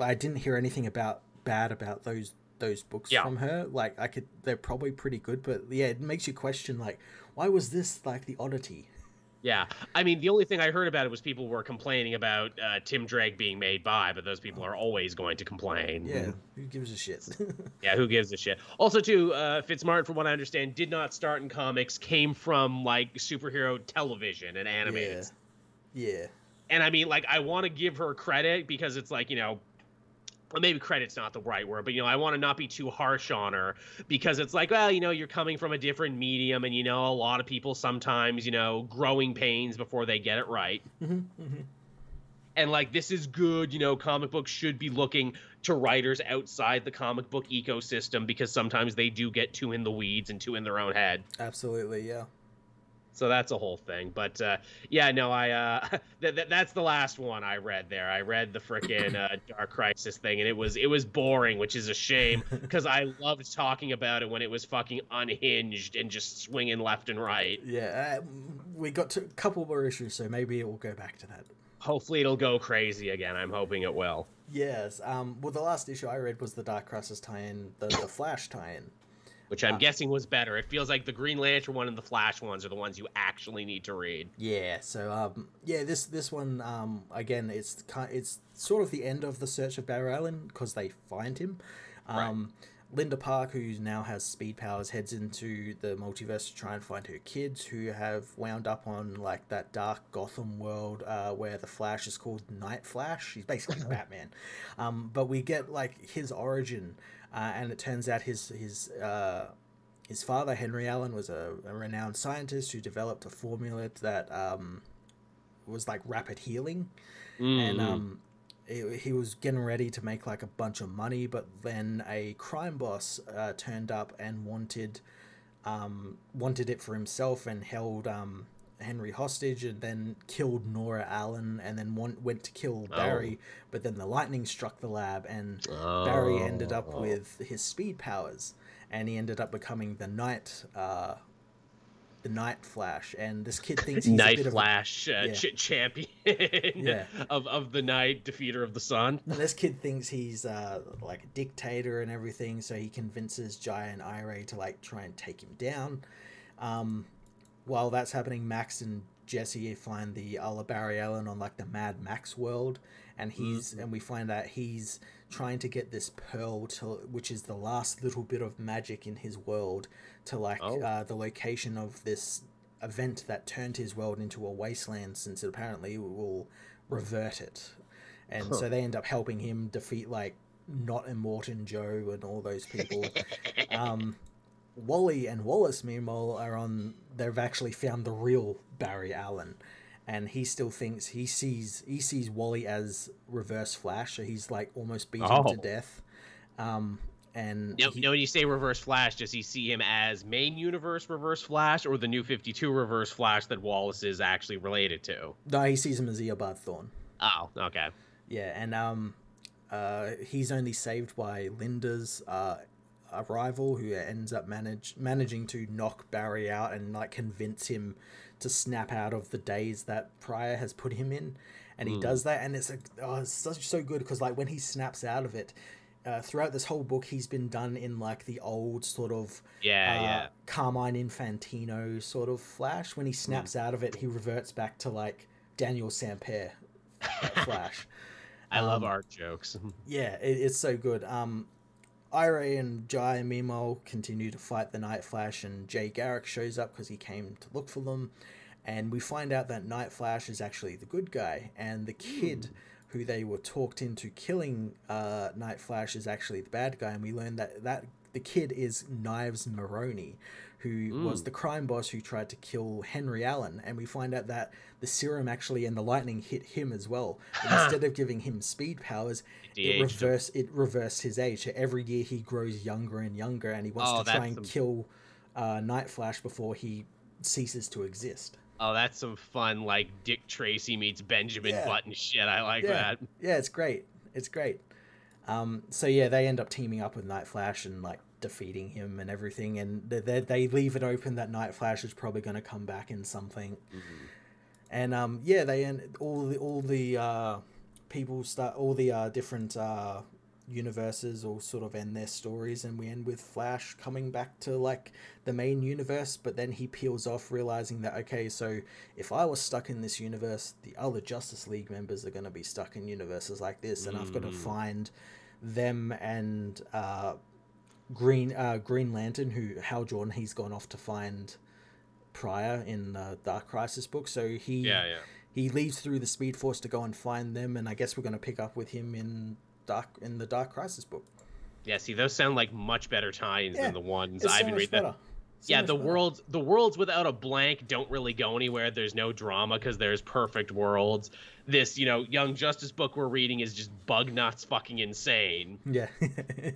I didn't hear anything about bad about those those books Yeah. from her. Like I could, they're probably pretty good, but yeah, it makes you question like, why was this like the oddity? Yeah, I mean, the only thing I heard about it was people were complaining about uh, Tim Drake being made by, but those people are always going to complain. Yeah, who gives a shit? [laughs] yeah, who gives a shit? Also, too, uh, Fitzmartin, from what I understand, did not start in comics, came from like superhero television and animated. yeah, yeah, And I mean, like, I want to give her credit because it's like, you know, maybe credit's not the right word, but you know, I want to not be too harsh on her because it's like, well, you know, you're coming from a different medium, and you know, a lot of people sometimes, you know, growing pains before they get it right. Mhm, mhm. and like this is good you know comic books should be looking to writers outside the comic book ecosystem because sometimes they do get too in the weeds and too in their own head absolutely, yeah. So that's a whole thing but uh yeah no i uh [laughs] th- th- that's the last one i read there i read the frickin' uh, [clears throat] dark crisis thing and it was it was boring which is a shame [laughs] because i loved talking about it when it was fucking unhinged and just swinging left and right Yeah, uh, we got to a couple more issues, so maybe it will go back to that. hopefully it'll go crazy again i'm hoping it will Yes. Um. Well, the last issue I read was the Dark Crisis tie-in, the the Flash tie-in. Which I'm Uh, guessing was better. It feels like the Green Lantern one and the Flash ones are the ones you actually need to read. Yeah. So um. Yeah. This this one um. Again, it's kind. It's sort of the end of the search of Barry Allen because they find him. Um. Linda Park, who now has speed powers, heads into the multiverse to try and find her kids who have wound up on like that dark Gotham world uh, where the Flash is called Night Flash. He's basically [laughs] Batman, um, but we get like his origin, uh, and it turns out his his uh, his father Henry Allen was a, a renowned scientist who developed a formula that um, was like rapid healing and Mhm. um, he, he was getting ready to make like a bunch of money, but then a crime boss uh, turned up and wanted um, wanted it for himself and held um, Henry hostage, and then killed Nora Allen, and then went to kill Barry, but then the lightning struck the lab, and Barry ended up Oh. with his speed powers, and he ended up becoming the Night. Uh, the Night Flash, and this kid thinks he's a Night bit of a Flash uh, yeah. ch- champion [laughs] Yeah. of of the night, defeater of the sun. And this kid thinks he's uh, like a dictator and everything, so he convinces Jai and Irey to like try and take him down. Um, while that's happening, Max and Jesse find the Alla Barry Allen on like the Mad Max world, and he's and we find out he's trying to get this pearl to which is the last little bit of magic in his world to like Oh. uh, the location of this event that turned his world into a wasteland since it apparently will revert it and so they end up helping him defeat like not Immortan Joe and all those people. [laughs] um, Wally and Wallace, meanwhile, are on. They've actually found the real Barry Allen, and he still thinks he sees he sees Wally as Reverse Flash, so he's like almost beaten Oh. to death. Um, and Now, he- now, when you say Reverse Flash, does he see him as main universe Reverse Flash or the New Fifty Two Reverse Flash that Wallace is actually related to? no, he sees him as Eobard Thawne. Oh, okay. Yeah, and um, uh, he's only saved by Linda's uh, a rival who ends up manage managing to knock Barry out and like convince him to snap out of the daze that Pariah has put him in, and he Hmm. does that, and it's a oh, it's such so good because like when he snaps out of it. Uh, throughout this whole book, he's been done in like the old sort of Yeah, uh, yeah. Carmine Infantino sort of Flash. When he snaps Hmm. out of it, he reverts back to like Daniel Sampere [laughs] Flash. I love um, art jokes. [laughs] Yeah, it, it's so good. Um, Irey and Jai meanwhile continue to fight the Night Flash, and Jay Garrick shows up because he came to look for them, and we find out that Night Flash is actually the good guy, and the kid who they were talked into killing uh, Night Flash is actually the bad guy, and we learn that that the kid is Knives Maroney, who was the crime boss who tried to kill Henry Allen, and we find out that the serum actually and the lightning hit him as well. Instead of giving him speed powers, it him. reverse it reversed his age. So every year he grows younger and younger, and he wants Oh, to try and some- kill uh, Night Flash before he ceases to exist. Oh, that's some fun, like Dick Tracy meets Benjamin Yeah. Button shit. I like yeah, that. yeah, it's great. It's great. Um, so yeah, they end up teaming up with Night Flash and like defeating him and everything, and they they, leave it open that Night Flash is probably going to come back in something. And um, yeah, they end all the all the uh, people start all the uh, different uh, universes all sort of end their stories, and we end with Flash coming back to like the main universe, but then he peels off, realizing that okay, so if I was stuck in this universe, the other Justice League members are going to be stuck in universes like this, and I've got to find them and uh, Green uh, Green Lantern, who Hal Jordan, he's gone off to find Pariah in the Dark Crisis book, so he Yeah, yeah. he leaves through the Speed Force to go and find them, and I guess we're going to pick up with him in Dark in the Dark Crisis book. Yeah, see, those sound like much better tie-ins Yeah, than the ones It's so I've been reading. So yeah, the better. worlds, the worlds without a blank don't really go anywhere. There's no drama because there's perfect worlds. This, you know, Young Justice book we're reading is just bug nuts, fucking insane. Yeah. [laughs]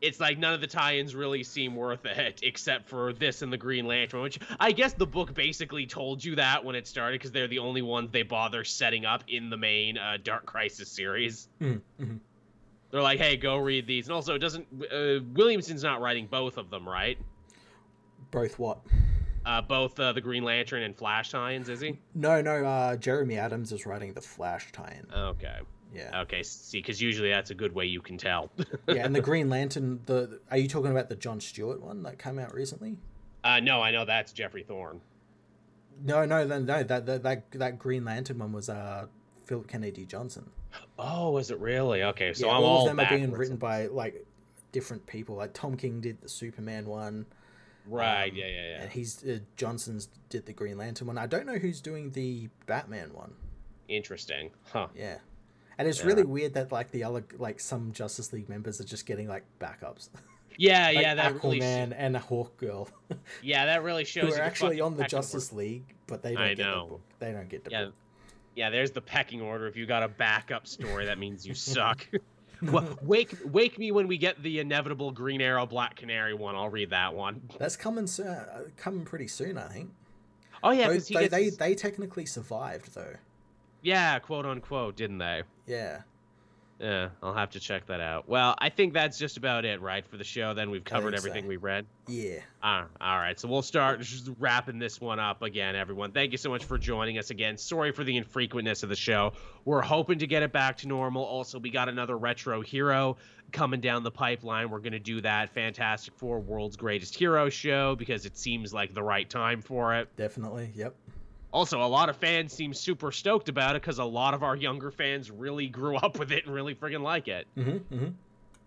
It's like none of the tie-ins really seem worth it, [laughs] except for this and the Green Lantern, which I guess the book basically told you that when it started because they're the only ones they bother setting up in the main uh, Dark Crisis series. Mhm, mhm. They're like, "Hey, go read these." And also, it doesn't uh, Williamson's not writing both of them, right? Both what? Uh, both uh, the Green Lantern and Flash tie-ins, is he? No, no. Uh, Jeremy Adams is writing the Flash tie-in. Okay. Yeah, Okay. See, because usually that's a good way you can tell. [laughs] yeah. And the [laughs] Green Lantern. The are you talking about the John Stewart one that came out recently? uh, no, I know that's Geoffrey Thorne. No, no, no, no. That that that, that Green Lantern one was uh Phillip Kennedy Johnson. Oh, is it really? Okay, so yeah, I'm all all of them are being written by like different people. Like Tom King did the Superman one. Right. um, yeah. Yeah. Yeah. And he's uh, Johnson's did the Green Lantern one. I don't know who's doing the Batman one. Interesting. Huh. Yeah. And it's Yeah. really weird that like the other like some Justice League members are just getting like backups. Yeah. [laughs] like yeah. That Aquaman really. and Hawk Girl, [laughs] yeah. That really shows. who are actually on the pecking order. Justice League, but they don't I get know. the book. They don't get the Yeah. book. Yeah, there's the pecking order. If you got a backup story, that means you [laughs] suck. Well, wake wake me when we get the inevitable Green Arrow Black Canary one. I'll read that one. That's coming soon. Uh, coming pretty soon, I think. Oh yeah, They, because they, gets they his- they technically survived though. yeah, quote unquote, didn't they? Yeah. Yeah, I'll have to check that out. Well, I think that's just about it, right, for the show. Then we've covered think so. everything we read. Yeah. Ah, all right, so we'll start just wrapping this one up again, everyone. Thank you so much for joining us again. Sorry for the infrequentness of the show. We're hoping to get it back to normal. Also, we got another retro hero coming down the pipeline. We're going to do that Fantastic Four World's Greatest Hero show because it seems like the right time for it. Definitely. Yep. Also, a lot of fans seem super stoked about it because a lot of our younger fans really grew up with it and really friggin' like it. Mm-hmm, mm-hmm.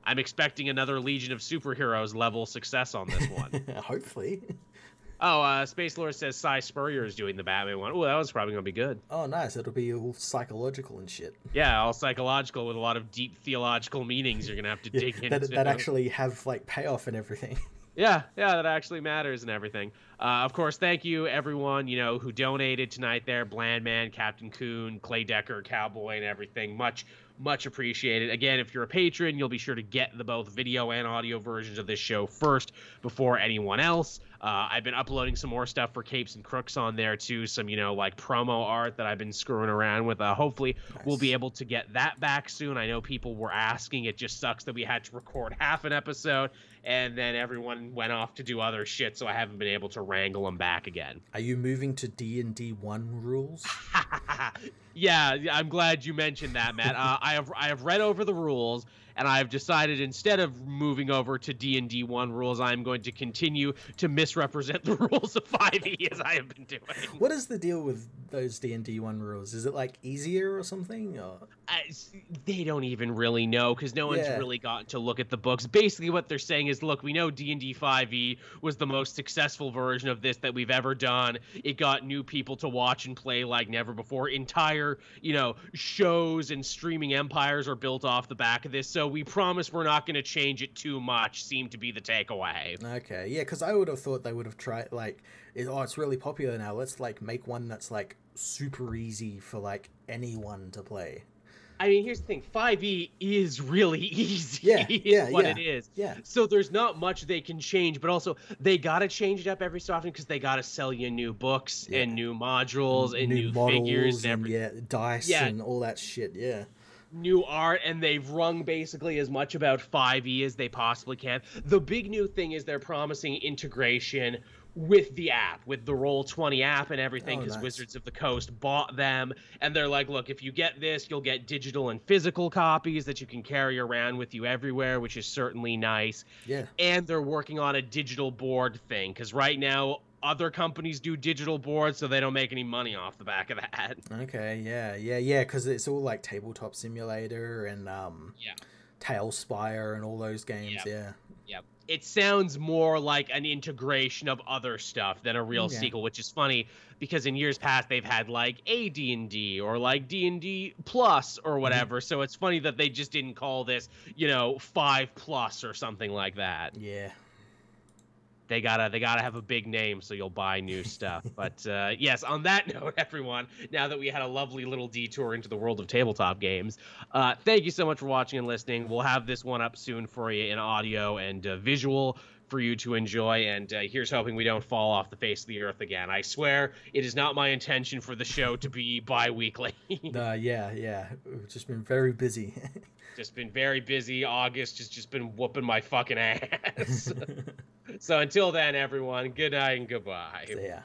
I'm expecting another Legion of Superheroes level success on this one. [laughs] Hopefully. [laughs] oh, uh, Space Lord says Si Spurrier is doing the Batman one. Oh, that one's probably gonna be good. Oh, nice. It'll be all psychological and shit. Yeah, all psychological with a lot of deep theological meanings you're gonna have to [laughs] Yeah, dig into. that, that actually have like payoff and everything. Yeah, yeah, that actually matters and everything. Uh, of course, thank you everyone you know who donated tonight. There, Blandman, Captain Coon, Clay Decker, Cowboy, and everything. Much, much appreciated. Again, if you're a patron, you'll be sure to get the both video and audio versions of this show first before anyone else. Uh, I've been uploading some more stuff for Capes and Crooks on there too. Some you know like promo art that I've been screwing around with. Uh, hopefully, we'll be able to get that back soon. I know people were asking. It just sucks that we had to record half an episode and then everyone went off to do other shit, so I haven't been able to wrangle them back again. Are you moving to D and D one rules? yeah, [laughs] yeah, I'm glad you mentioned that, Matt. Uh, I have I have read over the rules, and I've decided instead of moving over to D and D one rules, I'm going to continue to misrepresent the [laughs] rules of 5e as I have been doing. What is the deal with those D and D one rules? Is it like easier or something? Or... I, they don't even really know because no one's Yeah. really gotten to look at the books. Basically, what they're saying is, look, we know D and D 5e was the most successful version of this that we've ever done. It got new people to watch and play like never before. Entire, you know, shows and streaming empires are built off the back of this. So so we promise we're not going to change it too much. Seemed to be the takeaway. Okay, yeah, because I would have thought they would have tried like, it, oh, it's really popular now. Let's like make one that's like super easy for like anyone to play. I mean, here's the thing: 5e is really [laughs] easy. Yeah, yeah, what yeah, it is. Yeah. So there's not much they can change, but also they gotta change it up every so often because they gotta sell you new books Yeah. and new modules and new, figures and, and every, yeah, dice Yeah. and all that shit. Yeah. New art, and they've wrung basically as much about 5e as they possibly can. The big new thing is they're promising integration with the app, with the Roll20 app and everything, Oh, because nice. Wizards of the Coast bought them, and they're like, look, if you get this, you'll get digital and physical copies that you can carry around with you everywhere, which is certainly nice. Yeah. And they're working on a digital board thing, because right now other companies do digital boards, so they don't make any money off the back of that. [laughs] Okay. Yeah. Yeah. Yeah. Because it's all like tabletop simulator and um. Yeah. TaleSpire and all those games. Yep. Yeah. Yep. It sounds more like an integration of other stuff than a real Okay. sequel, which is funny because in years past they've had like a D&D or like D&D plus or whatever. So it's funny that they just didn't call this, you know, 5 plus or something like that. Yeah. They got to they got to have a big name so you'll buy new stuff. [laughs] but uh, yes, on that [laughs] note everyone, now that we had a lovely little detour into the world of tabletop games, uh, thank you so much for watching and listening. We'll have this one up soon for you in audio and uh, visual for you to enjoy. And uh, here's hoping we don't fall off the face of the earth again. I swear it is not my intention for the show to be bi weekly. Uh, [laughs] yeah. Yeah. We've just been very busy. just been very busy. August has just been whooping my fucking ass. So until then, everyone, good night and goodbye. yeah.